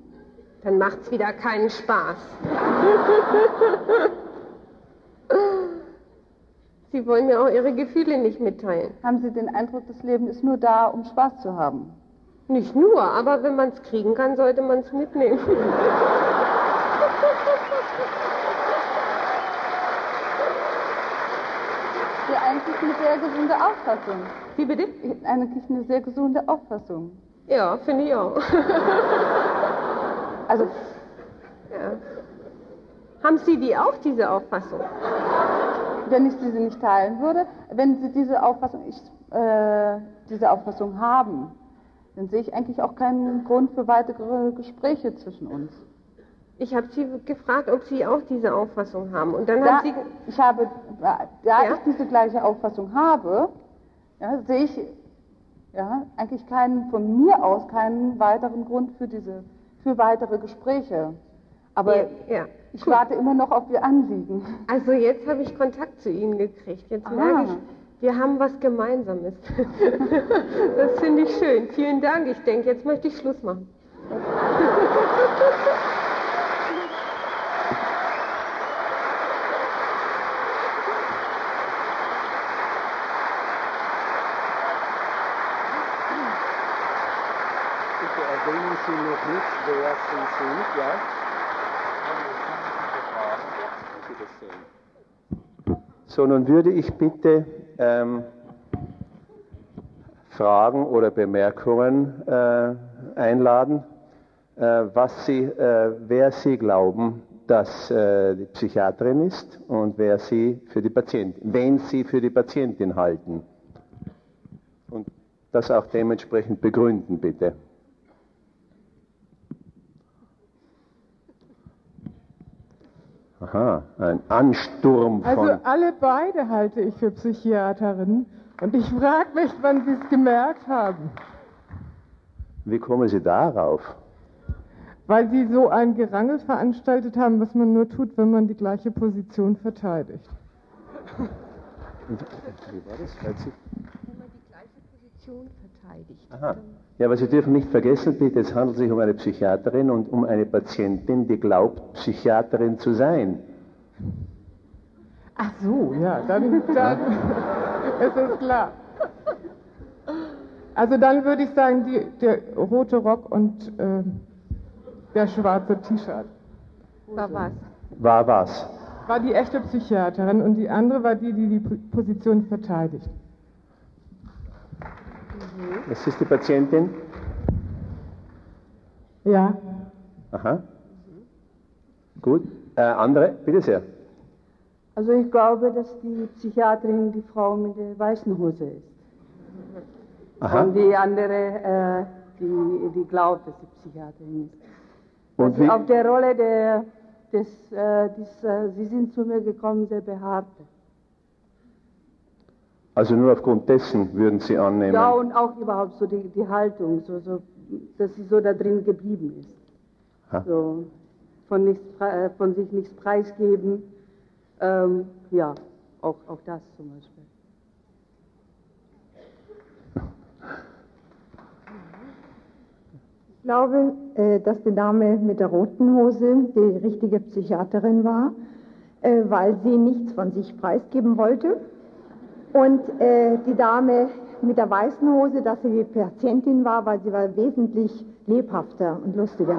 Speaker 19: Dann macht es wieder keinen Spaß. [laughs] Sie wollen mir auch Ihre Gefühle nicht mitteilen.
Speaker 18: Haben Sie den Eindruck, das Leben ist nur da, um Spaß zu haben?
Speaker 19: Nicht nur, aber wenn man es kriegen kann, sollte man es mitnehmen.
Speaker 18: Ja, eigentlich eine sehr gesunde Auffassung.
Speaker 19: Wie bitte?
Speaker 18: Eigentlich eine sehr gesunde Auffassung.
Speaker 19: Ja, finde ich auch.
Speaker 18: also.
Speaker 19: Ja. Haben Sie die auch, diese Auffassung?
Speaker 18: Wenn ich diese nicht teilen würde, wenn Sie diese Auffassung, ich, äh, diese Auffassung haben, dann sehe ich eigentlich auch keinen Grund für weitere Gespräche zwischen uns.
Speaker 19: Ich habe Sie gefragt, ob Sie auch diese Auffassung haben. Und dann
Speaker 18: da,
Speaker 19: haben Sie.
Speaker 18: Ich habe, da ja? ich diese gleiche Auffassung habe, ja, sehe ich ja, eigentlich keinen, von mir aus keinen weiteren Grund für diese,
Speaker 20: für weitere Gespräche. Aber
Speaker 19: Ja, ja.
Speaker 20: ich
Speaker 19: Gut.
Speaker 20: warte immer noch auf Ihr Anliegen.
Speaker 19: Also jetzt habe ich Kontakt zu Ihnen gekriegt. Jetzt
Speaker 20: Ah.
Speaker 19: merke ich, wir haben was Gemeinsames. [laughs] das finde ich schön. Vielen Dank. Ich denke, jetzt möchte ich Schluss machen.
Speaker 1: Bitte erwähnen Sie noch nicht, wer Sie sind, ja? So, nun würde ich bitte ähm, Fragen oder Bemerkungen äh, einladen, äh, was Sie, äh, wer Sie glauben, dass äh, die Psychiaterin ist und wer Sie für die Patientin, wen Sie für die Patientin halten. Und das auch dementsprechend begründen, bitte. Aha, ein Ansturm von.
Speaker 20: Also alle beide halte ich für Psychiaterinnen. Und ich frage mich, wann Sie es gemerkt haben.
Speaker 1: Wie kommen Sie darauf?
Speaker 20: Weil Sie so ein Gerangel veranstaltet haben, was man nur tut, wenn man die gleiche Position verteidigt.
Speaker 1: Wie war das?
Speaker 19: Wenn man die gleiche Position verteidigt.
Speaker 1: Aha. Ja, aber Sie dürfen nicht vergessen, bitte, es handelt sich um eine Psychiaterin und um eine Patientin, die glaubt, Psychiaterin zu sein.
Speaker 20: Ach so, ja, dann, dann [laughs] ist es klar. Also dann würde ich sagen, die, der rote Rock und äh, der schwarze T-Shirt.
Speaker 19: War was?
Speaker 1: War was?
Speaker 20: War die echte Psychiaterin und die andere war die, die die Position verteidigt.
Speaker 1: Das ist die Patientin?
Speaker 20: Ja.
Speaker 1: Aha. Gut. Äh, andere, bitte sehr.
Speaker 18: Also ich glaube, dass die Psychiaterin die Frau mit der weißen Hose ist.
Speaker 1: Aha.
Speaker 18: Und die andere, äh, die, die glaubt, dass sie Psychiaterin ist.
Speaker 1: Und
Speaker 18: also
Speaker 1: wie-
Speaker 18: auf der Rolle der, des, äh, des, äh, Sie sind zu mir gekommen, sehr behaarte.
Speaker 1: Also nur aufgrund dessen würden Sie annehmen.
Speaker 18: Ja, und auch überhaupt so die, die Haltung, so, so, dass sie so da drin geblieben ist.
Speaker 1: Ha.
Speaker 18: So, von, nichts, äh, von sich nichts preisgeben. Ähm, ja, auch, auch das zum Beispiel.
Speaker 21: Ich glaube, äh, dass die Dame mit der roten Hose die richtige Psychiaterin war, äh, weil sie nichts von sich preisgeben wollte. Und äh, die Dame mit der weißen Hose, dass sie die Patientin war, weil sie war wesentlich lebhafter und lustiger. [laughs]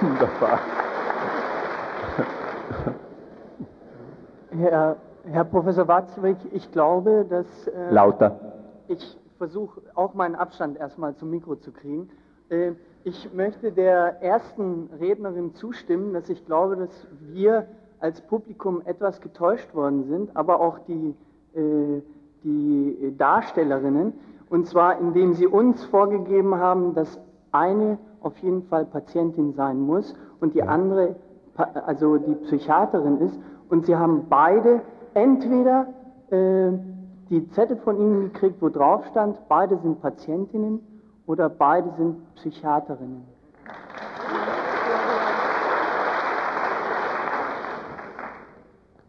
Speaker 1: Wunderbar.
Speaker 22: Herr, Herr Professor Watzwig, ich glaube, dass äh,
Speaker 1: Lauter.
Speaker 22: ich versuche auch meinen Abstand erstmal zum Mikro zu kriegen. Äh, ich möchte der ersten Rednerin zustimmen, dass ich glaube, dass wir als Publikum etwas getäuscht worden sind, aber auch die, äh, die Darstellerinnen, und zwar indem sie uns vorgegeben haben, dass eine auf jeden Fall Patientin sein muss und die andere also die Psychiaterin ist. Und sie haben beide entweder äh, die Zettel von ihnen gekriegt, wo drauf stand, beide sind Patientinnen oder beide sind Psychiaterinnen.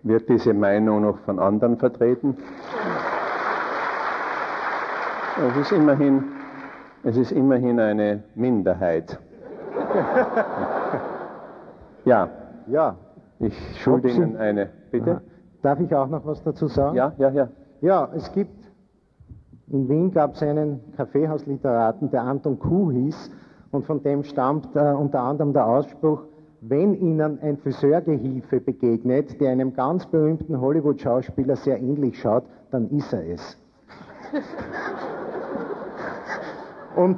Speaker 1: Wird diese Meinung noch von anderen vertreten? Es ist immerhin, es ist immerhin eine Minderheit. [laughs] Ja.
Speaker 23: Ja.
Speaker 1: Ich schulde Ihnen eine. Bitte?
Speaker 23: Aha. Darf ich auch noch was dazu sagen?
Speaker 1: Ja, ja, ja.
Speaker 23: Ja, es gibt, in Wien gab es einen Kaffeehausliteraten, der Anton Kuh hieß, und von dem stammt äh, unter anderem der Ausspruch, wenn Ihnen ein Friseurgehilfe begegnet, der einem ganz berühmten Hollywood-Schauspieler sehr ähnlich schaut, dann ist er es. [laughs] Und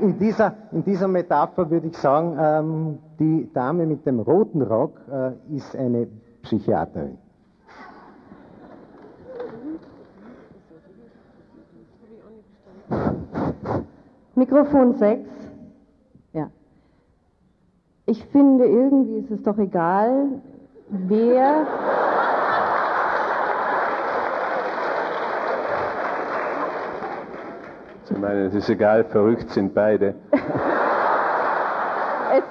Speaker 23: in dieser, in dieser Metapher würde ich sagen, ähm, die Dame mit dem roten Rock äh, ist eine Psychiaterin.
Speaker 18: Mikrofon 6. Ja. Ich finde, irgendwie ist es doch egal, wer.
Speaker 1: Sie meinen, es ist egal, verrückt sind beide. [laughs]
Speaker 24: es,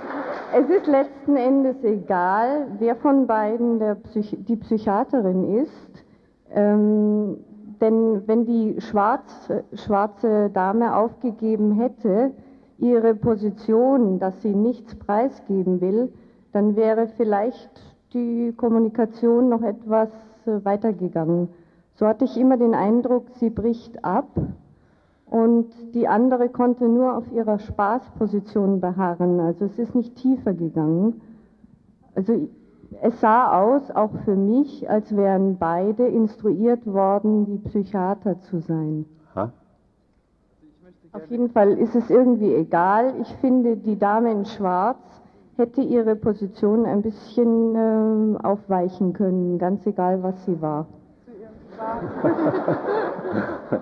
Speaker 24: es ist letzten Endes egal, wer von beiden Psych die Psychiaterin ist. Ähm, denn wenn die schwarz, schwarze Dame aufgegeben hätte, ihre Position, dass sie nichts preisgeben will, dann wäre vielleicht die Kommunikation noch etwas äh, weitergegangen. So hatte ich immer den Eindruck, sie bricht ab und die andere konnte nur auf ihrer Spaßposition beharren. Also es ist nicht tiefer gegangen. Also es sah aus, auch für mich, als wären beide instruiert worden, die Psychiater zu sein. Ha? Auf jeden Fall ist es irgendwie egal. Ich finde, die Dame in Schwarz hätte ihre Position ein bisschen äh, aufweichen können, ganz egal, was sie war. [laughs]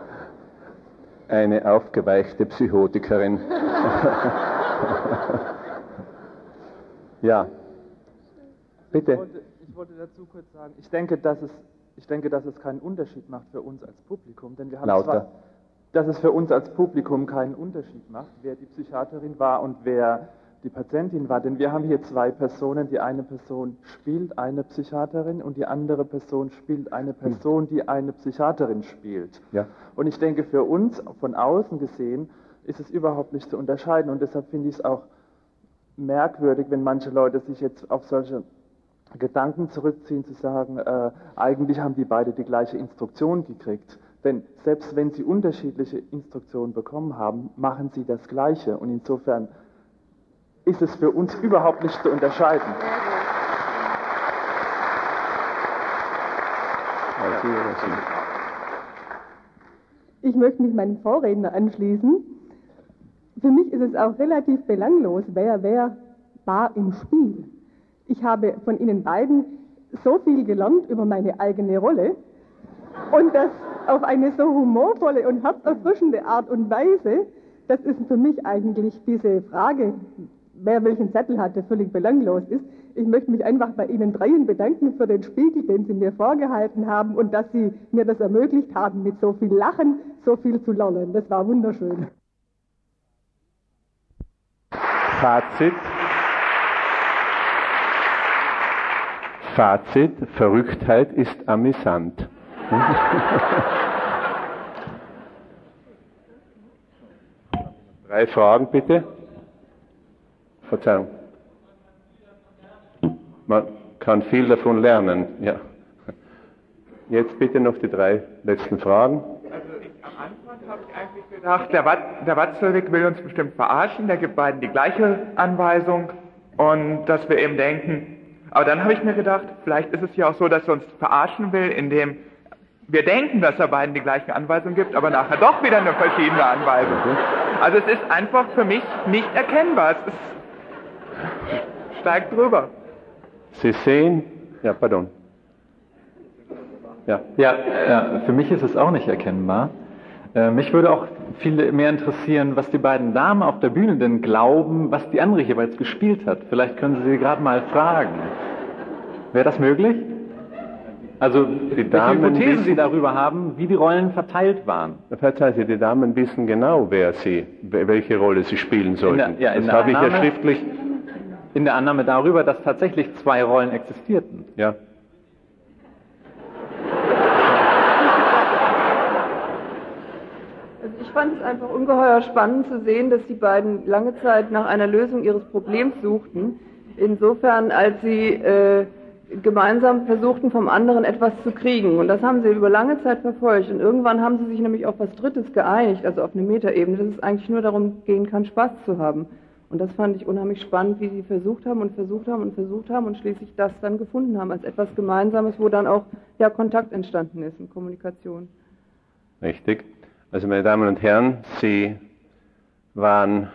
Speaker 1: Eine aufgeweichte Psychotikerin. [laughs] ja. Bitte.
Speaker 17: Ich wollte, ich wollte, dazu kurz sagen, ich denke, dass es, ich denke, dass es keinen Unterschied macht für uns als Publikum, denn wir haben
Speaker 1: Lauter.
Speaker 17: zwar, dass es für uns als Publikum keinen Unterschied macht, wer die Psychiaterin war und wer die Patientin war. Denn wir haben hier zwei Personen. Die eine Person spielt eine Psychiaterin und die andere Person spielt eine Person, die eine Psychiaterin spielt.
Speaker 1: Ja.
Speaker 17: Und ich denke, für uns von außen gesehen ist es überhaupt nicht zu unterscheiden. Und deshalb finde ich es auch merkwürdig, wenn manche Leute sich jetzt auf solche Gedanken zurückziehen, zu sagen, äh, eigentlich haben die beide die gleiche Instruktion gekriegt. Denn selbst wenn sie unterschiedliche Instruktionen bekommen haben, machen sie das Gleiche. Und insofern ist es für uns überhaupt nicht zu unterscheiden.
Speaker 24: Ich möchte mich meinen Vorredner anschließen. Für mich ist es auch relativ belanglos, wer wer war im Spiel. Ich habe von Ihnen beiden so viel gelernt über meine eigene Rolle und das auf eine so humorvolle und herzerfrischende Art und Weise, das ist für mich eigentlich diese Frage, wer welchen Zettel hatte, völlig belanglos ist. Ich möchte mich einfach bei Ihnen dreien bedanken für den Spiegel, den Sie mir vorgehalten haben und dass Sie mir das ermöglicht haben, mit so viel Lachen so viel zu lernen. Das war wunderschön.
Speaker 1: Fazit. Fazit, Verrücktheit ist amüsant. [laughs] Drei Fragen bitte. Verzeihung. Man kann viel davon lernen, ja. Jetzt bitte noch die drei letzten Fragen.
Speaker 25: Also ich, am Anfang habe ich eigentlich gedacht, der, Wat, der Watzlawick will uns bestimmt verarschen, der gibt beiden die gleiche Anweisung und dass wir eben denken, aber dann habe ich mir gedacht, vielleicht ist es ja auch so, dass er uns verarschen will, indem wir denken, dass er beiden die gleiche Anweisung gibt, aber nachher doch wieder eine verschiedene Anweisung. Also es ist einfach für mich nicht erkennbar. Es ist steigt drüber.
Speaker 1: Sie sehen, ja, pardon.
Speaker 26: Ja. Ja, ja, für mich ist es auch nicht erkennbar. Äh, mich würde auch viel mehr interessieren, was die beiden Damen auf der Bühne denn glauben, was die andere jeweils gespielt hat. Vielleicht können Sie sie gerade mal fragen. Wäre das möglich? Also, die Damen welche Hypothese wissen, Sie darüber haben, wie die Rollen verteilt waren.
Speaker 1: Verzeihen Sie, die Damen wissen genau, wer sie, welche Rolle sie spielen sollten.
Speaker 26: Der, ja,
Speaker 1: das habe ich ja schriftlich
Speaker 26: in der Annahme darüber, dass tatsächlich zwei Rollen existierten.
Speaker 1: Ja.
Speaker 24: Also ich fand es einfach ungeheuer spannend zu sehen, dass die beiden lange Zeit nach einer Lösung ihres Problems suchten. Insofern, als sie äh, gemeinsam versuchten, vom anderen etwas zu kriegen. Und das haben sie über lange Zeit verfolgt. Und irgendwann haben sie sich nämlich auf was Drittes geeinigt, also auf eine Metaebene, dass es eigentlich nur darum gehen kann, Spaß zu haben. Und das fand ich unheimlich spannend, wie sie versucht haben und versucht haben und versucht haben und schließlich das dann gefunden haben als etwas Gemeinsames, wo dann auch ja, Kontakt entstanden ist und Kommunikation.
Speaker 1: Richtig. Also meine Damen und Herren, Sie waren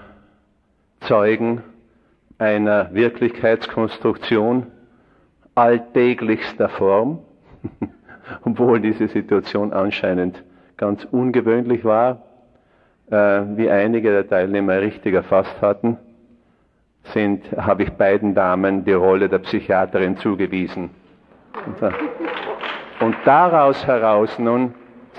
Speaker 1: Zeugen einer Wirklichkeitskonstruktion alltäglichster Form, [laughs] obwohl diese Situation anscheinend ganz ungewöhnlich war, äh, wie einige der Teilnehmer richtig erfasst hatten sind, habe ich beiden Damen die Rolle der Psychiaterin zugewiesen. Und daraus heraus nun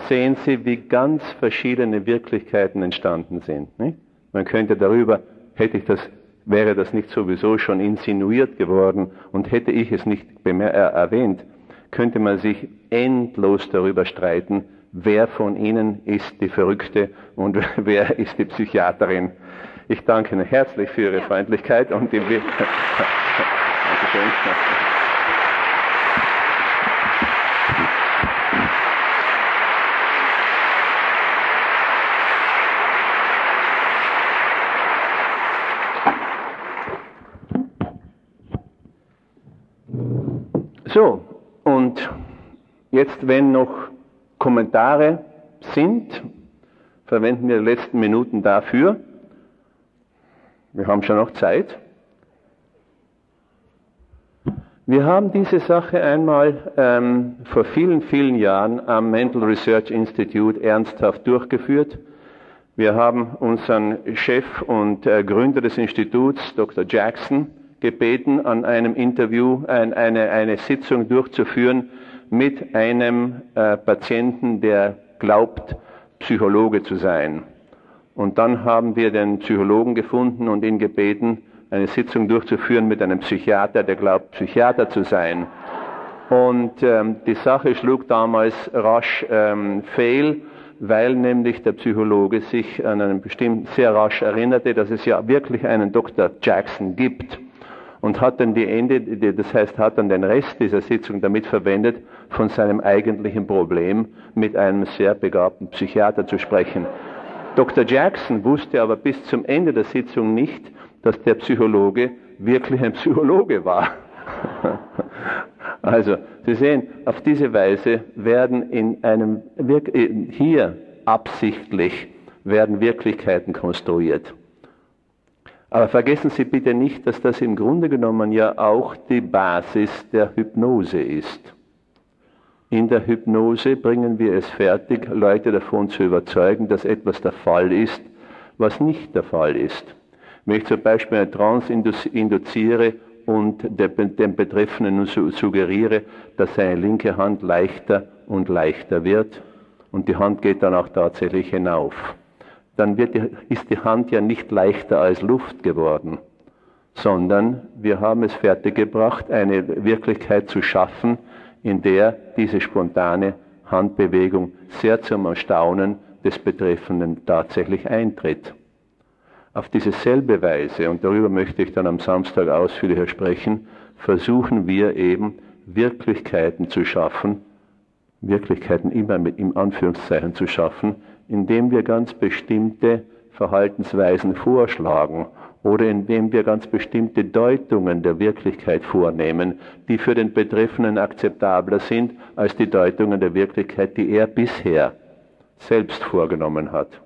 Speaker 1: sehen Sie, wie ganz verschiedene Wirklichkeiten entstanden sind. Nicht? Man könnte darüber, hätte ich das, wäre das nicht sowieso schon insinuiert geworden und hätte ich es nicht äh, erwähnt, könnte man sich endlos darüber streiten, wer von Ihnen ist die Verrückte und [laughs] wer ist die Psychiaterin. Ich danke Ihnen herzlich für Ihre Freundlichkeit und die [laughs] Dankeschön. So, und jetzt, wenn noch Kommentare sind, verwenden wir die letzten Minuten dafür. Wir haben schon noch Zeit. Wir haben diese Sache einmal ähm, vor vielen, vielen Jahren am Mental Research Institute ernsthaft durchgeführt. Wir haben unseren Chef und äh, Gründer des Instituts, Dr. Jackson, gebeten, an einem Interview ein, eine, eine Sitzung durchzuführen mit einem äh, Patienten, der glaubt, Psychologe zu sein. Und dann haben wir den Psychologen gefunden und ihn gebeten, eine Sitzung durchzuführen mit einem Psychiater, der glaubt, Psychiater zu sein. Und ähm, die Sache schlug damals rasch ähm, fehl, weil nämlich der Psychologe sich an einen bestimmten sehr rasch erinnerte, dass es ja wirklich einen Dr. Jackson gibt und hat dann die Ende, das heißt, hat dann den Rest dieser Sitzung damit verwendet, von seinem eigentlichen Problem mit einem sehr begabten Psychiater zu sprechen. Dr. Jackson wusste aber bis zum Ende der Sitzung nicht, dass der Psychologe wirklich ein Psychologe war. [laughs] also, Sie sehen, auf diese Weise werden in einem, hier absichtlich werden Wirklichkeiten konstruiert. Aber vergessen Sie bitte nicht, dass das im Grunde genommen ja auch die Basis der Hypnose ist. In der Hypnose bringen wir es fertig, Leute davon zu überzeugen, dass etwas der Fall ist, was nicht der Fall ist. Wenn ich zum Beispiel eine Trance induziere und dem Betreffenden suggeriere, dass seine linke Hand leichter und leichter wird und die Hand geht dann auch tatsächlich hinauf dann die, ist die Hand ja nicht leichter als Luft geworden, sondern wir haben es fertiggebracht, eine Wirklichkeit zu schaffen, in der diese spontane Handbewegung sehr zum Erstaunen des Betreffenden tatsächlich eintritt. Auf diese selbe Weise, und darüber möchte ich dann am Samstag ausführlicher sprechen, versuchen wir eben Wirklichkeiten zu schaffen, Wirklichkeiten immer mit im Anführungszeichen zu schaffen, indem wir ganz bestimmte Verhaltensweisen vorschlagen oder indem wir ganz bestimmte Deutungen der Wirklichkeit vornehmen, die für den Betreffenden akzeptabler sind als die Deutungen der Wirklichkeit, die er bisher selbst vorgenommen hat.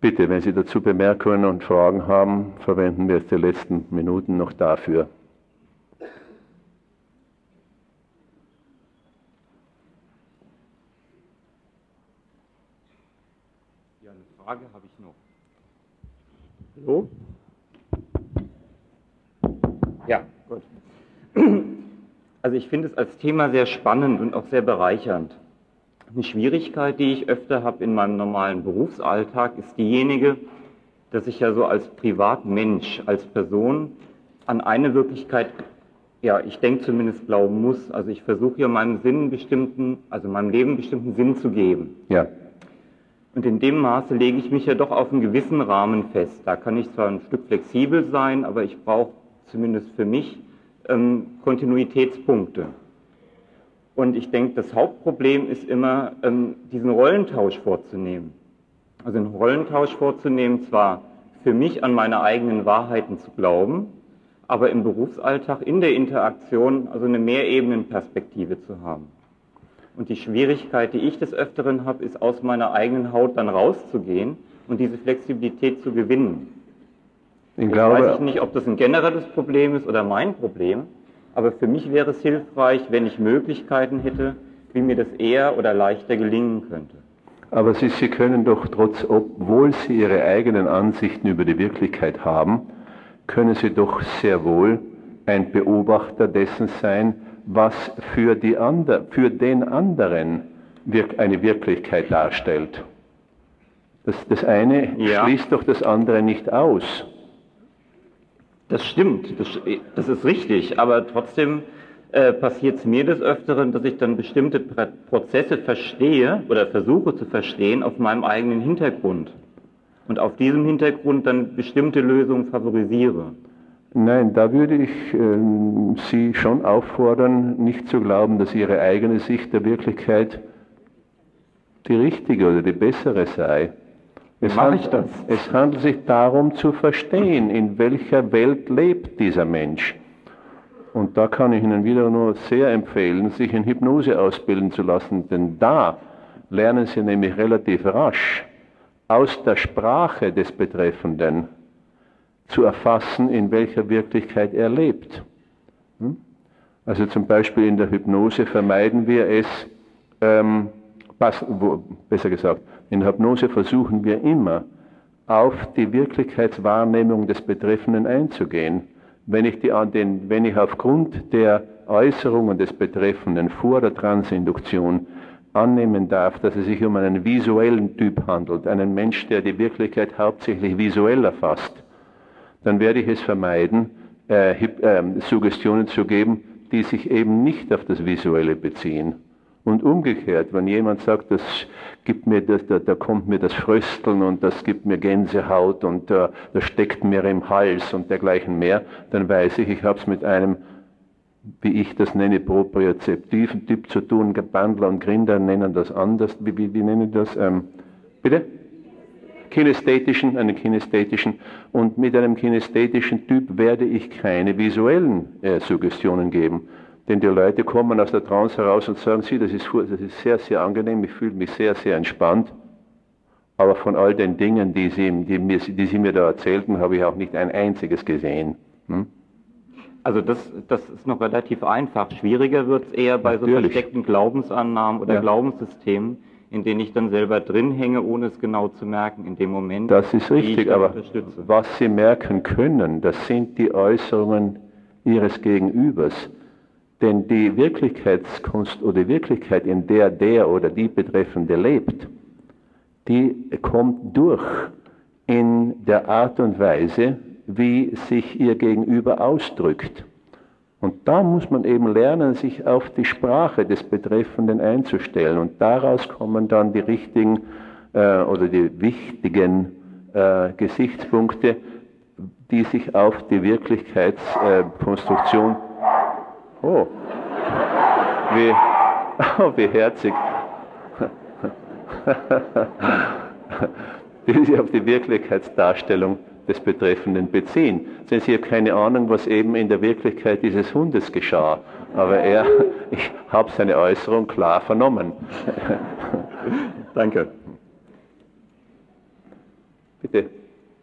Speaker 1: Bitte, wenn Sie dazu Bemerkungen und Fragen haben, verwenden wir jetzt die letzten Minuten noch dafür.
Speaker 27: Frage habe ich noch. Hallo? Ja, gut. Also ich finde es als Thema sehr spannend und auch sehr bereichernd. Eine Schwierigkeit, die ich öfter habe in meinem normalen Berufsalltag, ist diejenige, dass ich ja so als Privatmensch, als Person an eine Wirklichkeit, ja, ich denke zumindest glauben muss. Also ich versuche ja meinem Sinn bestimmten, also meinem Leben bestimmten Sinn zu geben.
Speaker 1: Ja.
Speaker 27: Und in dem Maße lege ich mich ja doch auf einen gewissen Rahmen fest. Da kann ich zwar ein Stück flexibel sein, aber ich brauche zumindest für mich ähm, Kontinuitätspunkte. Und ich denke, das Hauptproblem ist immer, ähm, diesen Rollentausch vorzunehmen. Also einen Rollentausch vorzunehmen, zwar für mich an meine eigenen Wahrheiten zu glauben, aber im Berufsalltag, in der Interaktion, also eine Mehrebenenperspektive zu haben. Und die Schwierigkeit, die ich des Öfteren habe, ist aus meiner eigenen Haut dann rauszugehen und diese Flexibilität zu gewinnen. Ich Jetzt glaube, weiß ich nicht, ob das ein generelles Problem ist oder mein Problem, aber für mich wäre es hilfreich, wenn ich Möglichkeiten hätte, wie mir das eher oder leichter gelingen könnte.
Speaker 1: Aber Sie, Sie können doch trotz, obwohl Sie Ihre eigenen Ansichten über die Wirklichkeit haben, können Sie doch sehr wohl ein Beobachter dessen sein, was für, die ander, für den anderen eine Wirklichkeit darstellt. Das, das eine ja. schließt doch das andere nicht aus.
Speaker 27: Das stimmt, das, das ist richtig, aber trotzdem äh, passiert es mir des Öfteren, dass ich dann bestimmte Prozesse verstehe oder versuche zu verstehen auf meinem eigenen Hintergrund und auf diesem Hintergrund dann bestimmte Lösungen favorisiere.
Speaker 1: Nein, da würde ich äh, Sie schon auffordern, nicht zu glauben, dass Ihre eigene Sicht der Wirklichkeit die richtige oder die bessere sei. Es, handelt, es handelt sich darum zu verstehen, in welcher Welt lebt dieser Mensch. Und da kann ich Ihnen wieder nur sehr empfehlen, sich in Hypnose ausbilden zu lassen, denn da lernen Sie nämlich relativ rasch aus der Sprache des Betreffenden zu erfassen, in welcher Wirklichkeit er lebt. Hm? Also zum Beispiel in der Hypnose vermeiden wir es, ähm, besser gesagt, in der Hypnose versuchen wir immer, auf die Wirklichkeitswahrnehmung des Betreffenden einzugehen. Wenn ich, die, den, wenn ich aufgrund der Äußerungen des Betreffenden vor der Transinduktion annehmen darf, dass es sich um einen visuellen Typ handelt, einen Mensch, der die Wirklichkeit hauptsächlich visuell erfasst, dann werde ich es vermeiden, äh, äh, Suggestionen zu geben, die sich eben nicht auf das Visuelle beziehen. Und umgekehrt, wenn jemand sagt, das gibt mir das, da, da kommt mir das Frösteln und das gibt mir Gänsehaut und uh, das steckt mir im Hals und dergleichen mehr, dann weiß ich, ich habe es mit einem, wie ich das nenne, propriozeptiven Typ zu tun. Bandler und Grinder nennen das anders. Wie, wie, wie nennen das? Ähm, bitte? Kinästhetischen, einen kinästhetischen. Und mit einem kinästhetischen Typ werde ich keine visuellen äh, Suggestionen geben. Denn die Leute kommen aus der Trance heraus und sagen, Sie, das ist, das ist sehr, sehr angenehm, ich fühle mich sehr, sehr entspannt. Aber von all den Dingen, die Sie, die, mir, die Sie mir da erzählten, habe ich auch nicht ein einziges gesehen. Hm?
Speaker 27: Also das, das ist noch relativ einfach. Schwieriger wird es eher bei Natürlich. so versteckten Glaubensannahmen oder ja. Glaubenssystemen, in denen ich dann selber drin hänge, ohne es genau zu merken in dem Moment.
Speaker 1: Das ist richtig, aber was Sie merken können, das sind die Äußerungen Ihres Gegenübers. Denn die Wirklichkeitskunst oder die Wirklichkeit, in der der oder die Betreffende lebt, die kommt durch in der Art und Weise, wie sich ihr Gegenüber ausdrückt. Und da muss man eben lernen, sich auf die Sprache des Betreffenden einzustellen. Und daraus kommen dann die richtigen äh, oder die wichtigen äh, Gesichtspunkte, die sich auf die Wirklichkeitskonstruktion äh, Oh, wie, oh, wie herzig. [laughs] die sich auf die Wirklichkeitsdarstellung des Betreffenden beziehen. Denn Sie haben keine Ahnung, was eben in der Wirklichkeit dieses Hundes geschah. Aber er, [laughs] ich habe seine Äußerung klar vernommen. [laughs] Danke. Bitte.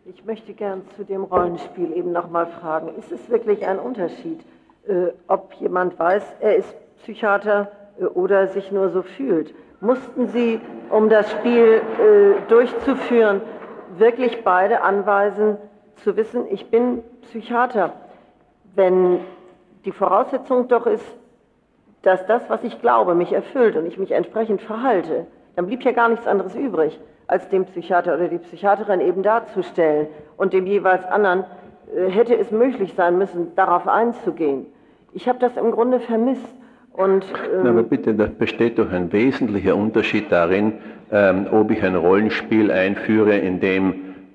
Speaker 28: Ich möchte gern zu dem Rollenspiel eben nochmal fragen. Ist es wirklich ein Unterschied? äh, ob jemand weiß, er ist Psychiater äh, oder sich nur so fühlt. Mussten Sie, um das Spiel äh, durchzuführen, wirklich beide anweisen, zu wissen, ich bin Psychiater, wenn die Voraussetzung doch ist, dass das, was ich glaube, mich erfüllt und ich mich entsprechend verhalte, dann blieb ja gar nichts anderes übrig, als dem Psychiater oder die Psychiaterin eben darzustellen und dem jeweils anderen äh, hätte es möglich sein müssen, darauf einzugehen. Ich habe das im Grunde vermisst. Und,
Speaker 1: ähm Na, aber bitte, da besteht doch ein wesentlicher Unterschied darin, ähm, ob ich ein Rollenspiel einführe, in dem,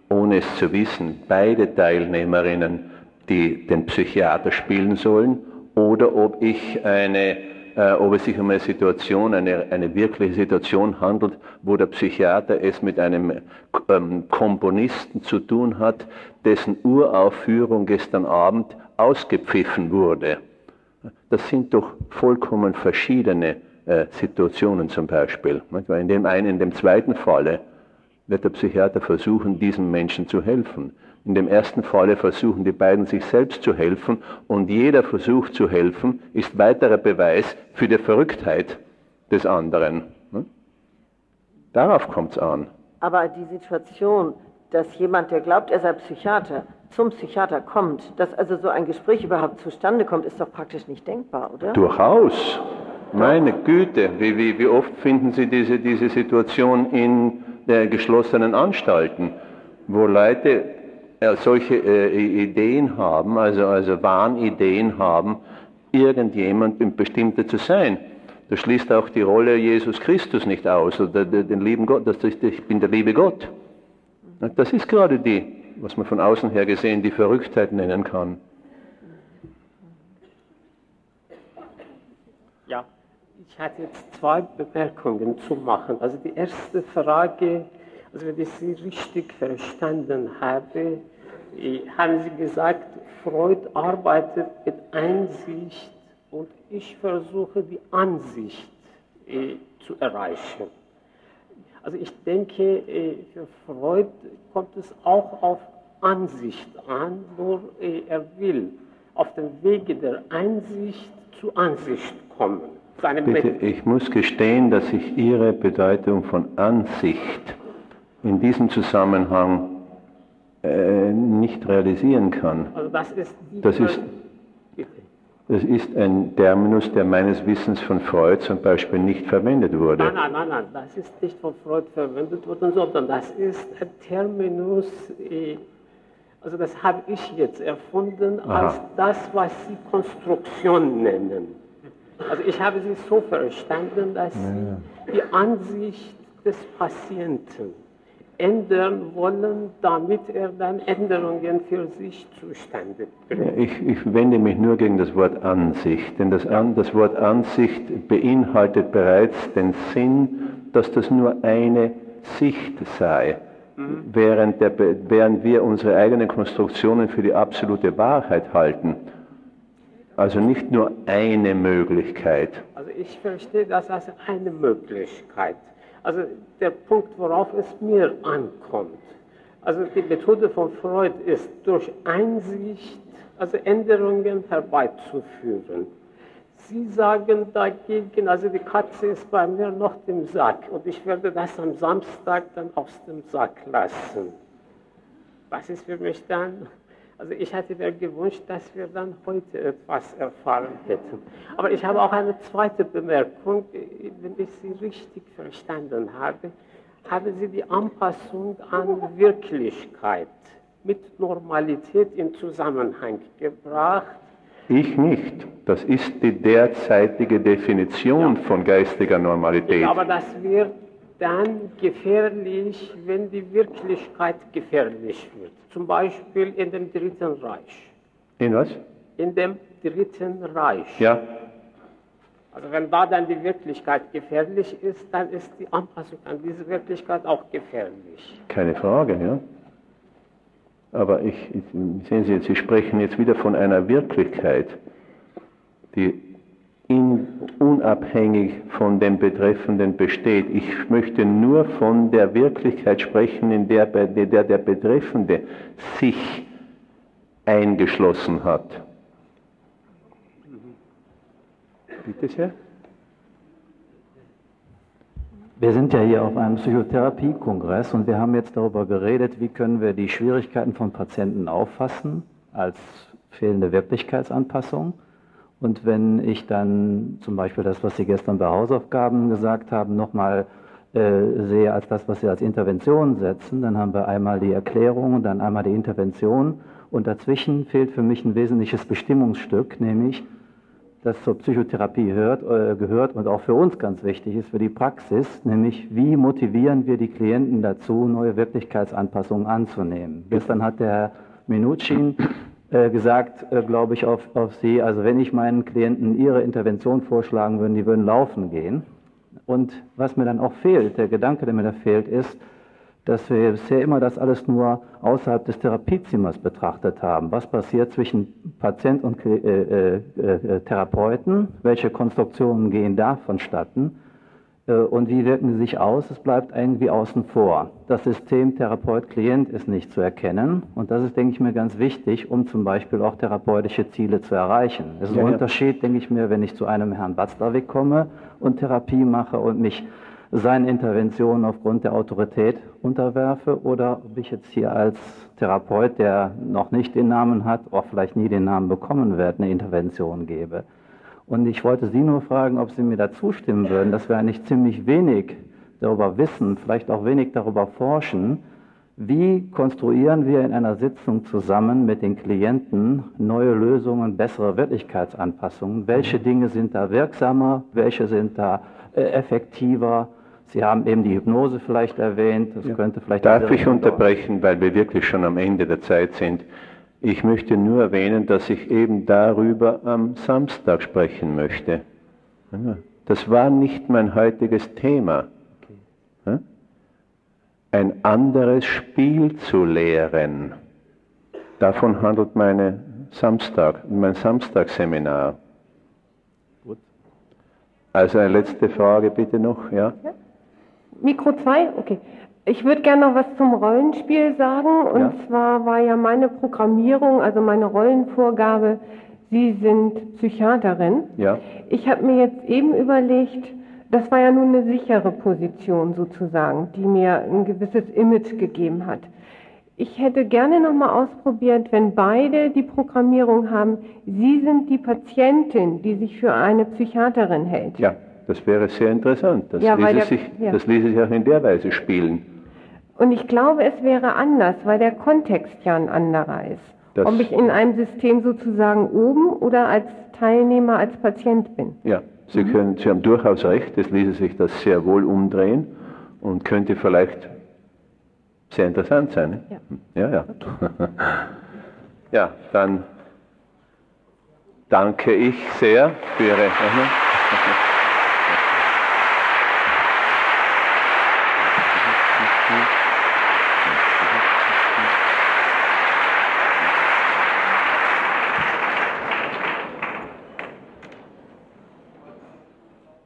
Speaker 1: ohne es zu wissen, beide Teilnehmerinnen die den Psychiater spielen sollen, oder ob ich eine äh, ob es sich um eine Situation, eine, eine wirkliche Situation handelt, wo der Psychiater es mit einem ähm, Komponisten zu tun hat, dessen Uraufführung gestern Abend ausgepfiffen wurde. Das sind doch vollkommen verschiedene äh, Situationen zum Beispiel. In dem einen, in dem zweiten Falle wird der Psychiater versuchen, diesem Menschen zu helfen. In dem ersten Falle versuchen die beiden sich selbst zu helfen und jeder Versuch zu helfen ist weiterer Beweis für die Verrücktheit des anderen. Darauf kommt es an.
Speaker 28: Aber die Situation, dass jemand, der glaubt, er sei Psychiater, zum Psychiater kommt, dass also so ein Gespräch überhaupt zustande kommt, ist doch praktisch nicht denkbar, oder?
Speaker 1: Durchaus. Meine Güte, wie, wie, wie oft finden Sie diese, diese Situation in der geschlossenen Anstalten, wo Leute äh, solche äh, Ideen haben, also, also Wahnideen haben, irgendjemand Bestimmter zu sein. Das schließt auch die Rolle Jesus Christus nicht aus oder den lieben Gott, das ist, ich bin der liebe Gott. Das ist gerade die, was man von außen her gesehen die Verrücktheit nennen kann.
Speaker 29: Ja, ich hatte jetzt zwei Bemerkungen zu machen. Also die erste Frage, also wenn ich Sie richtig verstanden habe, haben Sie gesagt, Freud arbeitet mit Einsicht und ich versuche die Ansicht äh, zu erreichen. Also ich denke, äh, für Freud kommt es auch auf Ansicht an, nur äh, er will auf dem Wege der Einsicht zu Ansicht kommen.
Speaker 1: Bitte, ich muss gestehen, dass ich Ihre Bedeutung von Ansicht in diesem Zusammenhang äh, nicht realisieren kann.
Speaker 29: Also das ist,
Speaker 1: das ist, das ist ein Terminus, der meines Wissens von Freud zum Beispiel nicht verwendet wurde.
Speaker 29: Nein, nein, nein, nein, das ist nicht von Freud verwendet worden, sondern das ist ein Terminus, äh, also das habe ich jetzt erfunden
Speaker 1: Aha.
Speaker 29: als das, was Sie Konstruktion nennen. Also ich habe Sie so verstanden, dass Sie die Ansicht des Patienten ändern wollen, damit er dann Änderungen für sich zustande bringt.
Speaker 1: Ich, ich, wende mich nur gegen das Wort Ansicht, denn das, an, das Wort Ansicht beinhaltet bereits den Sinn, dass das nur eine Sicht sei, mhm. während, der, während wir unsere eigenen Konstruktionen für die absolute Wahrheit halten. Also nicht nur eine Möglichkeit.
Speaker 29: Also ich verstehe das als eine Möglichkeit. Also der Punkt, worauf es mir ankommt. Also die Methode von Freud ist, durch Einsicht, also Änderungen herbeizuführen. Sie sagen dagegen, also die Katze ist bei mir noch im Sack und ich werde das am Samstag dann aus dem Sack lassen. Was ist für mich dann also ich hätte mir gewünscht, dass wir dann heute etwas erfahren hätten. Aber ich habe auch eine zweite Bemerkung, wenn ich Sie richtig verstanden habe. Haben Sie die Anpassung an Wirklichkeit mit Normalität in Zusammenhang gebracht?
Speaker 1: Ich nicht. Das ist die derzeitige Definition ja. von geistiger Normalität.
Speaker 29: Aber das wird dann gefährlich, wenn die Wirklichkeit gefährlich wird. Zum Beispiel in dem Dritten Reich.
Speaker 1: In was?
Speaker 29: In dem Dritten Reich.
Speaker 1: Ja.
Speaker 29: Also wenn da dann die Wirklichkeit gefährlich ist, dann ist die Anpassung an diese Wirklichkeit auch gefährlich.
Speaker 1: Keine Frage, ja. Aber ich, ich sehen Sie, Sie sprechen jetzt wieder von einer Wirklichkeit, die in, unabhängig von dem Betreffenden besteht. Ich möchte nur von der Wirklichkeit sprechen, in der der, der Betreffende sich eingeschlossen hat. Bitte sehr.
Speaker 30: Wir sind ja hier auf einem Psychotherapiekongress und wir haben jetzt darüber geredet, wie können wir die Schwierigkeiten von Patienten auffassen als fehlende Wirklichkeitsanpassung und wenn ich dann zum Beispiel das, was Sie gestern bei Hausaufgaben gesagt haben, nochmal äh, sehe als das, was Sie als Intervention setzen, dann haben wir einmal die Erklärung und dann einmal die Intervention. Und dazwischen fehlt für mich ein wesentliches Bestimmungsstück, nämlich das zur Psychotherapie hört, äh, gehört und auch für uns ganz wichtig ist, für die Praxis, nämlich wie motivieren wir die Klienten dazu, neue Wirklichkeitsanpassungen anzunehmen. Gestern hat der Herr Minuchin äh, gesagt, äh, glaube ich, auf, auf Sie. Also wenn ich meinen Klienten ihre Intervention vorschlagen würde, die würden laufen gehen. Und was mir dann auch fehlt, der Gedanke, der mir da fehlt, ist, dass wir bisher immer das alles nur außerhalb des Therapiezimmers betrachtet haben. Was passiert zwischen Patient und äh, äh, äh, Therapeuten? Welche Konstruktionen gehen da vonstatten? Äh, und wie wirken sie sich aus? Es bleibt irgendwie außen vor. Das System Therapeut-Klient ist nicht zu erkennen. Und das ist, denke ich mir, ganz wichtig, um zum Beispiel auch therapeutische Ziele zu erreichen. Es ist ja, ein ja. Unterschied, denke ich mir, wenn ich zu einem Herrn Watzlawick komme und Therapie mache und mich seinen Interventionen aufgrund der Autorität unterwerfe oder ob ich jetzt hier als Therapeut, der noch nicht den Namen hat, auch vielleicht nie den Namen bekommen wird, eine Intervention gebe. Und ich wollte Sie nur fragen, ob Sie mir da zustimmen würden, dass wir eigentlich ziemlich wenig darüber wissen, vielleicht auch wenig darüber forschen, wie konstruieren wir in einer Sitzung zusammen mit den Klienten neue Lösungen, bessere Wirklichkeitsanpassungen? Welche Dinge sind da wirksamer? Welche sind da äh, effektiver? Sie haben eben die Hypnose vielleicht erwähnt. Das ja. könnte vielleicht
Speaker 1: Darf ich unterbrechen, weil wir wirklich schon am Ende der Zeit sind? Ich möchte nur erwähnen, dass ich eben darüber am Samstag sprechen möchte. Das war nicht mein heutiges Thema ein anderes Spiel zu lehren. Davon handelt meine Samstag, mein Samstagsseminar. Gut. Also eine letzte Frage bitte noch, ja? ja.
Speaker 19: Mikro 2, okay. Ich würde gerne noch was zum Rollenspiel sagen. Und ja. zwar war ja meine Programmierung, also meine Rollenvorgabe, Sie sind Psychiaterin.
Speaker 1: Ja.
Speaker 19: Ich habe mir jetzt eben überlegt, das war ja nun eine sichere Position sozusagen, die mir ein gewisses Image gegeben hat. Ich hätte gerne nochmal ausprobiert, wenn beide die Programmierung haben, Sie sind die Patientin, die sich für eine Psychiaterin hält.
Speaker 1: Ja, das wäre sehr interessant. Das, ja, ließe, der, sich, ja. das ließe sich auch in der Weise spielen.
Speaker 19: Und ich glaube, es wäre anders, weil der Kontext ja ein anderer ist. Das Ob ich in einem System sozusagen oben oder als Teilnehmer, als Patient bin.
Speaker 1: Ja, Sie, können, Sie haben durchaus recht, es ließe sich das sehr wohl umdrehen und könnte vielleicht sehr interessant sein. Ne? Ja, ja. Ja, okay. [laughs] ja, dann danke ich sehr für Ihre.